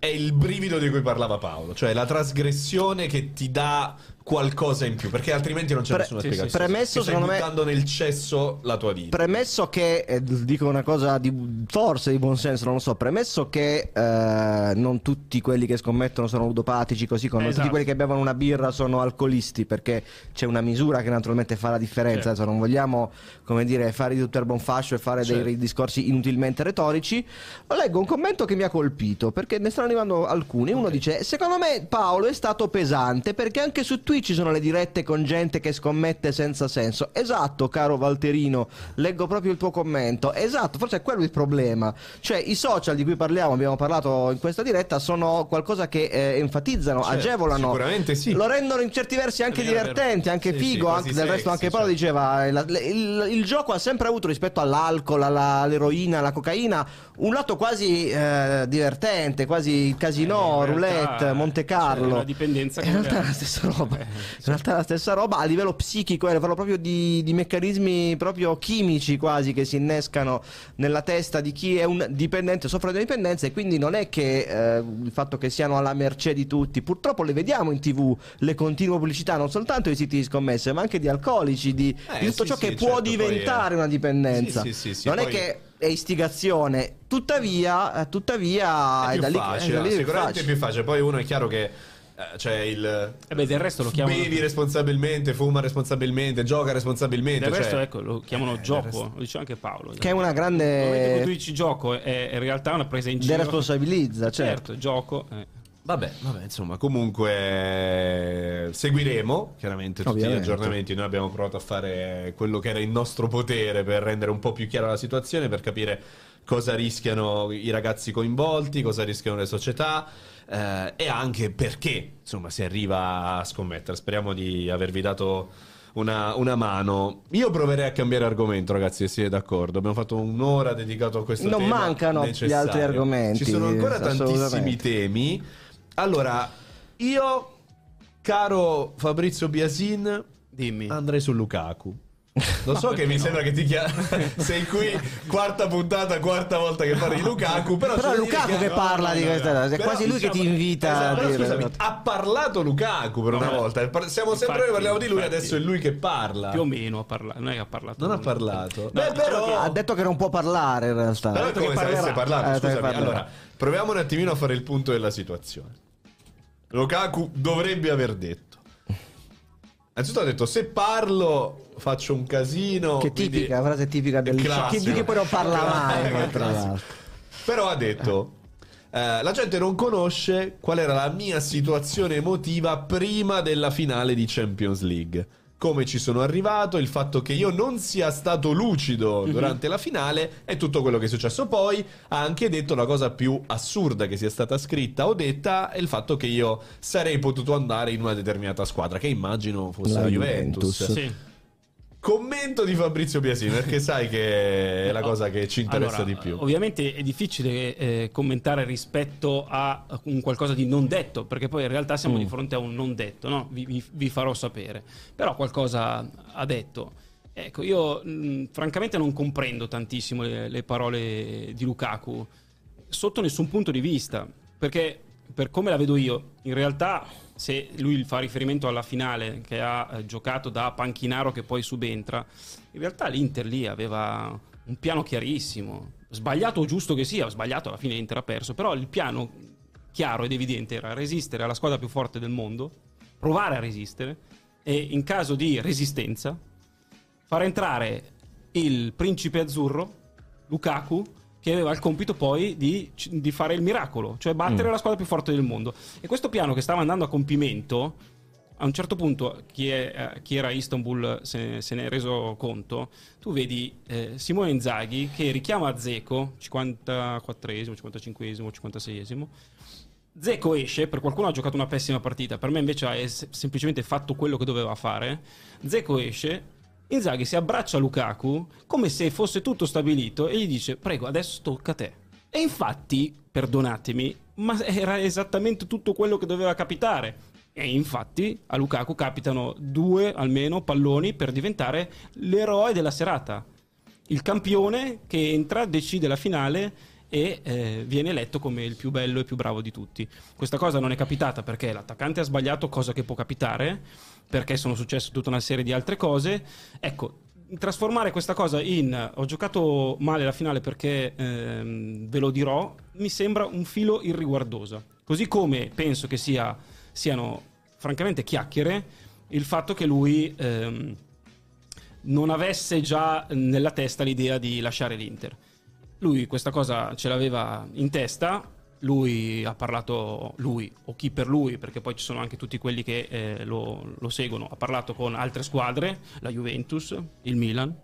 è il brivido di cui parlava Paolo, cioè la trasgressione che ti dà qualcosa in più, perché altrimenti non c'è Pre- nessuna sì, sì. spiegazione. Premesso, Ti secondo me- buttando nel cesso la tua vita. Premesso che, eh, dico una cosa di forse di buon senso, non lo so, premesso che eh, non tutti quelli che scommettono sono ludopatici, così come Esatto. tutti quelli che bevono una birra sono alcolisti, perché c'è una misura che naturalmente fa la differenza, Certo. non vogliamo, come dire, fare di tutto il buon fascio e fare Certo. dei discorsi inutilmente retorici. Leggo un commento che mi ha colpito, perché ne stanno arrivando alcuni. Uno dice, secondo me Paolo è stato pesante, perché anche su Twitch ci sono le dirette con gente che scommette senza senso. Esatto, caro Valterino, leggo proprio il tuo commento. Esatto, forse è quello il problema. Cioè, i social di cui parliamo, abbiamo parlato in questa diretta, sono qualcosa che eh, enfatizzano, Certo, agevolano. sicuramente sì. Lo rendono in certi versi anche vero. anche Sì, sì, figo. quasi anche, del resto, anche Paolo certo. diceva: la- il, il gioco ha sempre avuto rispetto all'alcol, alla- all'eroina, alla cocaina, un lato quasi eh, divertente, quasi il casino, Eh, roulette, Monte Carlo. c'è una dipendenza In realtà è la stessa roba. Eh, In realtà è la stessa roba a livello psichico, a livello proprio di, di meccanismi proprio chimici quasi che si innescano nella testa di chi è un dipendente, soffre di dipendenza e quindi non è che eh, il fatto che siano alla mercé di tutti, purtroppo le vediamo in tv, le continue pubblicità non soltanto di siti di scommesse ma anche di alcolici, di, Eh, di tutto sì, ciò sì, che può certo, poi diventare è- una dipendenza. Sì, non è poi- che è istigazione, tuttavia, eh, è tuttavia è, più da lì, facile, è da lì sicuramente è più facile. Poi uno è chiaro che eh, c'è il Eh beh, del resto lo chiamano. bevi responsabilmente, fuma responsabilmente, gioca responsabilmente. Del resto, cioè- ecco, lo chiamano Eh, gioco, resto- lo dice anche Paolo. Che è una grande- cui tu dici gioco, è, è in realtà una presa in giro. Deresponsabilizza, certo. Certo, gioco. eh. Vabbè, vabbè, insomma, comunque eh, seguiremo chiaramente tutti Ovviamente. gli aggiornamenti. Noi abbiamo provato a fare quello che era in nostro potere per rendere un po' più chiara la situazione, per capire cosa rischiano i ragazzi coinvolti, cosa rischiano le società eh, e anche perché, insomma, si arriva a scommettere. Speriamo di avervi dato una, una mano. Io proverei a cambiare argomento, ragazzi, se siete d'accordo. Abbiamo fatto un'ora dedicato a questo Non tema. mancano gli necessario. altri argomenti, Ci sono ancora tantissimi temi. Allora, io, caro Fabrizio Biasin, Dimmi. andrei su Lukaku. Lo so che mi sembra che ti chiami. Sei qui, quarta puntata, quarta volta che parli di Lukaku. Però, Però è Lukaku che parla di queste cose, è Però, quasi lui che ti invita a Esatto, però dire- scusami, ha parlato Lukaku per una volta. Siamo sempre Infatti, noi che parliamo di lui, infatti. adesso è lui che parla. Più o meno ha parlato. Non è che ha parlato. Non ha parlato. No, Beh, diciamo però. Ha detto che non può parlare in realtà. Però è detto come che se avesse parlato. Eh, che Scusami, allora, proviamo un attimino a fare il punto della situazione. Lukaku dovrebbe aver detto. Innanzitutto ha detto: se parlo faccio un casino. Che quindi- tipica, frase tipica del di chi poi non parla mai, tra l'altro. Però ha detto: eh, La gente non conosce qual era la mia situazione emotiva prima della finale di Champions League. Come ci sono arrivato, il fatto che io non sia stato lucido durante la finale e tutto quello che è successo. Poi ha anche detto la cosa più assurda che sia stata scritta o detta è il fatto che io sarei potuto andare in una determinata squadra, che immagino fosse la, La Juventus. Juventus. Sì. Commento di Fabrizio Biasini, perché sai che è la cosa che ci interessa Allora, di più. Ovviamente è difficile eh, commentare rispetto a un qualcosa di non detto, perché poi in realtà siamo Mm. di fronte a un non detto, no? vi, vi- vi farò sapere. Però qualcosa ha detto. Ecco, io mh, francamente non comprendo tantissimo le, le parole di Lukaku, sotto nessun punto di vista, perché per come la vedo io, in realtà se lui fa riferimento alla finale che ha eh, giocato da panchinaro che poi subentra, in realtà l'Inter lì aveva un piano chiarissimo, sbagliato o giusto che sia, sbagliato alla fine l'Inter ha perso, però il piano chiaro ed evidente era resistere alla squadra più forte del mondo, provare a resistere e in caso di resistenza far entrare il principe azzurro, Lukaku, che aveva il compito poi di, di fare il miracolo, cioè battere la squadra più forte del mondo. E questo piano che stava andando a compimento, a un certo punto chi, è, eh, chi era a Istanbul se, se, ne è reso conto, tu vedi eh, Simone Inzaghi che richiama Zeco, 54esimo, 55esimo, 56esimo, Zeco esce, per qualcuno ha giocato una pessima partita, per me invece ha semplicemente fatto quello che doveva fare, Zeco esce, Inzaghi si abbraccia a Lukaku come se fosse tutto stabilito e gli dice prego adesso tocca a te. E infatti, perdonatemi, ma era esattamente tutto quello che doveva capitare. E infatti a Lukaku capitano due almeno palloni per diventare l'eroe della serata. Il campione che entra, decide la finale e eh, viene eletto come il più bello e più bravo di tutti. Questa cosa non è capitata perché l'attaccante ha sbagliato, cosa che può capitare, perché sono successe tutta una serie di altre cose. Ecco, trasformare questa cosa in ho giocato male la finale perché ehm, ve lo dirò, mi sembra un filo irriguardoso. Così come penso che sia, siano francamente chiacchiere il fatto che lui ehm, non avesse già nella testa l'idea di lasciare l'Inter. Lui questa cosa ce l'aveva in testa, lui ha parlato, lui o chi per lui, perché poi ci sono anche tutti quelli che eh, lo, lo, seguono, ha parlato con altre squadre, la Juventus, il Milan.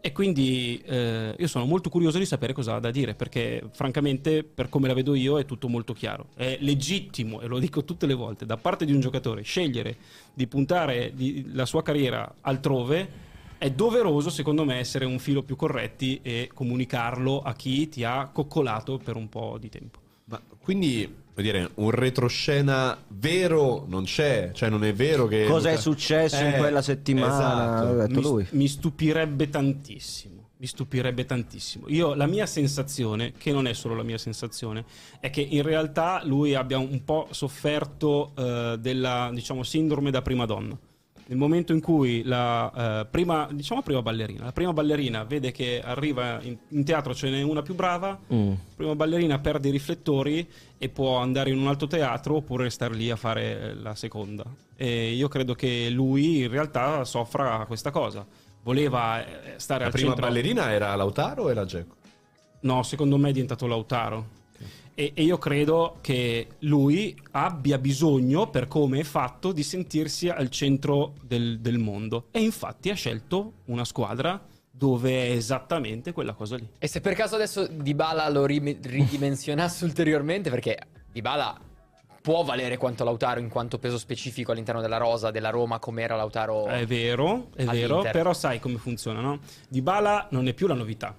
E quindi eh, io sono molto curioso di sapere cosa ha da dire, perché francamente, per come la vedo io, è tutto molto chiaro. È legittimo, e lo dico tutte le volte, da parte di un giocatore scegliere di puntare di, la sua carriera altrove è doveroso, secondo me, essere un filo più corretti e comunicarlo a chi ti ha coccolato per un po' di tempo. Ma quindi, vuol dire, un retroscena vero non c'è, cioè non è vero che... Cosa è successo eh, in quella settimana? Esatto. Mi, mi stupirebbe tantissimo mi stupirebbe tantissimo. Io, la mia sensazione, che non è solo la mia sensazione, è che in realtà lui abbia un po' sofferto uh, della, diciamo, sindrome da prima donna nel momento in cui la eh, prima, diciamo prima ballerina, la prima ballerina vede che arriva in, in teatro ce n'è una più brava, mm. la prima ballerina perde i riflettori e può andare in un altro teatro oppure stare lì a fare la seconda. E io credo che lui in realtà soffra questa cosa. Voleva eh, stare la al centro. La prima ballerina era Lautaro o era Geco? No, secondo me è diventato Lautaro. E, e, io credo che lui abbia bisogno, per come è fatto, di sentirsi al centro del, del mondo. E infatti ha scelto una squadra dove è esattamente quella cosa lì. E se per caso adesso Dybala lo ridimensionasse ulteriormente, perché Dybala può valere quanto Lautaro in quanto peso specifico all'interno della rosa della Roma come era Lautaro È vero, è vero, però sai come funziona, no? Dybala non è più la novità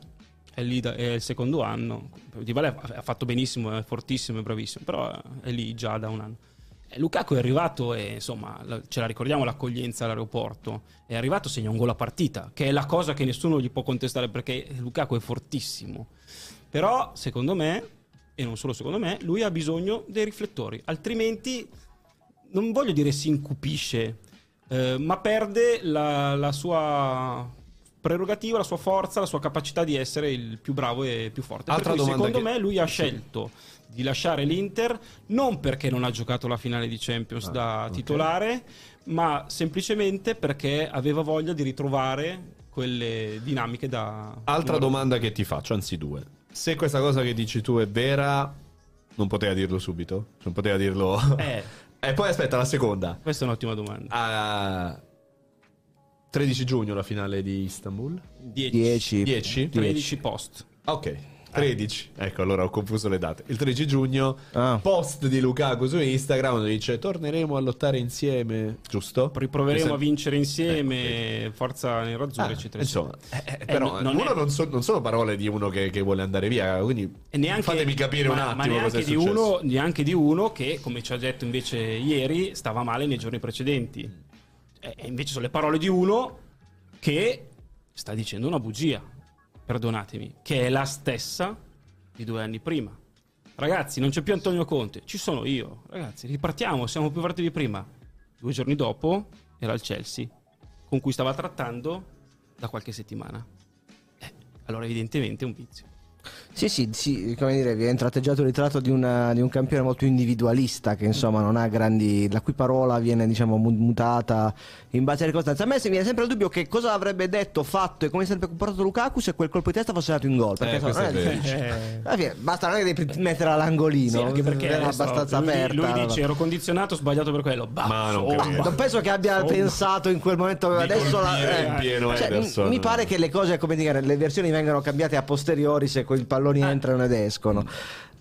è lì da, è il secondo anno. Di Vale ha fatto benissimo, è fortissimo, è bravissimo, però è lì già da un anno. E Lukaku è arrivato e insomma, ce la ricordiamo l'accoglienza all'aeroporto. È arrivato, segna un gol a partita, che è la cosa che nessuno gli può contestare perché Lukaku è fortissimo. Però, secondo me, e non solo secondo me, lui ha bisogno dei riflettori, altrimenti non voglio dire si incupisce, eh, ma perde la, la sua prerogativa, la sua forza, la sua capacità di essere il più bravo e più forte. Altra cui, secondo che... me lui ha scelto di lasciare l'Inter non perché non ha giocato la finale di Champions ah, da titolare, okay. ma semplicemente perché aveva voglia di ritrovare quelle dinamiche da... Altra domanda che ti faccio, anzi due. Se questa cosa che dici tu è vera, non poteva dirlo subito? Non poteva dirlo... Eh. e poi aspetta, la seconda. Questa è un'ottima domanda. Uh, 13 giugno la finale di Istanbul. 10. 10? 13 post. Ok. 13, ecco allora ho confuso le date. Il 13 giugno, ah. post di Lukaku su Instagram dice torneremo a lottare insieme, giusto? Riproveremo a vincere insieme, eh, forza nerazzurra, ah, eccetera. Insomma, eh, eh, eh però non, uno è... non, so, non, sono parole di uno che, che vuole andare via, quindi neanche, fatemi capire ma, un attimo ma cosa è di uno, neanche di uno che, come ci ha detto invece ieri, stava male nei giorni precedenti. E invece sono le parole di uno che sta dicendo una bugia, perdonatemi, che è la stessa di due anni prima. Ragazzi, non c'è più Antonio Conte, ci sono io. Ragazzi, ripartiamo, siamo più forti di prima. Due giorni dopo era il Chelsea, con cui stava trattando da qualche settimana. Eh, allora evidentemente è un vizio. Sì, sì, sì, come dire, viene tratteggiato il ritratto di, una, di, un campione molto individualista che insomma non ha grandi, la cui parola viene diciamo mutata in base alle circostanze. A me si viene sempre il dubbio che cosa avrebbe detto, fatto e come si sarebbe comportato Lukaku se quel colpo di testa fosse dato in gol. Perché eh, insomma, non è difficile. Eh. Basta non è che devi mettere all'angolino, sì, anche perché è abbastanza lui, aperta. Lui dice ero condizionato, ho sbagliato per quello. Bah, Ma non, oh, non penso che abbia oh, pensato in quel momento adesso la, eh, pieno cioè, mi, mi pare che le cose, come dire, le versioni vengano cambiate a posteriori se quei palloni ah. entrano ed escono.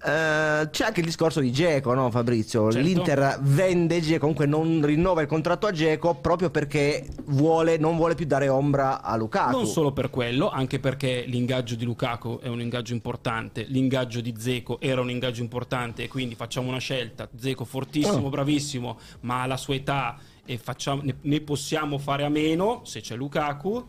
Uh, c'è anche il discorso di Geco, no Fabrizio? Certo. L'Inter vende Geco, comunque non rinnova il contratto a Geco proprio perché vuole, non vuole più dare ombra a Lukaku. Non solo per quello, anche perché l'ingaggio di Lukaku è un ingaggio importante, l'ingaggio di Zeco era un ingaggio importante e quindi facciamo una scelta. Zeco fortissimo, oh. bravissimo, ma alla sua età e facciamo, ne, ne possiamo fare a meno se c'è Lukaku.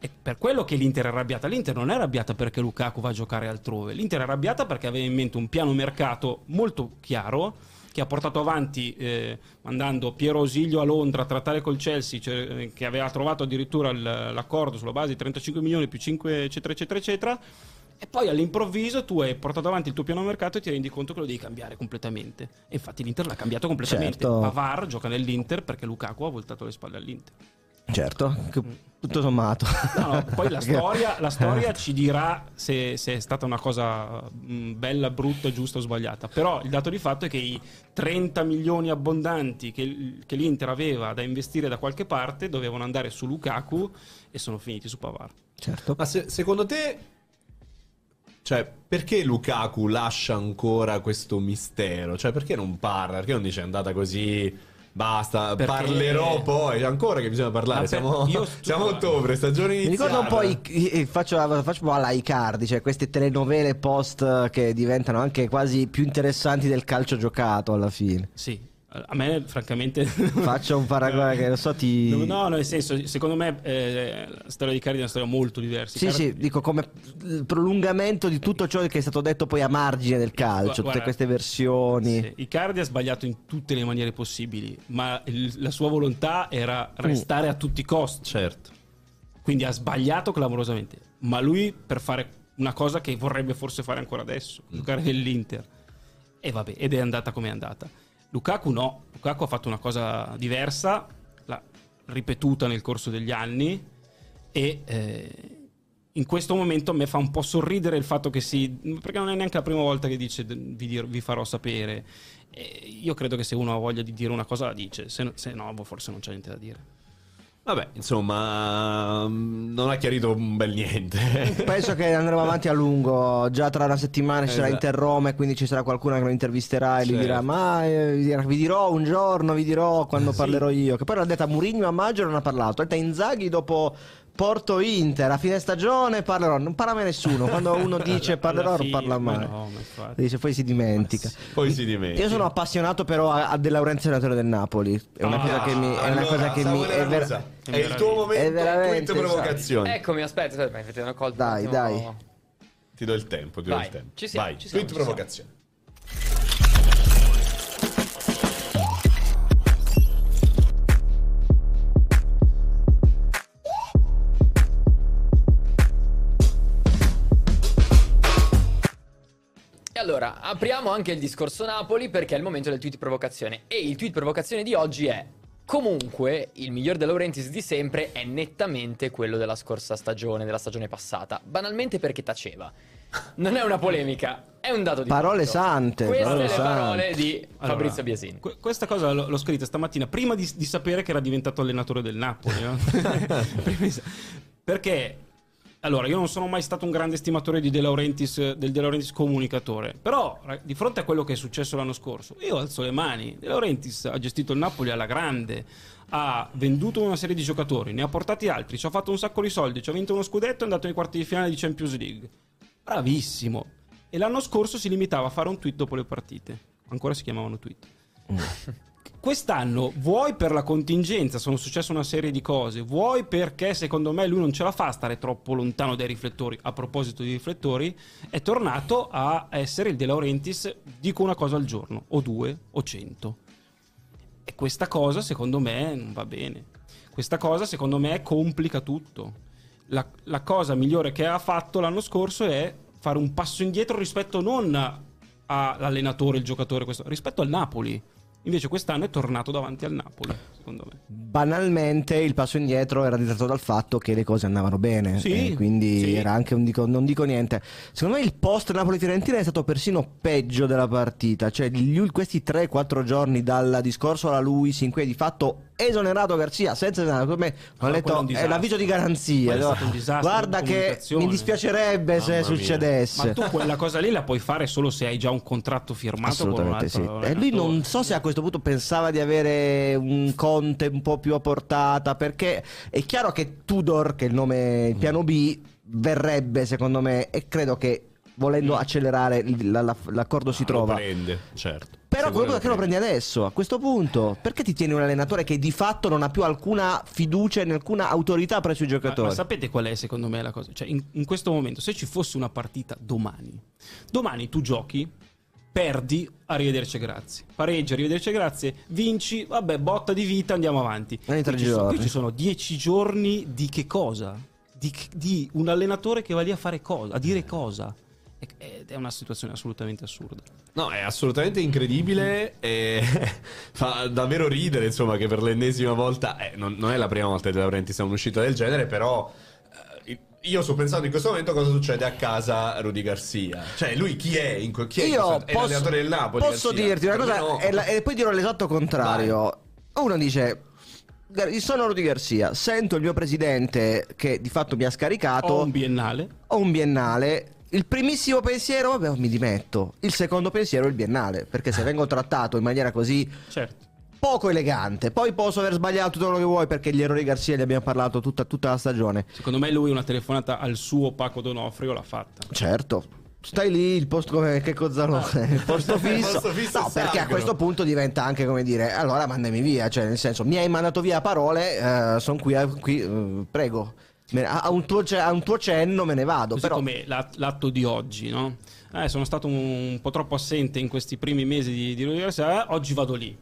È per quello che l'Inter è arrabbiata. L'Inter non è arrabbiata perché Lukaku va a giocare altrove. L'Inter è arrabbiata perché aveva in mente un piano mercato molto chiaro che ha portato avanti eh, mandando Piero Osiglio a Londra a trattare col Chelsea, cioè, che aveva trovato addirittura l'accordo sulla base di 35 milioni più 5 eccetera eccetera eccetera. E poi all'improvviso tu hai portato avanti il tuo piano mercato e ti rendi conto che lo devi cambiare completamente. E infatti l'Inter l'ha cambiato completamente. Certo. Pavar gioca nell'Inter perché Lukaku ha voltato le spalle all'Inter. Certo, tutto sommato. No, no, poi la storia, la storia, ci dirà se, se, è stata una cosa bella, brutta, giusta o sbagliata. Però il dato di fatto è che i 30 milioni abbondanti che, che l'Inter aveva da investire da qualche parte dovevano andare su Lukaku e sono finiti su Pavar. Certo. Ma se, secondo te cioè, perché Lukaku lascia ancora questo mistero? Cioè, perché non parla? Perché non dice è andata così? Basta, Perché... parlerò poi. Ancora che bisogna parlare. Per... Siamo, io... siamo a ottobre, stagione iniziata. Mi ricordo un po' i, faccio, faccio un po' alla Icardi, cioè queste telenovele post che diventano anche quasi più interessanti del calcio giocato alla fine. Sì, a me, francamente. Faccio un paragone che non so ti. No, no, nel senso, secondo me eh, la storia di Cardi è una storia molto diversa. Sì, Cardi... sì, dico come il prolungamento di tutto ciò che è stato detto poi a margine del calcio, Guarda, tutte queste versioni. Sì, Icardi ha sbagliato in tutte le maniere possibili, ma il, la sua volontà era restare mm. a tutti i costi. Certo. Quindi ha sbagliato clamorosamente. Ma lui per fare una cosa che vorrebbe forse fare ancora adesso, mm. giocare nell'Inter. E vabbè, ed è andata come è andata. Lukaku no, Lukaku ha fatto una cosa diversa, l'ha ripetuta nel corso degli anni e eh, in questo momento a me fa un po' sorridere il fatto che si... perché non è neanche la prima volta che dice vi, dir, vi farò sapere. E io credo che se uno ha voglia di dire una cosa la dice, se, se no boh, forse non c'è niente da dire. Vabbè, insomma, mm, non ha chiarito un bel niente. Penso che andremo avanti a lungo. Già tra una settimana ci sarà esatto. Inter Roma e quindi ci sarà qualcuno che lo intervisterà e certo. gli dirà: Ma eh, vi dirò un giorno, vi dirò quando sì. parlerò io. Che poi l'ha detta Murigno a maggio non ha parlato. Ha detto Inzaghi dopo Porto Inter a fine stagione parlerò, non parla mai nessuno. Quando uno dice parlerò, non parla mai. No, Dice, poi si dimentica. Sì. Poi si dimentica. Io sono appassionato però a, a De Laurentiis, allenatore del Napoli. È una ah, cosa che mi. È, allora, cosa che mi è, ver- è il tuo momento. È veramente. provocazione. Eccomi, aspetta, aspetta, mi colto. Dai, dai. Ti do il tempo, ti Vai, do il tempo. Ci siamo, Vai, ci siamo, tweet provocazione. Allora, apriamo anche il discorso Napoli perché è il momento del tweet provocazione. E il tweet provocazione di oggi è: Comunque, il miglior De Laurentiis di sempre è nettamente quello della scorsa stagione, della stagione passata. Banalmente perché taceva. Non è una polemica, è un dato di Parole fatto. sante. Queste parole le sante. parole di Fabrizio allora, Biasini. Qu- questa cosa l- l'ho scritta stamattina prima di, di, sapere che era diventato allenatore del Napoli. No? perché allora, io non sono mai stato un grande stimatore di De Laurentiis, del De Laurentiis comunicatore, però di fronte a quello che è successo l'anno scorso, io alzo le mani. De Laurentiis ha gestito il Napoli alla grande, ha venduto una serie di giocatori, ne ha portati altri, ci ha fatto un sacco di soldi, ci ha vinto uno scudetto e è andato nei quarti di finale di Champions League. Bravissimo. E l'anno scorso si limitava a fare un tweet dopo le partite. Ancora si chiamavano tweet. Quest'anno, vuoi per la contingenza, sono successe una serie di cose, vuoi perché secondo me lui non ce la fa stare troppo lontano dai riflettori. A proposito di riflettori, è tornato a essere il De Laurentiis, dico una cosa al giorno, o due, o cento. E questa cosa secondo me non va bene. Questa cosa secondo me complica tutto. La, la cosa migliore che ha fatto l'anno scorso è fare un passo indietro rispetto non all'allenatore, il giocatore, questo, rispetto al Napoli. Invece quest'anno è tornato davanti al Napoli, secondo me. Banalmente il passo indietro era dettato dal fatto che le cose andavano bene, sì, quindi sì. era anche un dico, non dico niente. Secondo me il post Napoli-Fiorentina è stato persino peggio della partita, cioè gli, questi 3-4 giorni dal discorso alla Luis in cui di fatto esonerato Garzia senza esonerato, come ho letto è l'avviso di garanzia. No? Guarda che mi dispiacerebbe Mamma se mia. succedesse. Ma tu quella cosa lì la puoi fare solo se hai già un contratto firmato Assolutamente sì. E lui non so se a questo punto pensava di avere un Conte un po' più a portata, perché è chiaro che Tudor, che è il nome, il piano B, verrebbe secondo me e credo che volendo mm. accelerare l'accordo si ah, trova. Lo prende, certo. Però quello perché lo prendi adesso? A questo punto, perché ti tieni un allenatore che di fatto non ha più alcuna fiducia e alcuna autorità presso i giocatori? Ma, ma sapete qual è secondo me la cosa? Cioè, in, in questo momento, se ci fosse una partita domani, domani tu giochi perdi, arrivederci grazie. Pareggi, arrivederci grazie, vinci, vabbè, botta di vita, andiamo avanti. Qui ci, sono, qui ci sono dieci giorni di che cosa? Di, di, un allenatore che va lì a fare cosa, a dire cosa. Ed è una situazione assolutamente assurda. No, è assolutamente incredibile e fa davvero ridere, insomma, che per l'ennesima volta, eh, non, non, è la prima volta che De Laurenti sia un'uscita del genere, però io sto pensando in questo momento cosa succede a casa Rudy Garcia. Cioè, lui chi è? In, chi è, io è posso, l'allenatore del Napoli. Posso Garcia? dirti una cosa no. e, la, e, poi dirò l'esatto contrario. Vai. Uno dice. Sono Rudy Garcia, sento il mio presidente che di fatto mi ha scaricato. Ho un biennale. Ho un biennale. Il primissimo pensiero, vabbè, mi dimetto. Il secondo pensiero è il biennale. Perché se vengo trattato in maniera così. Certo poco elegante. Poi posso aver sbagliato tutto quello che vuoi perché gli errori Garcia li abbiamo parlato tutta, tutta la stagione. Secondo me lui una telefonata al suo Paco Donofrio l'ha fatta. Certo. Stai lì, il posto come che Cozzalone, ah. il posto fisso. il posto fisso no, perché a questo punto diventa anche come dire, allora mandami via, cioè nel senso, mi hai mandato via parole, uh, sono qui, qui uh, prego. A un, tuo, a un, tuo, cenno me ne vado. Così però... come l'atto di oggi, no? Eh, sono stato un, un, po' troppo assente in questi primi mesi di, di università, eh, oggi vado lì.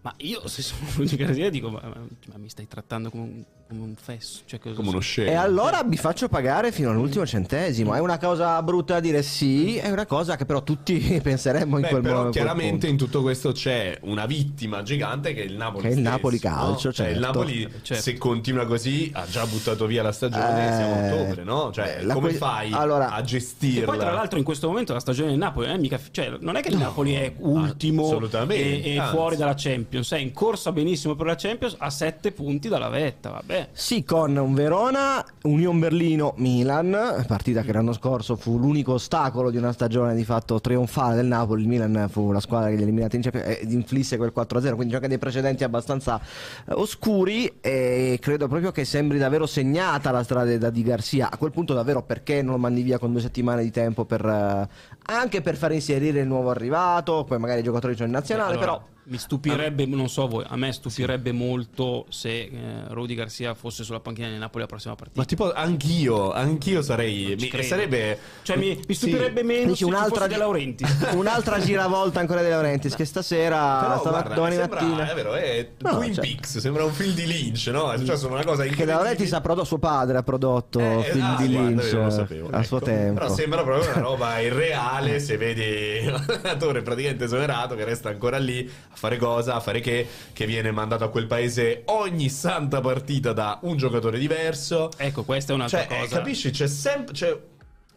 Ma io se sono l'unica dico, ma, ma, ma, mi stai trattando come un, come un fesso, cioè come uno scemo. E allora mi faccio pagare fino all'ultimo centesimo. È una cosa brutta da dire sì, è una cosa che però tutti penseremmo in Beh, quel però modo. chiaramente in tutto questo c'è una vittima gigante che è il Napoli. Che è il Napoli calcio, no? certo. Cioè il certo. Napoli certo. se continua così ha già buttato via la stagione, eh, siamo a ottobre, no? Cioè eh, come que- fai allora, a gestirla? E poi tra l'altro in questo momento la stagione del Napoli non è mica cioè non è che il no, Napoli è ultimo e, e fuori dalla Champions, è in corsa benissimo per la Champions a sette punti dalla vetta, vabbè. Sì, con un Verona, Union Berlino, Milan, partita che l'anno scorso fu l'unico ostacolo di una stagione di fatto trionfale del Napoli. Il Milan fu la squadra che li eliminati in Champions e inflisse quel 4-0, quindi gioca dei precedenti abbastanza eh, oscuri e credo proprio che sembri davvero segnata la strada da Di Garcia. A quel punto davvero perché non lo mandi via con due settimane di tempo per, eh, anche per far inserire il nuovo arrivato, poi magari i giocatori sono in nazionale, allora, però mi stupirebbe, non so voi, a me stupirebbe sì. molto se eh, Rudy Garcia fosse sulla panchina di Napoli la prossima partita. Ma tipo anch'io, anch'io sarei mi, sarebbe Cioè mi, mi stupirebbe sì. meno Dici, un'altra De Laurentiis. un'altra giravolta ancora De Laurentiis che stasera Però, stava, guarda, domani sembra, mattina. È vero, è no, Twin cioè, Peaks, sembra un film di Lynch, no? È successo una cosa Che De Laurentiis ha prodotto suo padre ha prodotto eh, film ah, di Lynch guarda, sapevo, a ecco. suo tempo. Però sembra proprio una roba irreale se vedi l'allenatore praticamente esonerato che resta ancora lì a fare cosa, a fare che, che viene mandato a quel paese ogni santa partita da un giocatore diverso. Ecco, questa è un'altra cioè, cosa. capisci? C'è sempre. C'è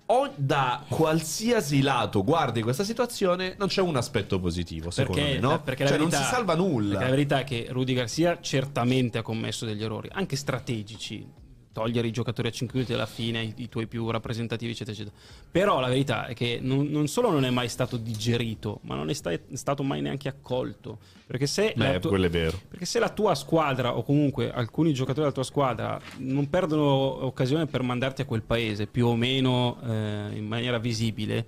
o da qualsiasi lato guardi questa situazione, non c'è un aspetto positivo, secondo perché, me, no? Perché cioè, verità, non si salva nulla. la verità è che Rudy Garcia certamente ha commesso degli errori, anche strategici togliere i giocatori a 5 minuti alla fine, i, i tuoi più rappresentativi, eccetera, eccetera. Però la verità è che non, non solo non è mai stato digerito, ma non è sta- stato mai neanche accolto. Perché se, Beh, tu- perché se la tua squadra, o comunque alcuni giocatori della tua squadra, non perdono occasione per mandarti a quel paese più o meno eh, in maniera visibile,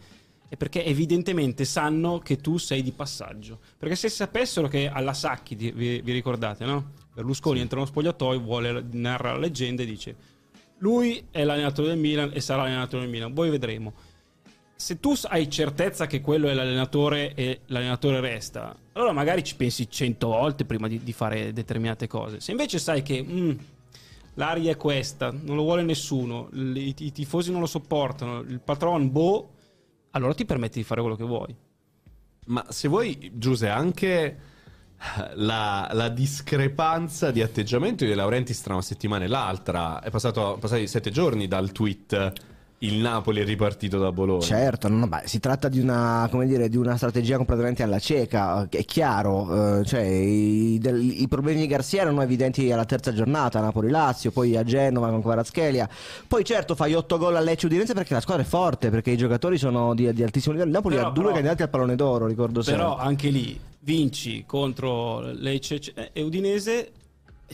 è perché evidentemente sanno che tu sei di passaggio. Perché se sapessero che alla Sacchi, vi, vi ricordate, no? Berlusconi sì. entra nello spogliatoio, vuole narrare la leggenda e dice lui è l'allenatore del Milan e sarà l'allenatore del Milan, poi vedremo. Se tu hai certezza che quello è l'allenatore e l'allenatore resta, allora magari ci pensi cento volte prima di, di fare determinate cose. Se invece sai che mm, l'aria è questa, non lo vuole nessuno, i, i tifosi non lo sopportano, il patron, boh, allora ti permetti di fare quello che vuoi. Ma se vuoi, Giuse, anche la, la, discrepanza di atteggiamento di De Laurentiis tra una settimana e l'altra. È passato, passati sette giorni dal tweet il Napoli è ripartito da Bologna. Certo, no, beh, si tratta di una, dire, di una, strategia completamente alla cieca, è chiaro, eh, cioè, i, del, i, problemi di Garcia erano evidenti alla terza giornata, Napoli-Lazio, poi a Genova con Kvaratskhelia, poi certo fai 8 gol a Lecce Udinese perché la squadra è forte, perché i giocatori sono di, di altissimo livello, il Napoli però, ha due però, candidati al pallone d'oro, ricordo sempre. Però anche lì vinci contro Lecce e Udinese,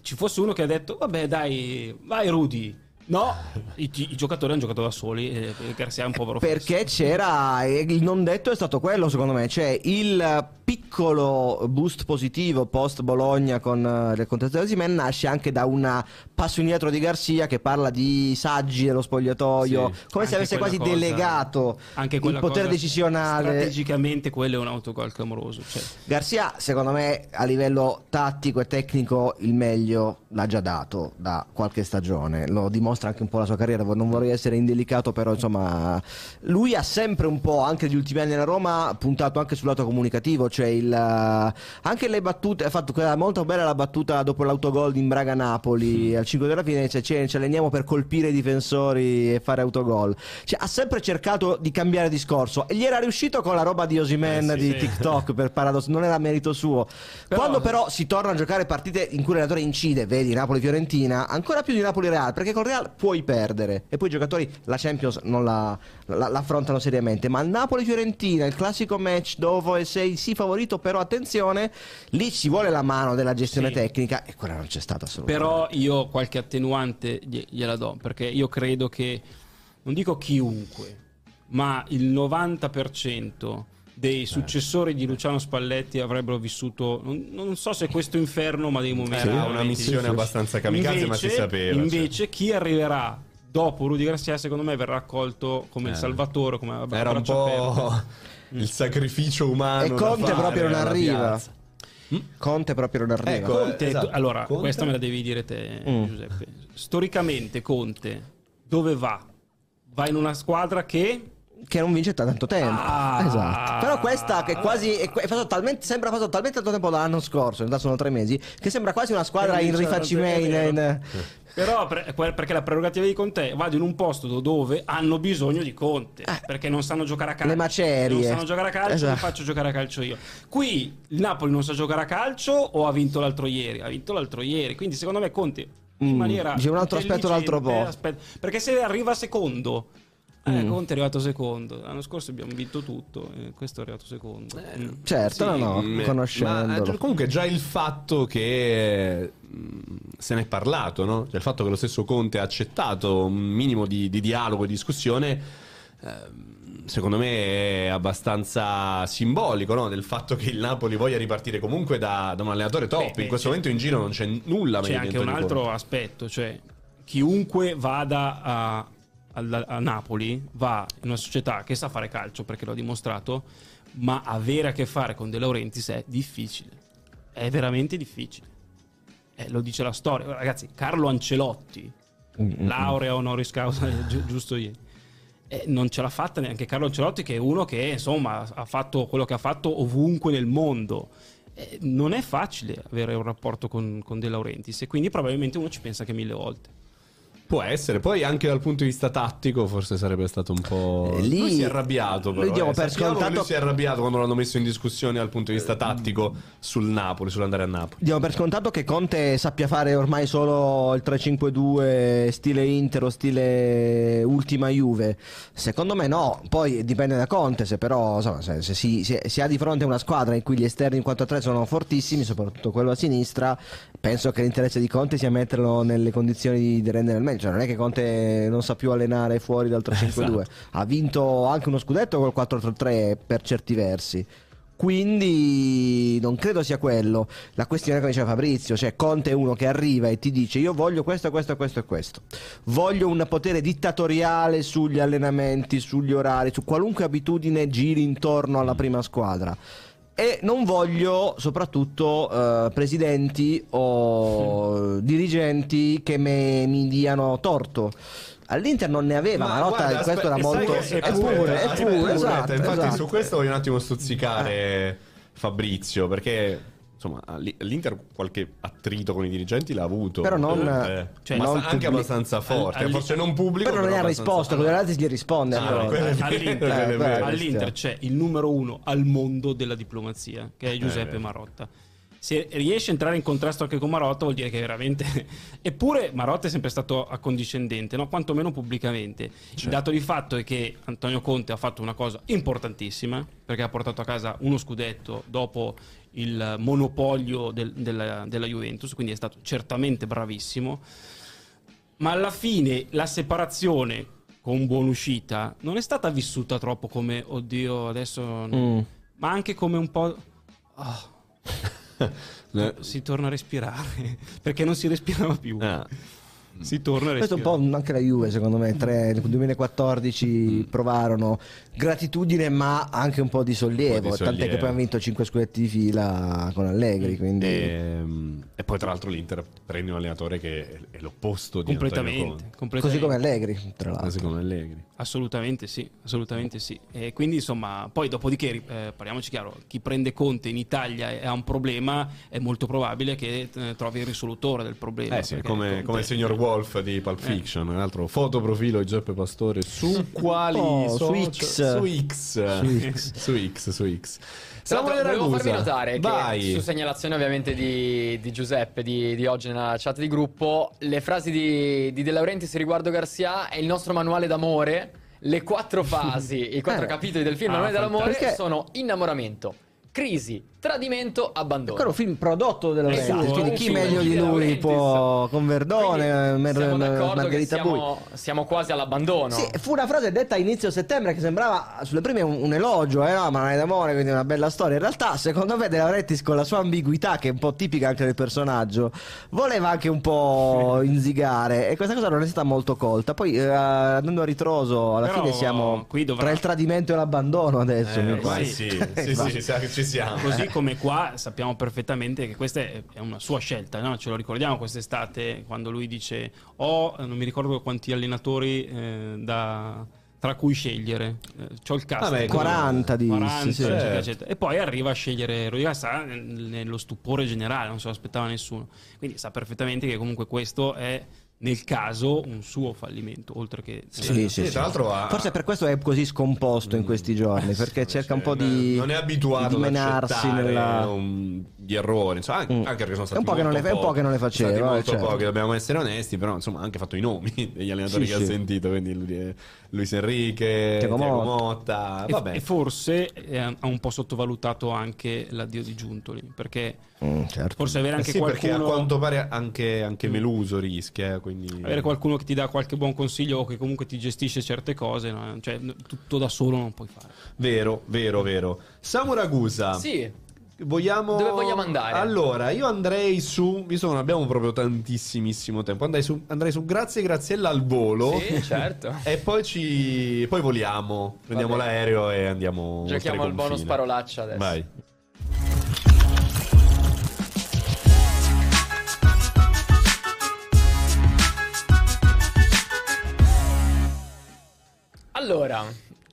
ci fosse uno che ha detto vabbè dai, vai Rudy No, i, i, giocatori hanno giocato da soli e Garcia è un povero Perché c'era, il non detto è stato quello secondo me, cioè il piccolo boost positivo post Bologna con uh, le contestazioni di Men nasce anche da una passo indietro di Garcia che parla di saggi dello spogliatoio, sì, come se avesse quasi cosa, delegato il potere decisionale. Strategicamente quello è un autogol clamoroso. Cioè. Garcia secondo me a livello tattico e tecnico il meglio l'ha già dato da qualche stagione, lo dimostra anche un po' la sua carriera, non vorrei essere indelicato però insomma lui ha sempre un po', anche negli ultimi anni nella Roma, puntato anche sul lato comunicativo cioè il, eh, anche le battute, ha fatto quella molto bella la battuta dopo l'autogol di Braga-Napoli mm. al 5 della fine, dice ci, ci alleniamo per colpire i difensori e fare autogol. Cioè, ha sempre cercato di cambiare discorso e gli era riuscito con la roba di Osimen eh, sì, di sì. TikTok per paradosso, non era merito suo. Però... Quando però si torna a giocare partite in cui l'allenatore incide, vedi Napoli-Fiorentina, ancora più di Napoli-Real, perché con Real puoi perdere e poi i giocatori la Champions non la, la, la affrontano seriamente, ma il Napoli-Fiorentina, il classico match dove sei sì favorito, però attenzione, lì ci vuole la mano della gestione sì. tecnica e quella non c'è stata assolutamente. Però io qualche attenuante gliela do, perché io credo che, non dico chiunque, ma il 90% dei eh. successori di Luciano Spalletti avrebbero vissuto non, non, so se questo inferno ma dei momenti era una missione abbastanza kamikaze invece, ma si sapeva invece cioè. chi arriverà dopo Rudy Garcia secondo me verrà accolto come eh. il salvatore come vabbè, era un po' il sacrificio umano e Conte proprio non arriva mm? Conte proprio non arriva ecco, Conte, esatto. allora Conte? questa me la devi dire te mm. Giuseppe storicamente Conte dove va? va in una squadra che che non vince da tanto tempo. Ah, esatto. Però questa che quasi è, è talmente, sembra passato talmente tanto tempo dall'anno scorso, in realtà sono tre mesi, che sembra quasi una squadra in rifacimento. Però per, perché la prerogativa di Conte vado in un posto dove hanno bisogno di Conte, eh, perché non sanno giocare a calcio. Le macerie. Non sanno giocare a calcio, esatto. mi faccio giocare a calcio io. Qui il Napoli non sa giocare a calcio o ha vinto l'altro ieri? Ha vinto l'altro ieri, quindi secondo me Conte in mm, maniera... C'è un altro aspetto l'altro po'. perché se arriva secondo eh, mm. Conte è arrivato secondo. L'anno scorso abbiamo vinto tutto, e questo è arrivato secondo. Eh, mm. Certo, sì, no, no, conoscendolo. Ma, comunque già il fatto che mm, se ne è parlato, no? Cioè il fatto che lo stesso Conte ha accettato un minimo di, di dialogo e discussione, eh, secondo me è abbastanza simbolico no? del fatto che il Napoli voglia ripartire comunque da, da un allenatore top. Beh, in questo momento in giro non c'è nulla. C'è anche un altro aspetto, cioè chiunque vada a a, a Napoli va in una società che sa fare calcio perché l'ho dimostrato, ma avere a che fare con De Laurentiis è difficile. È veramente difficile. Eh, lo dice la storia. Ragazzi, Carlo Ancelotti, mm-hmm. laurea honoris causa, gi- giusto ieri. Eh, non ce l'ha fatta neanche Carlo Ancelotti, che è uno che insomma ha fatto quello che ha fatto ovunque nel mondo. Eh, non è facile avere un rapporto con, con De Laurentiis e quindi probabilmente uno ci pensa che mille volte. Può essere, poi anche dal punto di vista tattico forse sarebbe stato un po'... Eh, lì, lui si è arrabbiato però, diamo eh. per scontato... lui si è arrabbiato quando l'hanno messo in discussione dal punto di vista tattico sul Napoli, sull'andare a Napoli. Diamo per scontato che Conte sappia fare ormai solo il 3-5-2 stile Inter o stile ultima Juve. Secondo me no, poi dipende da Conte, se però insomma, se, se, si, se, si, ha di fronte una squadra in cui gli esterni in 4-3 sono fortissimi, soprattutto quello a sinistra, penso che l'interesse di Conte sia metterlo nelle condizioni di, di rendere il meglio cioè non è che Conte non sa più allenare fuori dal 3-5-2, esatto. ha vinto anche uno scudetto col 4-3 per certi versi. Quindi non credo sia quello. La questione che diceva Fabrizio, cioè Conte è uno che arriva e ti dice io voglio questo, questo, questo e questo. Voglio un potere dittatoriale sugli allenamenti, sugli orari, su qualunque abitudine giri intorno alla prima squadra e non voglio soprattutto eh, presidenti o dirigenti che me- mi diano torto. All'Inter non ne aveva, ma Marotta guarda, questo era molto... Eppure, eppure, esatto, Infatti esatto. su questo voglio un attimo stuzzicare Fabrizio, perché insomma l- l'Inter qualche attrito con i dirigenti l'ha avuto. Però non- Eh, cioè, abbast- non anche pubblic- abbastanza forte, al- forse non pubblico. Però non gli ha risposto, con altri gli risponde. Ah, è vero, All'Inter, è eh, beh, All'Inter c'è il numero uno al mondo della diplomazia, che è Giuseppe vero. Marotta. Se riesce a entrare in contrasto anche con Marotta, vuol dire che veramente. Eppure Marotta è sempre stato accondiscendente, no? quantomeno pubblicamente. Il dato di fatto è che Antonio Conte ha fatto una cosa importantissima, perché ha portato a casa uno scudetto dopo il monopolio del- della, della Juventus, quindi è stato certamente bravissimo. Ma alla fine la separazione con buonuscita non è stata vissuta troppo come oddio adesso Mm. ma anche come un po' Eh, si torna a respirare perché non si respirava più ah. si torna a Questo è respirare un po' anche la Juve, secondo me. Tre, nel 2014 provarono gratitudine, ma anche un po' di sollievo. Po' di Tant'è che sollievo. poi hanno vinto 5 scudetti di fila con Allegri. Quindi... E, e poi tra l'altro l'Inter prende un allenatore che è, l'opposto di completamente, completamente. Così come Allegri, tra l'altro. Quasi come Allegri. Assolutamente sì, assolutamente sì. E quindi insomma, poi dopodiché, eh, parliamoci chiaro, chi prende Conte in Italia e ha un problema, è molto probabile che eh, trovi il risolutore del problema. Eh sì, come, Conte- come il signor Wolf di Pulp Fiction, un altro fotoprofilo di Giuseppe Pastore su quali Oh, su social- X. Su X. Su X. su X, su X. Samuele volevo farvi notare vai. che su segnalazione ovviamente di, di Giuseppe di, di oggi nella chat di gruppo, le frasi di, di De Laurentiis riguardo Garcia è il nostro manuale d'amore. Le quattro fasi, i quattro Eh. capitoli del film Ah, Manuale dell'amore perché- sono innamoramento, crisi, tradimento, abbandono. Ancora un film prodotto da Esatto, Laurentiis, quindi un chi meglio di lui può con Verdone, Quindi Mer- Margherita Bui. siamo, siamo quasi all'abbandono. Sì, fu una frase detta a inizio settembre che sembrava sulle prime un, un elogio, eh, no, ma non è d'amore, quindi una bella storia. In realtà, secondo me, De Laurentiis con la sua ambiguità, che è un po' tipica anche del personaggio, voleva anche un po' inzigare e questa cosa non è stata molto colta. Poi, eh, andando a ritroso, alla Però fine siamo qui dovrà- tra il tradimento e l'abbandono adesso. Eh, sì, sì, sì, ci siamo- ci siamo. Così come qua sappiamo perfettamente che questa è una sua scelta, no? ce lo ricordiamo quest'estate quando lui dice ho, eh, non mi ricordo quanti allenatori eh, da, tra cui scegliere, eh, c'ho il cast. Vabbè, 40 disse, 40, sì. eccetera, Certo. eccetera. E poi arriva a scegliere Garza nel- nello stupore generale, non se lo aspettava nessuno. Quindi sa perfettamente che comunque questo è nel caso un suo fallimento, oltre che Sì, Sì, sì, sì. tra l'altro ha- Forse per questo è così scomposto in questi giorni, perché cerca un po' di non è abituato di menarsi nella un- gli errori insomma, anche, Mm. anche perché sono È stati un po' che non le- è un po' non le faceva, eh, molto certo. pochi dobbiamo essere onesti però insomma ha anche fatto i nomi degli allenatori Sì, che sì. ha sentito quindi lui- Luis Enrique Tiago Tiago Motta. Motta E, vabbè e forse eh, ha un po' sottovalutato anche l'addio di Giuntoli, perché Mm, certo. forse avere Eh anche sì, perché a qualcuno... quanto pare anche, anche Meluso rischia eh, quindi Avere qualcuno che ti dà qualche buon consiglio o che comunque ti gestisce certe cose, no? cioè tutto da solo non puoi fare. vero vero vero Samuragusa Sì, Vogliamo... Dove vogliamo andare? Allora, io andrei su, visto che non abbiamo proprio tantissimissimo tempo, andrei su, andrei su Grazie Graziella al volo. sì, certo. E poi ci. Poi voliamo. Prendiamo l'aereo e andiamo. Giochiamo al bonus parolaccia adesso. Vai. Allora,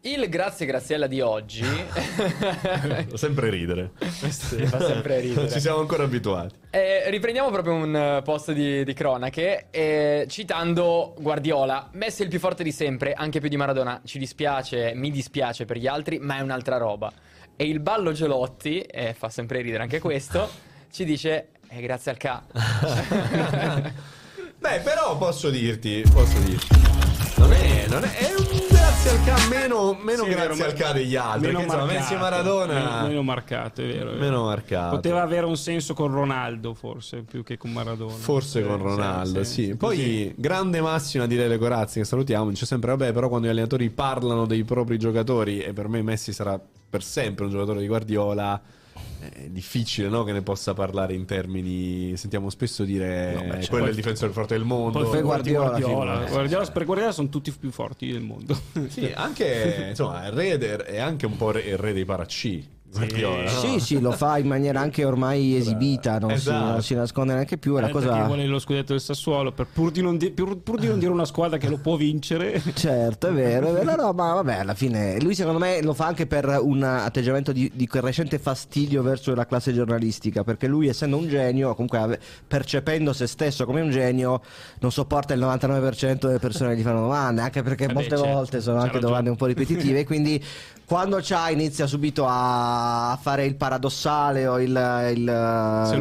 il grazie Graziella di oggi Fa sempre ridere. Sì, fa sempre ridere. Ci siamo ancora abituati. Eh, riprendiamo proprio un eh, post di, di cronache eh, citando Guardiola. Messi è il più forte di sempre, anche più di Maradona. Ci dispiace, mi dispiace per gli altri, ma è un'altra roba. E il ballo Gelotti, e fa sempre ridere anche questo, ci dice eh, grazie al K. Beh, però posso dirti. Posso dirti. Non è. Non è, è un grazie al K meno, meno Sì, grazie al K degli altri. meno Perché marcato, Messi e Maradona. Meno, meno marcato, è vero. è vero. Meno marcato. Poteva avere un senso con Ronaldo, forse, più che con Maradona. Forse Eh, con Ronaldo, sì. Poi così. grande massima di Lele Corazzi che salutiamo, dice sempre vabbè, però quando gli allenatori parlano dei propri giocatori e per me Messi sarà per sempre un giocatore di Guardiola è difficile no, che ne possa parlare in termini sentiamo spesso dire No, beh, eh, quello è il difensore più forte del mondo Poi fai Guardiola, Guardiola. figurati. Guardiola, per Guardiola sono tutti più forti del mondo. sì, anche insomma il re de- è anche un po' re- il re dei parac No? Sì, sì, lo fa in maniera anche ormai esibita, non, Esatto. si, non si nasconde neanche più. È la Eh, perché cosa. vuole lo scudetto del Sassuolo per, pur, di non di- pur- pur di non dire una squadra che lo può vincere. Certo, è vero, è vero, no, ma vabbè, alla fine lui secondo me lo fa anche per un atteggiamento di, di crescente fastidio verso la classe giornalistica, perché lui essendo un genio, comunque percependo se stesso come un genio, non sopporta il 99% delle persone che gli fanno domande, anche perché beh, molte certo, volte sono anche ragione. domande un po' ripetitive, quindi quando c'ha inizia subito a fare il paradossale o il, il-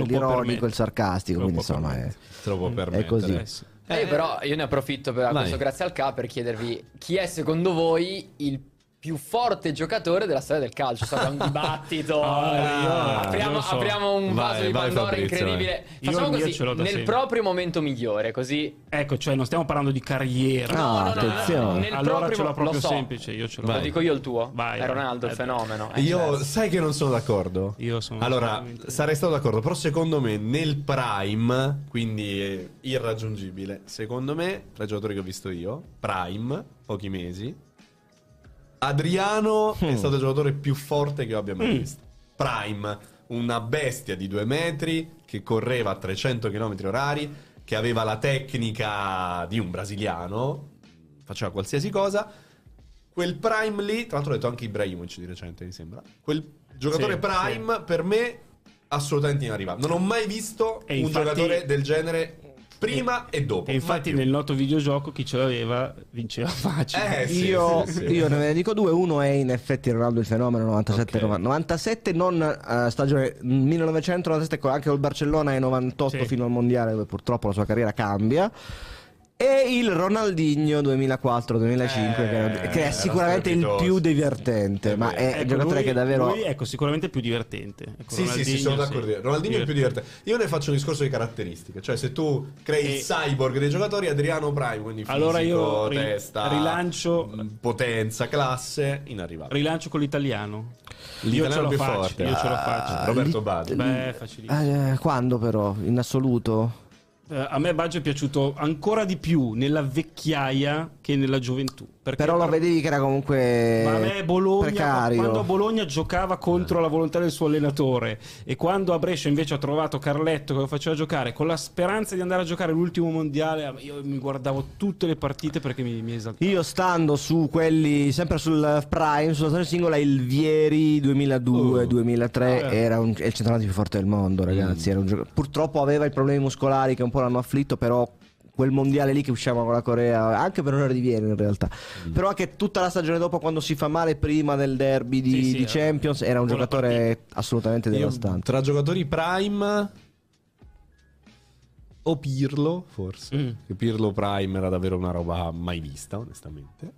l'ironico, il sarcastico, quindi insomma è, è così. Eh. Eh, però io ne approfitto per questo grazie al K per chiedervi chi è secondo voi il più forte giocatore della storia del calcio. È un dibattito. Ah, io apriamo, so. apriamo un Vai, vaso di vai, Pandora Fabrizio, incredibile. Io Facciamo mio così, ce l'ho da nel sempre. proprio momento migliore, così Ecco, cioè non stiamo parlando di carriera. No, attenzione. nel allora proprio- ce l'ho proprio lo so. semplice, io ce l'ho. Lo dico io il tuo. Vai, è vai. Ronaldo il Eh, fenomeno. è Io diverso. sai che non sono d'accordo? Io sono Allora, sarei stato d'accordo, però secondo me nel prime, quindi eh, irraggiungibile, secondo me, tra i giocatori che ho visto io, prime, pochi mesi, Adriano è stato il giocatore più forte che io abbia mai visto. Prime, una bestia di due metri che correva a 300 km orari, che aveva la tecnica di un brasiliano, faceva qualsiasi cosa. Quel prime lì, tra l'altro ho detto anche Ibrahimovic di recente, mi sembra. Quel giocatore Sì, prime per me assolutamente inarrivabile. Non ho mai visto E un infatti- giocatore del genere prima e, dopo. E infatti nel noto videogioco chi ce l'aveva vinceva facile. Eh, sì, io, sì, sì. io ne dico due, uno è in effetti Ronaldo il fenomeno 97 Ok. 97 non eh, stagione 1997 co- anche col Barcellona e 98 Sì. fino al mondiale dove purtroppo la sua carriera cambia e il Ronaldinho 2004-2005 che, Eh, che è sicuramente il più divertente È ma è Ecco, un giocatore lui- che davvero Lui ecco, sicuramente più divertente. Ecco, Sì, sì, sì, sono d'accordo. Ronaldinho è il più divertente. Io ne faccio un discorso di caratteristiche. Cioè, se tu crei il E- cyborg dei giocatori, Adriano Prime, quindi fisico, Allora io ri- testa, rilancio- potenza, classe, inarrivabile. Rilancio con l'italiano. L'italiano io ce l'ho più facile, forte. Io ce l'ho Ah, facile. Roberto Baggio. Beh, facilissimo. Eh, quando però in assoluto Eh, a me Baggio è piaciuto ancora di più nella vecchiaia che nella gioventù. Però lo per- vedevi che era comunque Ma a me Bologna, precario quando a Bologna giocava contro la volontà del suo allenatore e quando a Brescia invece ha trovato Carletto che lo faceva giocare con la speranza di andare a giocare l'ultimo mondiale, io mi guardavo tutte le partite perché mi, mi esaltava. Io stando su quelli, sempre sul Prime, sulla stagione singola, il Vieri 2002-2003 Ah, eh. era un- il centravanti più forte del mondo, ragazzi. Era un gioco- Purtroppo aveva i problemi muscolari che un po' l'hanno afflitto, però quel mondiale lì che usciva con la Corea, anche per onore di Vieri in realtà. Però anche tutta la stagione dopo, quando si fa male prima del derby di, Sì, sì, di eh. Champions, era un giocatore assolutamente Io, devastante. tra giocatori Prime o Pirlo, forse. Mm. Che Pirlo Prime era davvero una roba mai vista, onestamente.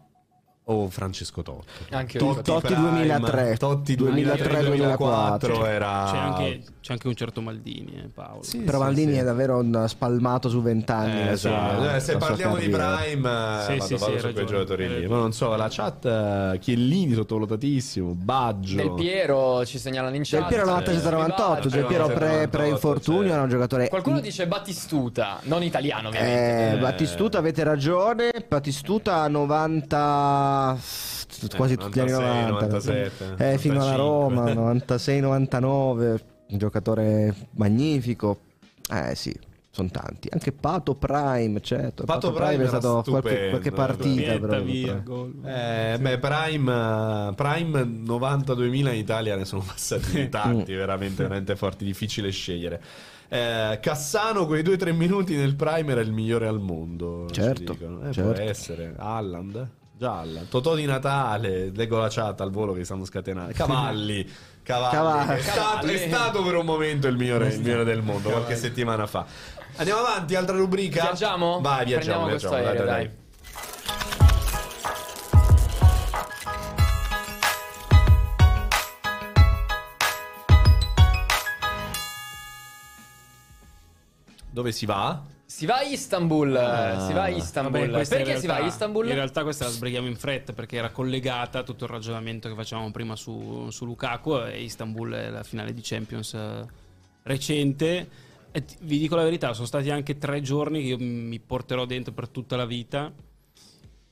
O Francesco Totti. Anche. Totti Prime, 2003, Totti 2003, 2003-2004 era... C'è anche, c'è anche un certo Maldini, eh, Paolo. Sì, Però sì, Maldini sì. è davvero un spalmato su vent'anni. Eh, esatto. Eh, se parliamo di. Prime, eh, Sì, vado, sì, vado su quei giocatori lì. ragione. Ma non so, la chat, eh, Chiellini sottovalutatissimo, Baggio. Del Piero ci segnalano in chat. Del Piero 97-98, Del Piero pre, pre infortunio era un giocatore Qualcuno dice Battistuta, non italiano ovviamente. Eh, Battistuta avete ragione Battistuta 90 quasi tutti gli anni 96, 90 97, eh, fino alla 95. Roma 96 99 un giocatore magnifico eh sì sono tanti anche Pato Prime certo Pato Prime è era stato qualche, stupendo, qualche eh, partita però, via, gol. Eh, beh, Prime, eh, Prime 90-2000 in Italia ne sono passati tanti, veramente, veramente forti, difficile scegliere. Eh, Cassano, quei 2-3 minuti nel Prime era il migliore al mondo. Certo. Eh, certo. Può essere. Alland? Già Alland. Totò di Natale, leggo la chat al volo che stanno scatenando. Cavalli. Cavalli. Cavalli. È, stato, è stato per un momento il migliore, il migliore del mondo, qualche settimana fa. Andiamo avanti, altra rubrica. Viaggiamo? Vai, viaggiamo, viaggiamo. aereo, dai, dai. dai. Dove si va? Si va a Istanbul, Ah. si va a Istanbul. Vabbè, Perché si va a realtà- Istanbul? In realtà questa la sbrighiamo in fretta perché era collegata a tutto il ragionamento che facevamo prima su, su Lukaku e Istanbul è la finale di Champions eh, recente. E vi dico la verità, sono stati anche tre giorni che io mi porterò dentro per tutta la vita.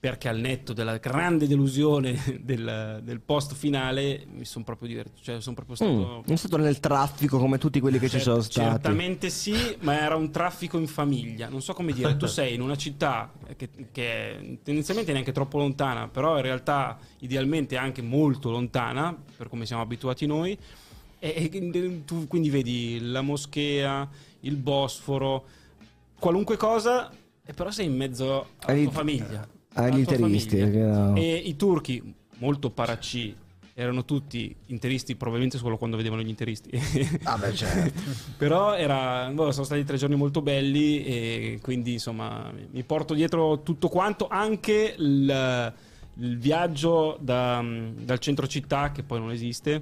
Perché al netto della grande delusione del, del post finale mi sono proprio divertito, cioè sono proprio stato... Mm, stato nel traffico come tutti quelli che ci Cert- sono stati. Certamente sì, ma era un traffico in famiglia. Non so come dire, tu sei in una città che, che è tendenzialmente neanche troppo lontana, però in realtà idealmente anche molto lontana, per come siamo abituati noi. E, e tu quindi vedi la moschea, il Bosforo, qualunque cosa, e però sei in mezzo alla tua famiglia. Agli interisti, famiglia. no. E i turchi, molto paraci, erano tutti interisti, probabilmente solo quando vedevano gli interisti. Ah, beh, certo. Però era, boh, sono stati tre giorni molto belli e quindi insomma mi porto dietro tutto quanto, anche il, il viaggio da- dal centro città, che poi non esiste,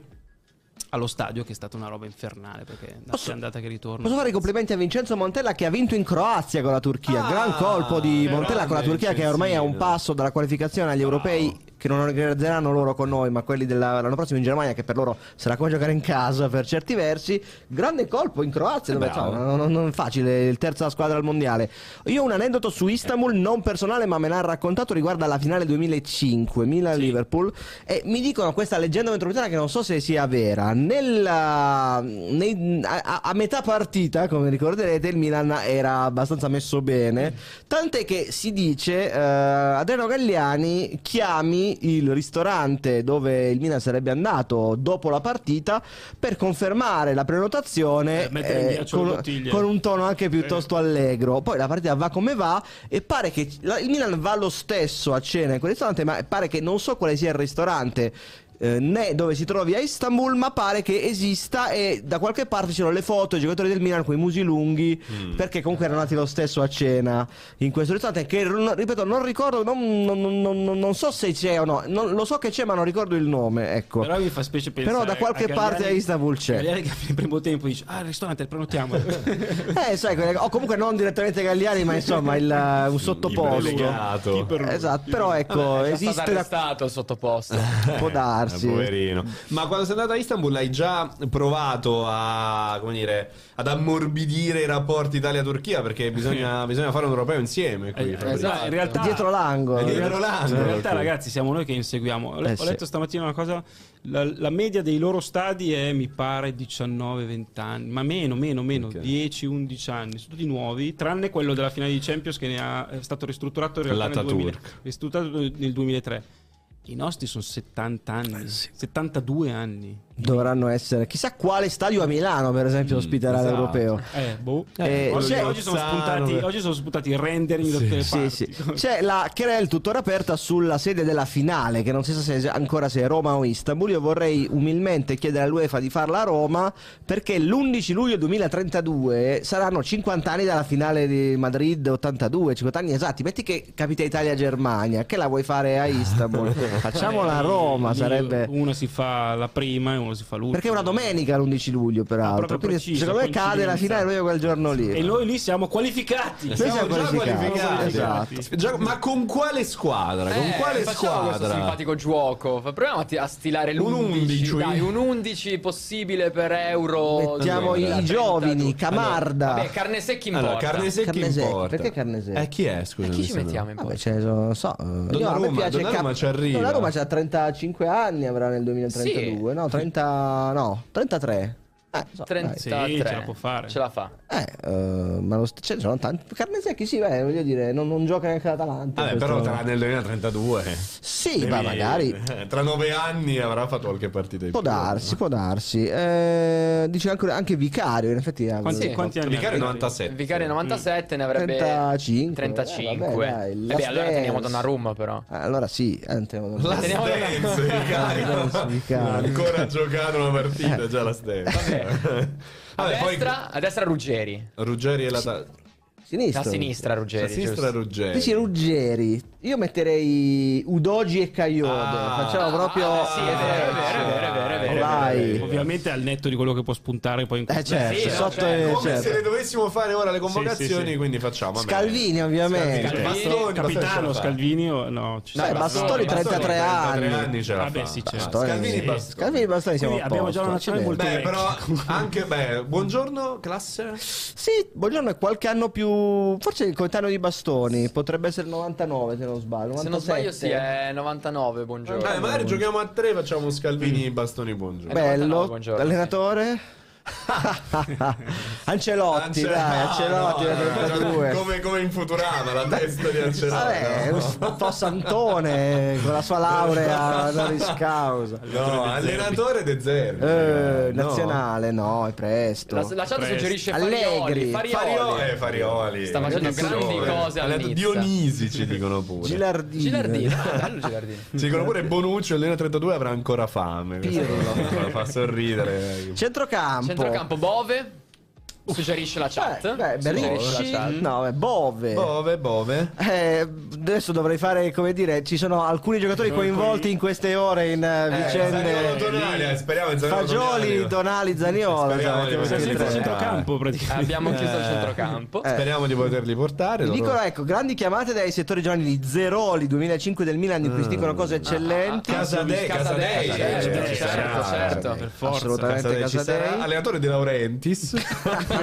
allo stadio, che è stata una roba infernale perché Posso- e andata che ritorno. Posso fare i complimenti a Vincenzo Montella che ha vinto in Croazia con la Turchia. Ah, Gran colpo di Montella con la Turchia che ormai è a un passo dalla qualificazione agli europei che non organizzeranno loro con noi, ma quelli della- l'anno prossimo in Germania che per loro sarà come giocare in casa per certi versi. Grande colpo in Croazia, dove Bravo. cioè, non, non è facile, il terza squadra al mondiale. Io ho un aneddoto su Istanbul, non personale, ma me l'ha raccontato riguarda la finale 2005, Milan-Liverpool. E mi dicono questa leggenda metropolitana che non so se sia vera. Nella, nei- a, a- metà partita, come ricorderete, il Milan era abbastanza messo bene. Tant'è che si dice, eh, Adriano Galliani chiami il ristorante dove il Milan sarebbe andato dopo la partita per confermare la prenotazione Eh, eh, con, con un tono anche piuttosto allegro. Poi la partita va come va e pare che la- il Milan va lo stesso a cena in quel ristorante, ma pare che non so quale sia il ristorante. Eh, né dove si trovi a Istanbul, ma pare che esista e da qualche parte c'erano le foto dei giocatori del Milan con i musi lunghi, Mm. perché comunque erano andati lo stesso a cena in questo ristorante. Che ripeto, non ricordo, non, non- non- non- non so se c'è o no, non- lo so che c'è, ma non ricordo il nome. Ecco. Però mi fa specie pensare Però da qualche a parte a Istanbul c'è. Galliani che nel primo tempo dice ah il ristorante prenotiamo Eh, sai, o comunque non direttamente Galliani, ma insomma il, un sottoposto. Iperlegato. Esatto, però ecco, È già esiste stato da... sottoposto. può darsi. Eh, poverino. Ma quando sei andato a Istanbul hai già provato a, come dire, ad ammorbidire i rapporti Italia-Turchia? Perché bisogna, bisogna fare un europeo insieme qui. Eh, esatto, in realtà Dietro l'angolo. È dietro l'angolo. In realtà, ragazzi, siamo noi che inseguiamo. Ho, Eh, ho sì. letto stamattina una cosa: la, la media dei loro stadi è, mi pare, 19-20 anni, ma meno, meno, meno, Ok. 10-11 anni. Sono tutti nuovi, tranne quello della finale di Champions che ne ha, è stato ristrutturato in realtà nel, L'Ataturk. 2000, ristrutturato nel 2003. I nostri sono 70 anni, 72 anni. Dovranno essere. Chissà quale stadio a Milano, per esempio, ospiterà esatto. l'europeo. Eh, boh. Eh, oggi, c'è- oggi sono spuntati, oggi sono spuntati i rendering da tutte le Sì, parti. sì. C'è la querel tuttora aperta sulla sede della finale, che non si sa se ancora se è Roma o Istanbul. Io vorrei umilmente chiedere all'UEFA di farla a Roma, perché l'11 luglio 2032 saranno 50 anni dalla finale di Madrid 82, 50 anni esatti. Metti che capita Italia-Germania, che la vuoi fare a Istanbul? Facciamola a Roma, Eh, sarebbe. Uno si fa la prima e uno si fa l'ultima. Perché è una domenica l'11 luglio, peraltro. proprio Quindi preciso, secondo me cade la finale proprio quel giorno lì. E noi lì siamo qualificati. Noi siamo già qualificati. qualificati. Esatto. Già- ma con quale squadra? Con Eh, quale facciamo questo squadra? simpatico gioco. Proviamo a, ti- a stilare Un l'11. 11. Dai, un 11 possibile per Euro. Mettiamo i, i 2032. giovani, Camarda. Vabbè, carne secchi in Allora, porta. carne secchi Carne in secchi. porta. Perché carne secchi? Eh, chi è, scusa? E chi ci mettiamo in Vabbè, porta? ce ne sono, non so. eh, io- a me Donnarumma- piace Donnarumma Cap- ci arriva. Donnarumma c'ha 35 anni, avrà nel 2032. No, 30 no, 33. Eh, so, 33. Sì, ce la può fare. Ce la fa. Eh, eh, ma lo st- ce ne sono tanti. Carne secchi, sì, beh, voglio dire, non, non gioca neanche l'Atalanta. Vabbè, questo- però tra nel 2032. Sì, devi- ma magari. eh, Tra nove anni avrà fatto qualche partita in Può più. darsi, può darsi. Eh, dice anche, anche Vicario, in effetti. Quanti, Sì. quanti anni Vicario ha? 97. Vicario 97 ne avrebbe 35. 35. Eh, vabbè, dai, Eh Last beh, allora teniamo. Donnarumma però. Eh, Allora sì, eh, teniamo- La Teniamo- Stance, Vicario. Vicario. Ancora giocato una partita, già la Stance. A Vabbè, poi destra, a destra Ruggeri. Ruggeri e la ta- Sinistra. A sinistra a Ruggeri. sinistra giusto. Ruggeri. Dici Ruggeri. Io metterei Udogi e Caiode. Ah. Facciamo proprio. Ah, sì, è vero, è vero, è vero, è vero, è vero. Vai. Ovviamente al netto di quello che può spuntare poi in Eh certo, Sì, sotto cioè, Come certo. se le dovessimo fare ora le convocazioni, Sì, sì, sì. quindi facciamo. vabbè. Scalvini, ovviamente. Scalvini, Scalvini, Bastoni, Capitano Bastoni. Scalvini o no? Ci sta. Bastoni, No, 33 anni. anni ce la Vabbè, sì, certo. Bastoni, Scalvini sì. Bastoni. Scalvini Bastoni siamo Quindi a abbiamo già una accidenti. molto Beh, però anche beh, buongiorno classe. Sì, buongiorno è qualche anno più. Forse il coetaneo di Bastoni. Potrebbe essere il 99, se non sbaglio. Se non sbaglio, sì, 97. è 99. Buongiorno. Dai, magari giochiamo a tre, facciamo Scalvini, bastoni, buongiorno. Beh, 99, Bello. buongiorno, Allenatore? Ancelotti, Ance- dai, Ancelotti, no, no, 32. come, come in Futurama, la testa di Ancelotti. Vabbè, un po' Santone con la sua laurea honoris causa. No, allenatore De Zerbi. Eh, nazionale, no, è presto. La, la chat Presto. suggerisce Allegri. Farioli. Farioli. Farioli, eh, Farioli. Sta facendo grandi cose Nizza. Dionisi ci dicono pure. Gilardino. Gilardino. Ah, bello Gilardino. Ci dicono pure Bonucci, allena 32 avrà ancora fame. Pirlo. fa sorridere. Centrocampo. Centrocampo Bove. Suggerisce la Eh, chat. beh, Suggerisce Berisci. la chat. No, è Bove. Bove, Bove. Eh, adesso dovrei fare, come dire, ci sono alcuni giocatori coinvolti in queste ore in eh, Zaniolo, vicende. Tonali, eh, speriamo in Zaniolo, Fagioli. Donali, Zaniola. Speriamo di sì, centrocampo praticamente. Abbiamo chiuso il Eh. centrocampo. Eh. Speriamo di poterli portare. Loro- dicono, ecco, grandi chiamate dai settori giovanili Zeroli 2005 del Milan in cui si dicono cose eccellenti. Casadei, Casadei, Casadei, certo, certo, certo. Per forza. Assolutamente Casadei. Allenatore di Laurentiis.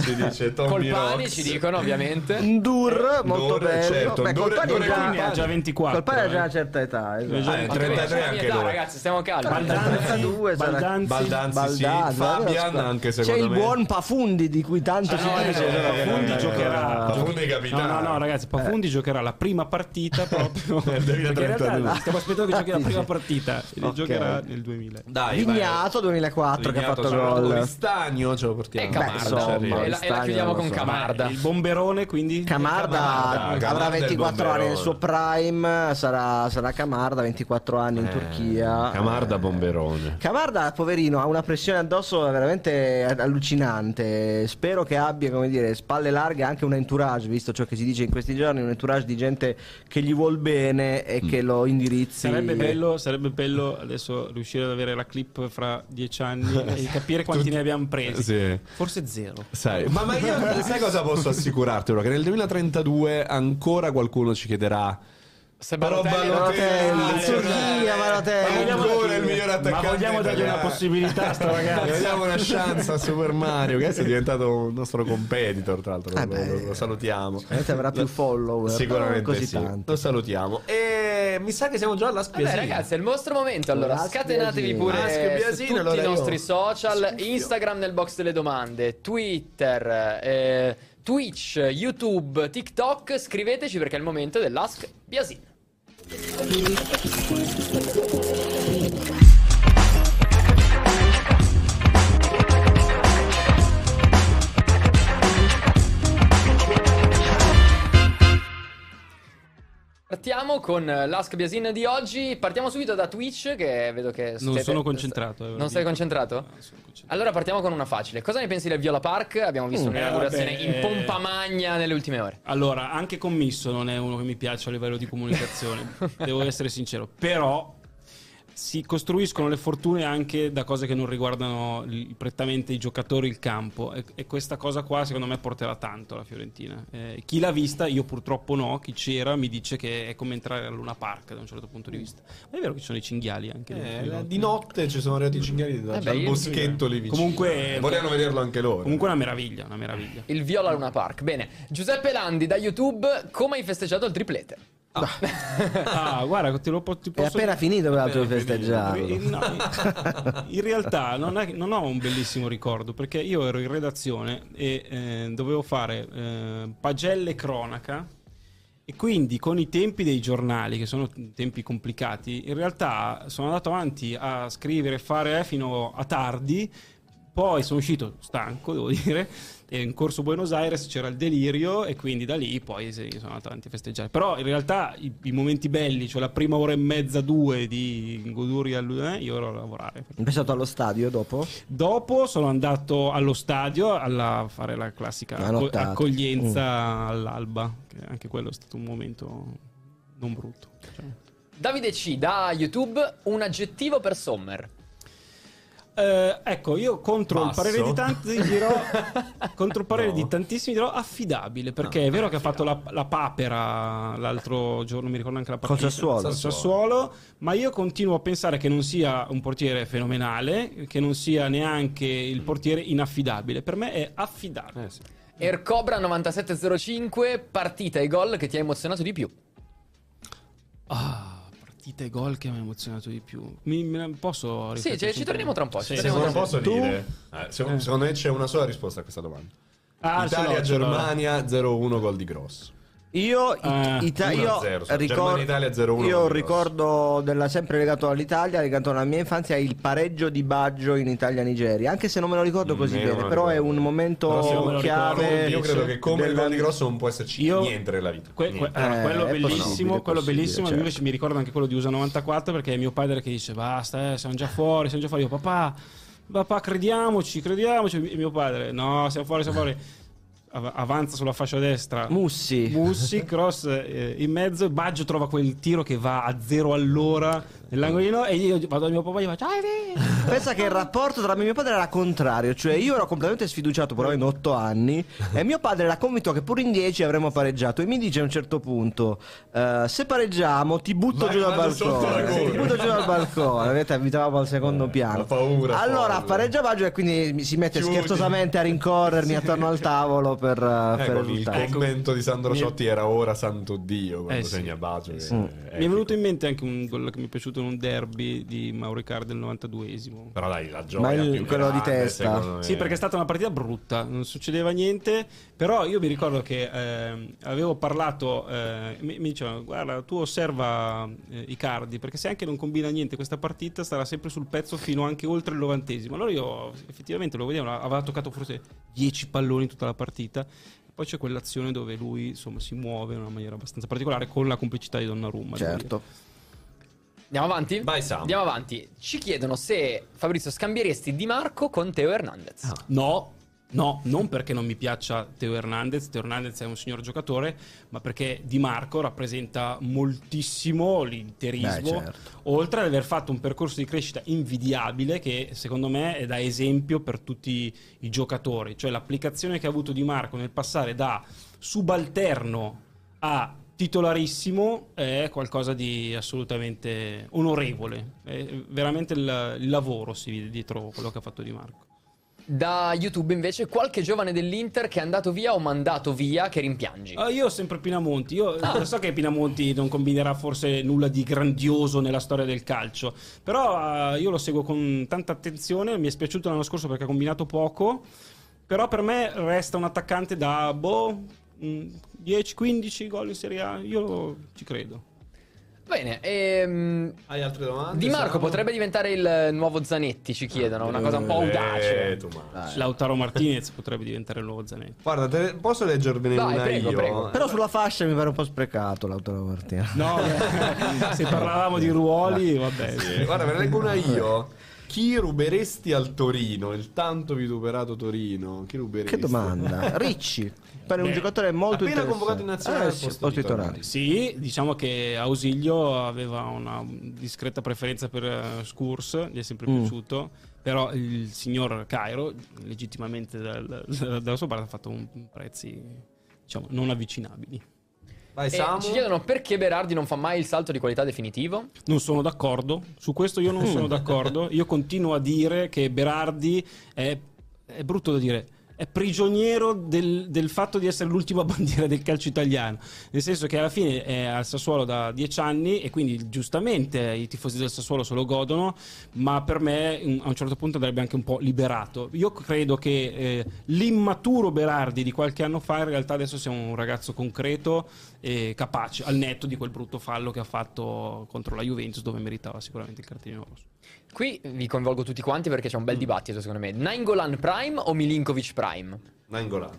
ci dice Tommy Colpani Knox. ci dicono ovviamente. Ndur, molto Ndur, bello. certo, Beh, Ndur- Colpani Ndur è già, ha già 24, Colpani ha già eh. una certa età. esatto. Ah, è Ma che 33 la anche età, lui. ragazzi, stiamo calmi. Baldanzi, 32 sarà. Baldanzi, Baldanzi, sì. Fabian anche C'è secondo il me. buon Pafundi di cui tanto si no, eh, dice. eh. Pafundi eh, giocherà. Pafundi capitano. No, no, no, ragazzi, Pafundi giocherà la prima partita proprio. Nel 2032. Perché in realtà stiamo aspettando che giochi la prima partita. E giocherà nel 2000. Dai, Vignato 2004 che ha fatto c'è gol. Ristagno ce lo portiamo. E Camarda. insomma, e, la, e la chiudiamo con so. Camarda. Il bomberone, quindi. Camarda, Camarda, avrà Camarda è il 24 anni nel suo prime, sarà, sarà Camarda, 24 anni in Turchia. Camarda Eh, Bomberone. Camarda, poverino, ha una pressione addosso veramente allucinante. Spero che abbia, come dire, spalle larghe anche un entourage, visto ciò che si dice in questi giorni, un entourage di gente che gli vuol bene e che lo indirizzi. Sarebbe bello, sarebbe bello adesso riuscire ad avere la clip fra dieci anni e capire quanti ne abbiamo presi. Sì. Forse zero. Sai, ma, ma io sai cosa posso assicurarti? Ora? Che nel 2032 ancora qualcuno ci chiederà. Se Però Balotelli- Zurghia, Balotelli. è ancora il miglior attaccante Ma vogliamo dargli una possibilità a sto ragazzo? Gli diamo una chance a Super Mario, che adesso è diventato un nostro competitor, tra l'altro. Eh lo, lo- salutiamo. Sicuramente avrà più follower. Sicuramente così sì. tanto. Lo salutiamo. E mi sa che siamo già alla Vabbè spiesina. ragazzi, è il vostro momento. Allora, scatenatevi pure su tutti allora i io- nostri social, Scuffio. Instagram nel box delle domande, Twitter, eh, Twitch, YouTube, TikTok. Scriveteci perché è il momento dell'Ask Biasino. Partiamo con l'Ask Biasin di oggi. Partiamo subito da Twitch, che vedo che Non sono concentrato. eh, Non sei concentrato? No, sono concentrato. Allora partiamo con una facile. Cosa ne pensi del Viola Park? Abbiamo visto Mm. un'inaugurazione Eh, in eh. pompa magna nelle ultime ore. Allora, anche Commisso non è uno che mi piace a livello di comunicazione, devo essere sincero. Però si costruiscono le fortune anche da cose che non riguardano il- prettamente i giocatori, il campo. E, e questa cosa qua, secondo me, porterà tanto alla Fiorentina. Eh, chi l'ha vista, io purtroppo no. Chi c'era mi dice che è come entrare a Luna Park da un certo punto di vista. Ma è vero che ci sono i cinghiali anche. Eh, di notte ci sono arrivati i cinghiali da- Eh beh, dal boschetto lì vicino. Comunque- Eh, volevano vederlo anche loro. Comunque una meraviglia, una meraviglia. Il Viola Luna Park. Bene. Giuseppe Landi da YouTube, come hai festeggiato il triplete? Ah, guarda, te lo po- ti È posso appena finito quell'altro di finito. No, in- realtà non, è- non ho un bellissimo ricordo perché io ero in redazione e eh, dovevo fare eh, pagelle cronaca e quindi con i tempi dei giornali, che sono tempi complicati, in realtà sono andato avanti a scrivere e fare fino a tardi. Poi sono uscito stanco, devo dire, e in corso Buenos Aires c'era il delirio e quindi da lì poi sì, sono andato avanti a festeggiare. Però in realtà i, i momenti belli, cioè la prima ora e mezza, due di Goduria, eh, io ero a lavorare. È stato allo stadio dopo? Dopo sono andato allo stadio a fare la classica accoglienza all'alba, che anche quello è stato un momento non brutto. cioè. Davide C da YouTube, un aggettivo per Sommer. Eh, ecco, io contro Basso. il parere di tanti dirò contro il parere No. di tantissimi dirò affidabile, perché No, è vero che ha fatto la, la papera l'altro giorno, mi ricordo neanche la partita. Sassuolo. Col Sassuolo, ma io continuo a pensare che non sia un portiere fenomenale, che non sia neanche il portiere inaffidabile. Per me è affidabile. Eh, sì. Ercobra 9705, partita e gol che ti ha emozionato di più. Ah, partita e gol che mi ha emozionato di più. Mi, mi- posso Sì, rifletterci cioè, ci po'? torniamo tra un po'. Sì, ci sì, non un po'. posso dire, eh, secondo, secondo me c'è una sola risposta a questa domanda. Ah. Italia-Germania 0-1 gol di Gross. Io, Ah, Ita- io 1-0, so. ricor- Germania-Italia 0-1 io ricordo della, sempre legato all'Italia, legato alla mia infanzia, il pareggio di Baggio in Italia-Nigeria. Anche se non me lo ricordo così Nemmeno bene, però è ricordo. un momento chiave. ricordo, Io credo che come il gol di Grosso non può esserci Io- niente nella vita. Que- que- Niente. allora, Eh, quello bellissimo, quello bellissimo. certo. Invece mi ricordo anche quello di USA 94 perché è mio padre che dice basta, eh, siamo già fuori, siamo già fuori. Io, papà, papà, crediamoci, crediamoci. E mio padre, no, siamo fuori, siamo fuori. Av- avanza sulla fascia destra. Mussi. Mussi, cross eh, in mezzo. Baggio trova quel tiro che va a zero all'ora nell'angolino. E io vado al mio papà e gli faccio, ah, vero. Pensa che il rapporto tra me e mio padre era contrario, cioè io ero completamente sfiduciato, però in otto anni, e mio padre era convinto che pure in dieci avremmo pareggiato. E mi dice a un certo punto: eh, Se pareggiamo, ti butto Vai, giù dal vado sotto la balcone. Ti butto giù dal balcone. Vedete, abitavamo al secondo piano. ho paura, Allora farlo. pareggia Baggio e quindi mi- si mette Chiudi. scherzosamente a rincorrermi attorno al tavolo per, eh, per Ecco, il il risultato. commento di Sandro Mi- Ciotti era ora santo Dio quando Eh, sì. segna Baggio. che Sì. Mi è epico. venuto in mente anche un gol che mi è piaciuto in un derby di Mauricar del 92esimo. Però dai, la Ma gioia il- più quello di grande, testa. secondo me. Sì, perché è stata una partita brutta, non succedeva niente, però io mi ricordo che ehm, avevo parlato, eh, mi, mi dicevano, guarda, tu osserva eh, Icardi, perché se anche non combina niente questa partita starà sempre sul pezzo fino anche oltre il novantesimo. Allora io effettivamente lo vedevo, aveva toccato forse 10 palloni in tutta la partita. Poi c'è quell'azione dove lui insomma si muove in una maniera abbastanza particolare con la complicità di Donnarumma. Certo. Andiamo avanti? Vai, Sam. Andiamo avanti. Ci chiedono se Fabrizio scambieresti Di Marco con Teo Hernandez. No, no, non perché non mi piaccia Teo Hernandez, Teo Hernandez è un signor giocatore, ma perché Di Marco rappresenta moltissimo l'interismo, Beh, certo. oltre ad aver fatto un percorso di crescita invidiabile che secondo me è da esempio per tutti i giocatori, cioè l'applicazione che ha avuto Di Marco nel passare da subalterno a titolarissimo è qualcosa di assolutamente onorevole, è veramente il, il lavoro si vede dietro quello che ha fatto Di Marco. Da YouTube invece qualche giovane dell'Inter che è andato via o mandato via che rimpiangi. Ah, io ho sempre Pinamonti. Io Ah. so che Pinamonti non combinerà forse nulla di grandioso nella storia del calcio. Però eh, io lo seguo con tanta attenzione. Mi è spiaciuto l'anno scorso perché ha combinato poco. Però per me resta un attaccante da boh, mm, 10-15 gol in Serie A. Io ci credo. Bene, ehm, Hai altre domande? Di Marco Sam? potrebbe diventare il nuovo Zanetti, ci chiedono, una cosa un po' audace. Eh, tu, ma- Lautaro Martinez potrebbe diventare il nuovo Zanetti. Guarda, te- posso leggervene Vai, una prego, io? prego. Però sulla fascia mi pare un po' sprecato l'autoro Martina. No, se parlavamo di ruoli, vabbè. Sì, Guarda, ve ne leggo una io. Chi ruberesti al Torino? Il tanto vituperato Torino. Chi ruberesti? Che domanda? Ricci, per un Beh, giocatore molto appena interessante. convocato in nazionale Eh, al sì, posto titolare. Sì, diciamo che Ausilio aveva una discreta preferenza per eh, Scurs, gli è sempre Mm. piaciuto, però il signor Cairo, legittimamente dal- dalla sua parte, ha fatto un, un prezzi diciamo non avvicinabili. Vai, E Samu. ci chiedono perché Berardi non fa mai il salto di qualità definitivo. Non sono d'accordo, su questo io non sono d'accordo, io continuo a dire che Berardi è, è brutto da dire. È prigioniero del, del fatto di essere l'ultima bandiera del calcio italiano, nel senso che alla fine è al Sassuolo da dieci anni e quindi giustamente i tifosi del Sassuolo se lo godono, ma per me a un certo punto andrebbe anche un po' liberato. Io credo che eh, l'immaturo Berardi di qualche anno fa in realtà adesso sia un ragazzo concreto e capace, al netto di quel brutto fallo che ha fatto contro la Juventus dove meritava sicuramente il cartellino rosso. Qui vi coinvolgo tutti quanti perché c'è un bel dibattito secondo me. Nainggolan Prime o Milinkovic Prime? Nangolan.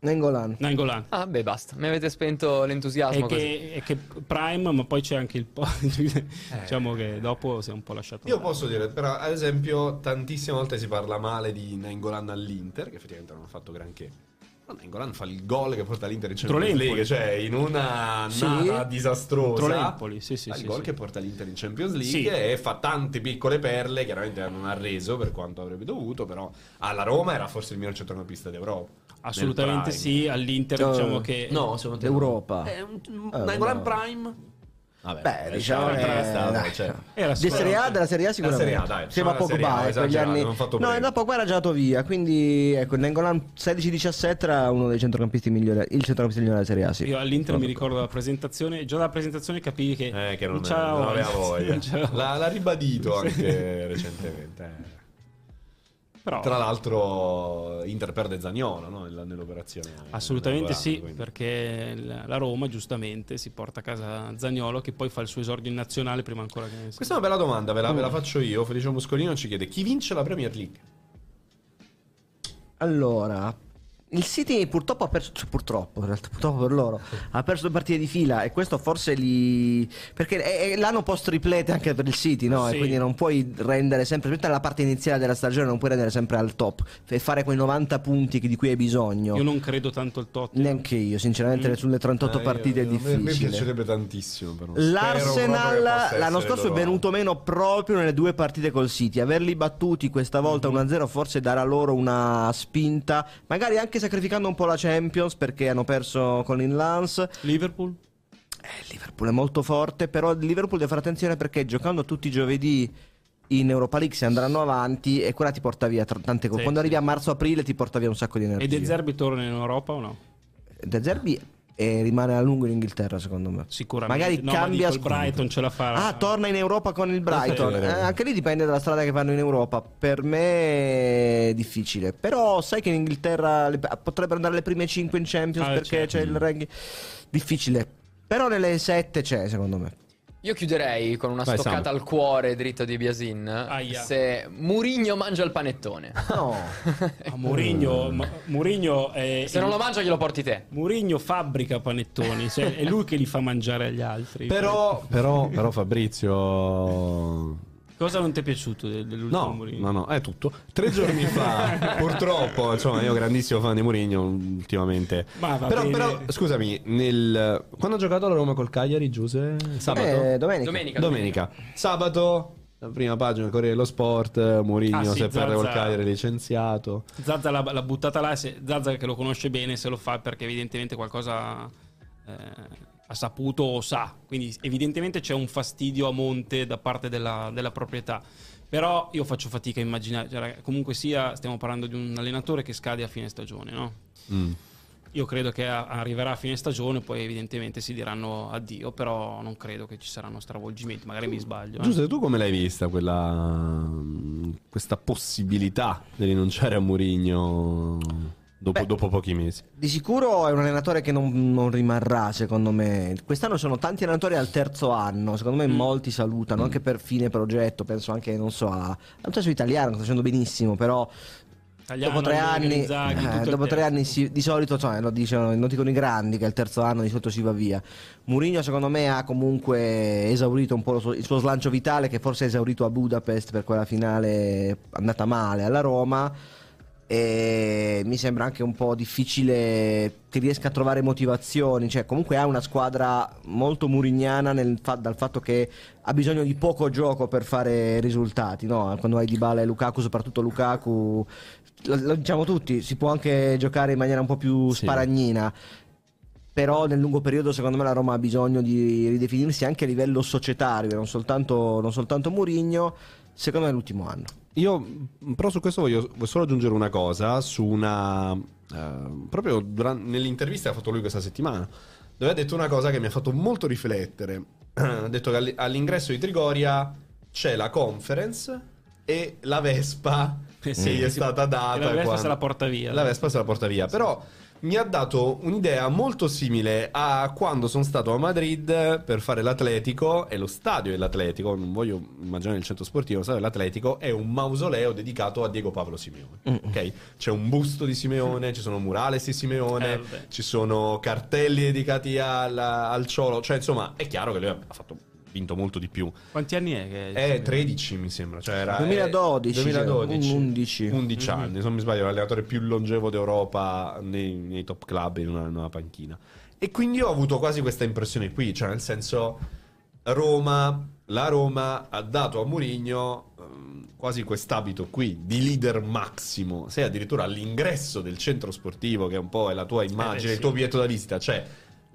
Nengolan. Nangolan. Ah, beh, basta. Mi avete spento l'entusiasmo E così. che, e che Prime, ma poi c'è anche il po'. diciamo che dopo si è un po' lasciato. Io andare. posso dire, però, ad esempio, tantissime volte si parla male di Nangolan all'Inter, che effettivamente non ha fatto granché. Però Nangolan fa il gol che porta l'Inter in Champions League, cioè in una Sì. annata disastrosa. L'Empoli, sì, sì, fa il sì, gol sì. che porta l'Inter in Champions League Sì. e fa tante piccole perle, chiaramente non ha reso per quanto avrebbe dovuto, però alla Roma era forse il miglior centrocampista d'Europa. Assolutamente sì. All'Inter, Eh, diciamo che. No, secondo te Europa. È un, un Eh, Nangolan no. Prime? Vabbè, Beh, eh, diciamo cioè, che- era stato, dai. cioè. Era Di Serie A, della Serie A sicuramente. Serie A, dai, Siamo a diciamo la Pogba, Serie A, eh, quegli anni. non No, bene. dopo era già andato via, quindi ecco, Nengolan 16-17 era uno dei centrocampisti migliori, il centrocampista migliore della Serie A, sì. Io all'Inter Sono mi ricordo la presentazione, già dalla presentazione capivi che, Eh, che non, c'aveva non aveva voglia. Non. L'ha, l'ha ribadito anche recentemente. Però, Tra l'altro, Inter perde Zagnolo no? Nella- nell'operazione. assolutamente sì, quindi. perché la Roma giustamente si porta a casa Zagnolo che poi fa il suo esordio in nazionale prima ancora che... Questa è una bella domanda, ve la, Mm. ve la faccio io. Felice Muscolino ci chiede chi vince la Premier League? Allora, il City purtroppo ha perso, cioè, purtroppo, in realtà, purtroppo per loro, ha perso due partite di fila e questo forse li... perché è, è l'anno post triplete anche per il City, no? Sì. E quindi non puoi rendere sempre, specialmente nella parte iniziale della stagione, non puoi rendere sempre al top e fare quei 90 punti che- di cui hai bisogno. Io non credo tanto al Tottenham. Neanche io, sinceramente, sulle 38 Eh, partite io- è me- A me difficile. piacerebbe tantissimo, però. L'Arsenal l'anno scorso è loro. venuto meno proprio nelle due partite col City. Averli battuti questa volta Mhm. 1-0 forse darà loro una spinta, magari anche sacrificando un po' la Champions perché hanno perso con il Lance. Liverpool? Eh, Liverpool è molto forte, però il Liverpool deve fare attenzione perché giocando tutti i giovedì in Europa League si andranno avanti e quella ti porta via tante cose. Sì, Quando sì. arrivi a marzo-aprile ti porta via un sacco di E energia. De Zerbi torna in Europa o no? De Zerbi eh, rimane a lungo in Inghilterra secondo me. Sicuramente. Magari No, ma cambia dico, il. Brighton ce la farà. Ah, torna in Europa con il Brighton. Eh, anche lì dipende dalla strada che fanno in Europa. Per me è difficile. Però sai che in Inghilterra le- potrebbero andare le prime 5 in Champions Ah, perché certo. c'è il ranking. Difficile. Però nelle 7 c'è, secondo me. Io chiuderei con una Vai, stoccata Sam. al cuore dritto di Biasin. Aia. Se Murigno mangia il panettone. No. Ah, Mourinho, ma- Mourinho è... Se non lo mangia glielo porti te. Mourinho fabbrica panettoni, cioè è lui che li fa mangiare agli altri. Però, però, però Fabrizio... Cosa non ti è piaciuto del- dell'ultimo No, Mourinho? no, no, è tutto. Tre giorni fa, purtroppo, insomma, io grandissimo fan di Mourinho ultimamente. Ma va però, bene. però, scusami, nel... quando ha giocato la Roma col Cagliari, Giuse? Sabato? Eh, domenica. Domenica. Domenica. Sabato, la prima pagina del Corriere dello Sport, Mourinho Ah, sì, se perde col. Cagliari licenziato. Zazza l'ha, l'ha buttata là, se, Zazza che lo conosce bene se lo fa perché evidentemente qualcosa eh, ha saputo o sa, quindi evidentemente c'è un fastidio a monte da parte della, della proprietà. Però io faccio fatica a immaginare, cioè, comunque sia, stiamo parlando di un allenatore che scade a fine stagione, no? Mm. Io credo che arriverà a fine stagione, poi evidentemente si diranno addio, però non credo che ci saranno stravolgimenti, magari mi sbaglio. eh. Giuse, tu come l'hai vista quella... questa possibilità di rinunciare a Mourinho dopo, Beh. dopo pochi mesi? Di sicuro è un allenatore che non, non rimarrà, secondo me. Quest'anno sono tanti allenatori al terzo anno. Secondo me Mm. molti salutano, anche per fine progetto. Penso anche, non so, a. Non so su italiano, sta facendo benissimo, però. Tagliano, dopo tre anni, eh, il dopo tre anni si- di solito cioè, lo, dicono, lo dicono i grandi che al terzo anno di solito si va via. Mourinho secondo me ha comunque esaurito un po' lo suo- il suo slancio vitale che forse ha esaurito a Budapest per quella finale andata male alla Roma e mi sembra anche un po' difficile che riesca a trovare motivazioni, cioè comunque ha una squadra molto murignana nel dal fatto che ha bisogno di poco gioco per fare risultati, no? Quando hai Dybala e Lukaku, soprattutto Lukaku, lo, lo diciamo tutti, si può anche giocare in maniera un po' più Sì. sparagnina. Però nel lungo periodo secondo me la Roma ha bisogno di ridefinirsi anche a livello societario, non soltanto, non soltanto Murigno, secondo me è l'ultimo anno. Io però su questo voglio, solo aggiungere una cosa, su una... eh, proprio duran- nell'intervista che ha fatto lui questa settimana, dove ha detto una cosa che mi ha fatto molto riflettere. ha detto che all- all'ingresso di Trigoria c'è la conference e la Vespa Eh che sì, gli è stata data. E la Vespa quando- se la porta via. La Vespa se la porta via. Però mi ha dato un'idea molto simile a quando sono stato a Madrid per fare l'Atletico e lo stadio dell'Atletico, non voglio immaginare il centro sportivo, lo stadio dell'Atletico è un mausoleo dedicato a Diego Pablo Simeone. Ok? C'è un busto di Simeone, ci sono murales di Simeone, Eh, ci sono cartelli dedicati al, al Ciolo, cioè insomma è chiaro che lui ha fatto vinto molto di più. Quanti anni è che È 13 mi sembra, cioè era 2012, eh, 2012. un 11. 11 anni, se non mi sbaglio, è l'allenatore più longevo d'Europa nei, nei top club in una, in una panchina. E quindi ho avuto quasi questa impressione qui, cioè nel senso Roma, la Roma ha dato a Mourinho ehm, quasi quest'abito qui di leader massimo, sei addirittura all'ingresso del centro sportivo che un po' è la tua immagine, Eh, sì. il tuo biglietto da visita, c'è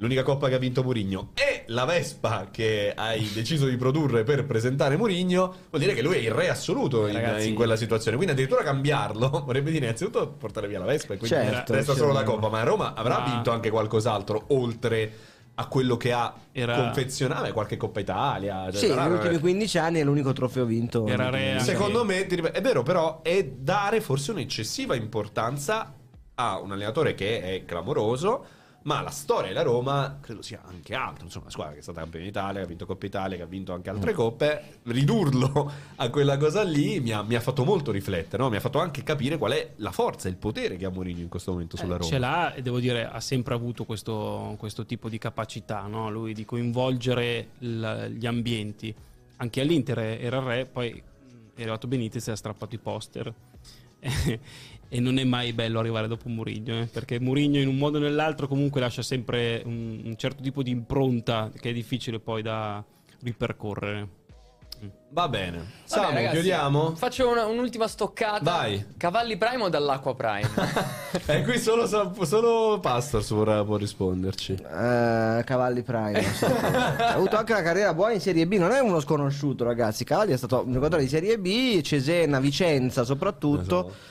l'unica coppa che ha vinto Mourinho e la Vespa che hai deciso di produrre per presentare Mourinho, vuol dire che lui è il re assoluto in, Ragazzi- in quella situazione. Quindi addirittura cambiarlo vorrebbe dire innanzitutto portare via la Vespa e quindi Certo, resta solo la certo. coppa. Ma Roma avrà Ma- vinto anche qualcos'altro oltre a quello che ha Era- confezionato, qualche Coppa Italia. cioè, Sì, negli ultimi 15 anni è l'unico trofeo vinto. Era re anche- Secondo me, è vero, però è dare forse un'eccessiva importanza a un allenatore che è clamoroso, ma la storia della Roma credo sia anche altro. Insomma, una squadra che è stata campione d'Italia, che ha vinto Coppa Italia, che ha vinto anche Mm. altre coppe, ridurlo a quella cosa lì mi ha, mi ha fatto molto riflettere, no? mi ha fatto anche capire qual è la forza, il potere che ha Mourinho in questo momento sulla Eh, Roma. Ce l'ha e devo dire ha sempre avuto questo, questo tipo di capacità, no? lui di coinvolgere il- gli ambienti. Anche all'Inter era il re, poi è arrivato Benitez e ha strappato i poster. e non è mai bello arrivare dopo Mourinho, eh, perché Mourinho in un modo o nell'altro comunque lascia sempre un, un certo tipo di impronta che è difficile poi da ripercorrere. Va bene. Vabbè, Samu, ragazzi, chiudiamo? Faccio una- un'ultima stoccata. Vai. Cavalli Prime o dall'Acqua Prime? E qui solo, solo Pastors vorrà, può risponderci. Eh, Cavalli Prime. ha avuto anche una carriera buona in Serie B. Non è uno sconosciuto, ragazzi. Cavalli è stato un giocatore di Serie B, Cesena, Vicenza soprattutto. Esatto.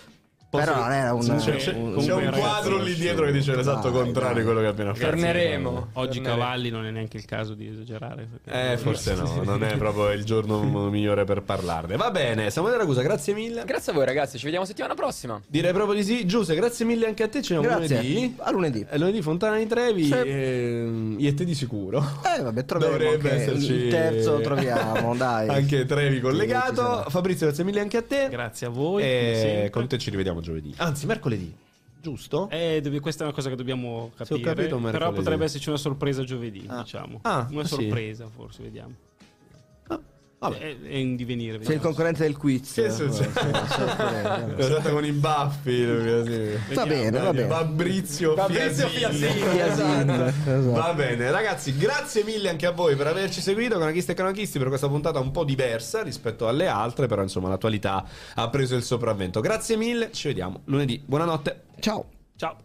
Però non era un, C'è, C'è- un- c'è un ragazzi, quadro lì dietro che dice l'esatto Dai, contrario dai. di quello che abbiamo fatto. Torneremo. Oggi Torneremo. Cavalli non è neanche il caso di esagerare. Eh, forse no, non è proprio il giorno migliore per parlarne. Va bene, Samuele Ragusa, grazie mille. Grazie a voi ragazzi, ci vediamo settimana prossima. Direi proprio di sì. Giuseppe, grazie mille anche a te. Ci vediamo Grazie. lunedì. A lunedì. Eh, lunedì Fontana di Trevi Sì. e, e te di sicuro. Eh, vabbè, troveremo Dovrebbe esserci il terzo lo troviamo, dai. Anche Trevi collegato. Fabrizio, grazie mille anche a te. Grazie a voi. E con te ci rivediamo giovedì. Anzi, mercoledì. Giusto? Eh, dove- questa è una cosa che dobbiamo ho capire. capito, però potrebbe esserci una sorpresa giovedì, Ah. diciamo. Ah, una ah, sì? sorpresa, forse, vediamo. Vabbè. È, è in divenire. Sei il vediamo. concorrente del quiz. Che succede? Sorpresa. Esatto, con i baffi. Va bene, va bene. Fabrizio, Fabrizio Fiasin. Fiasin. Fiasin, esatto. Va bene, ragazzi, grazie mille anche a voi per averci seguito, canachisti e canachisti, per questa puntata un po' diversa rispetto alle altre, però insomma l'attualità ha preso il sopravvento. Grazie mille, ci vediamo lunedì. Buonanotte. Ciao. Ciao.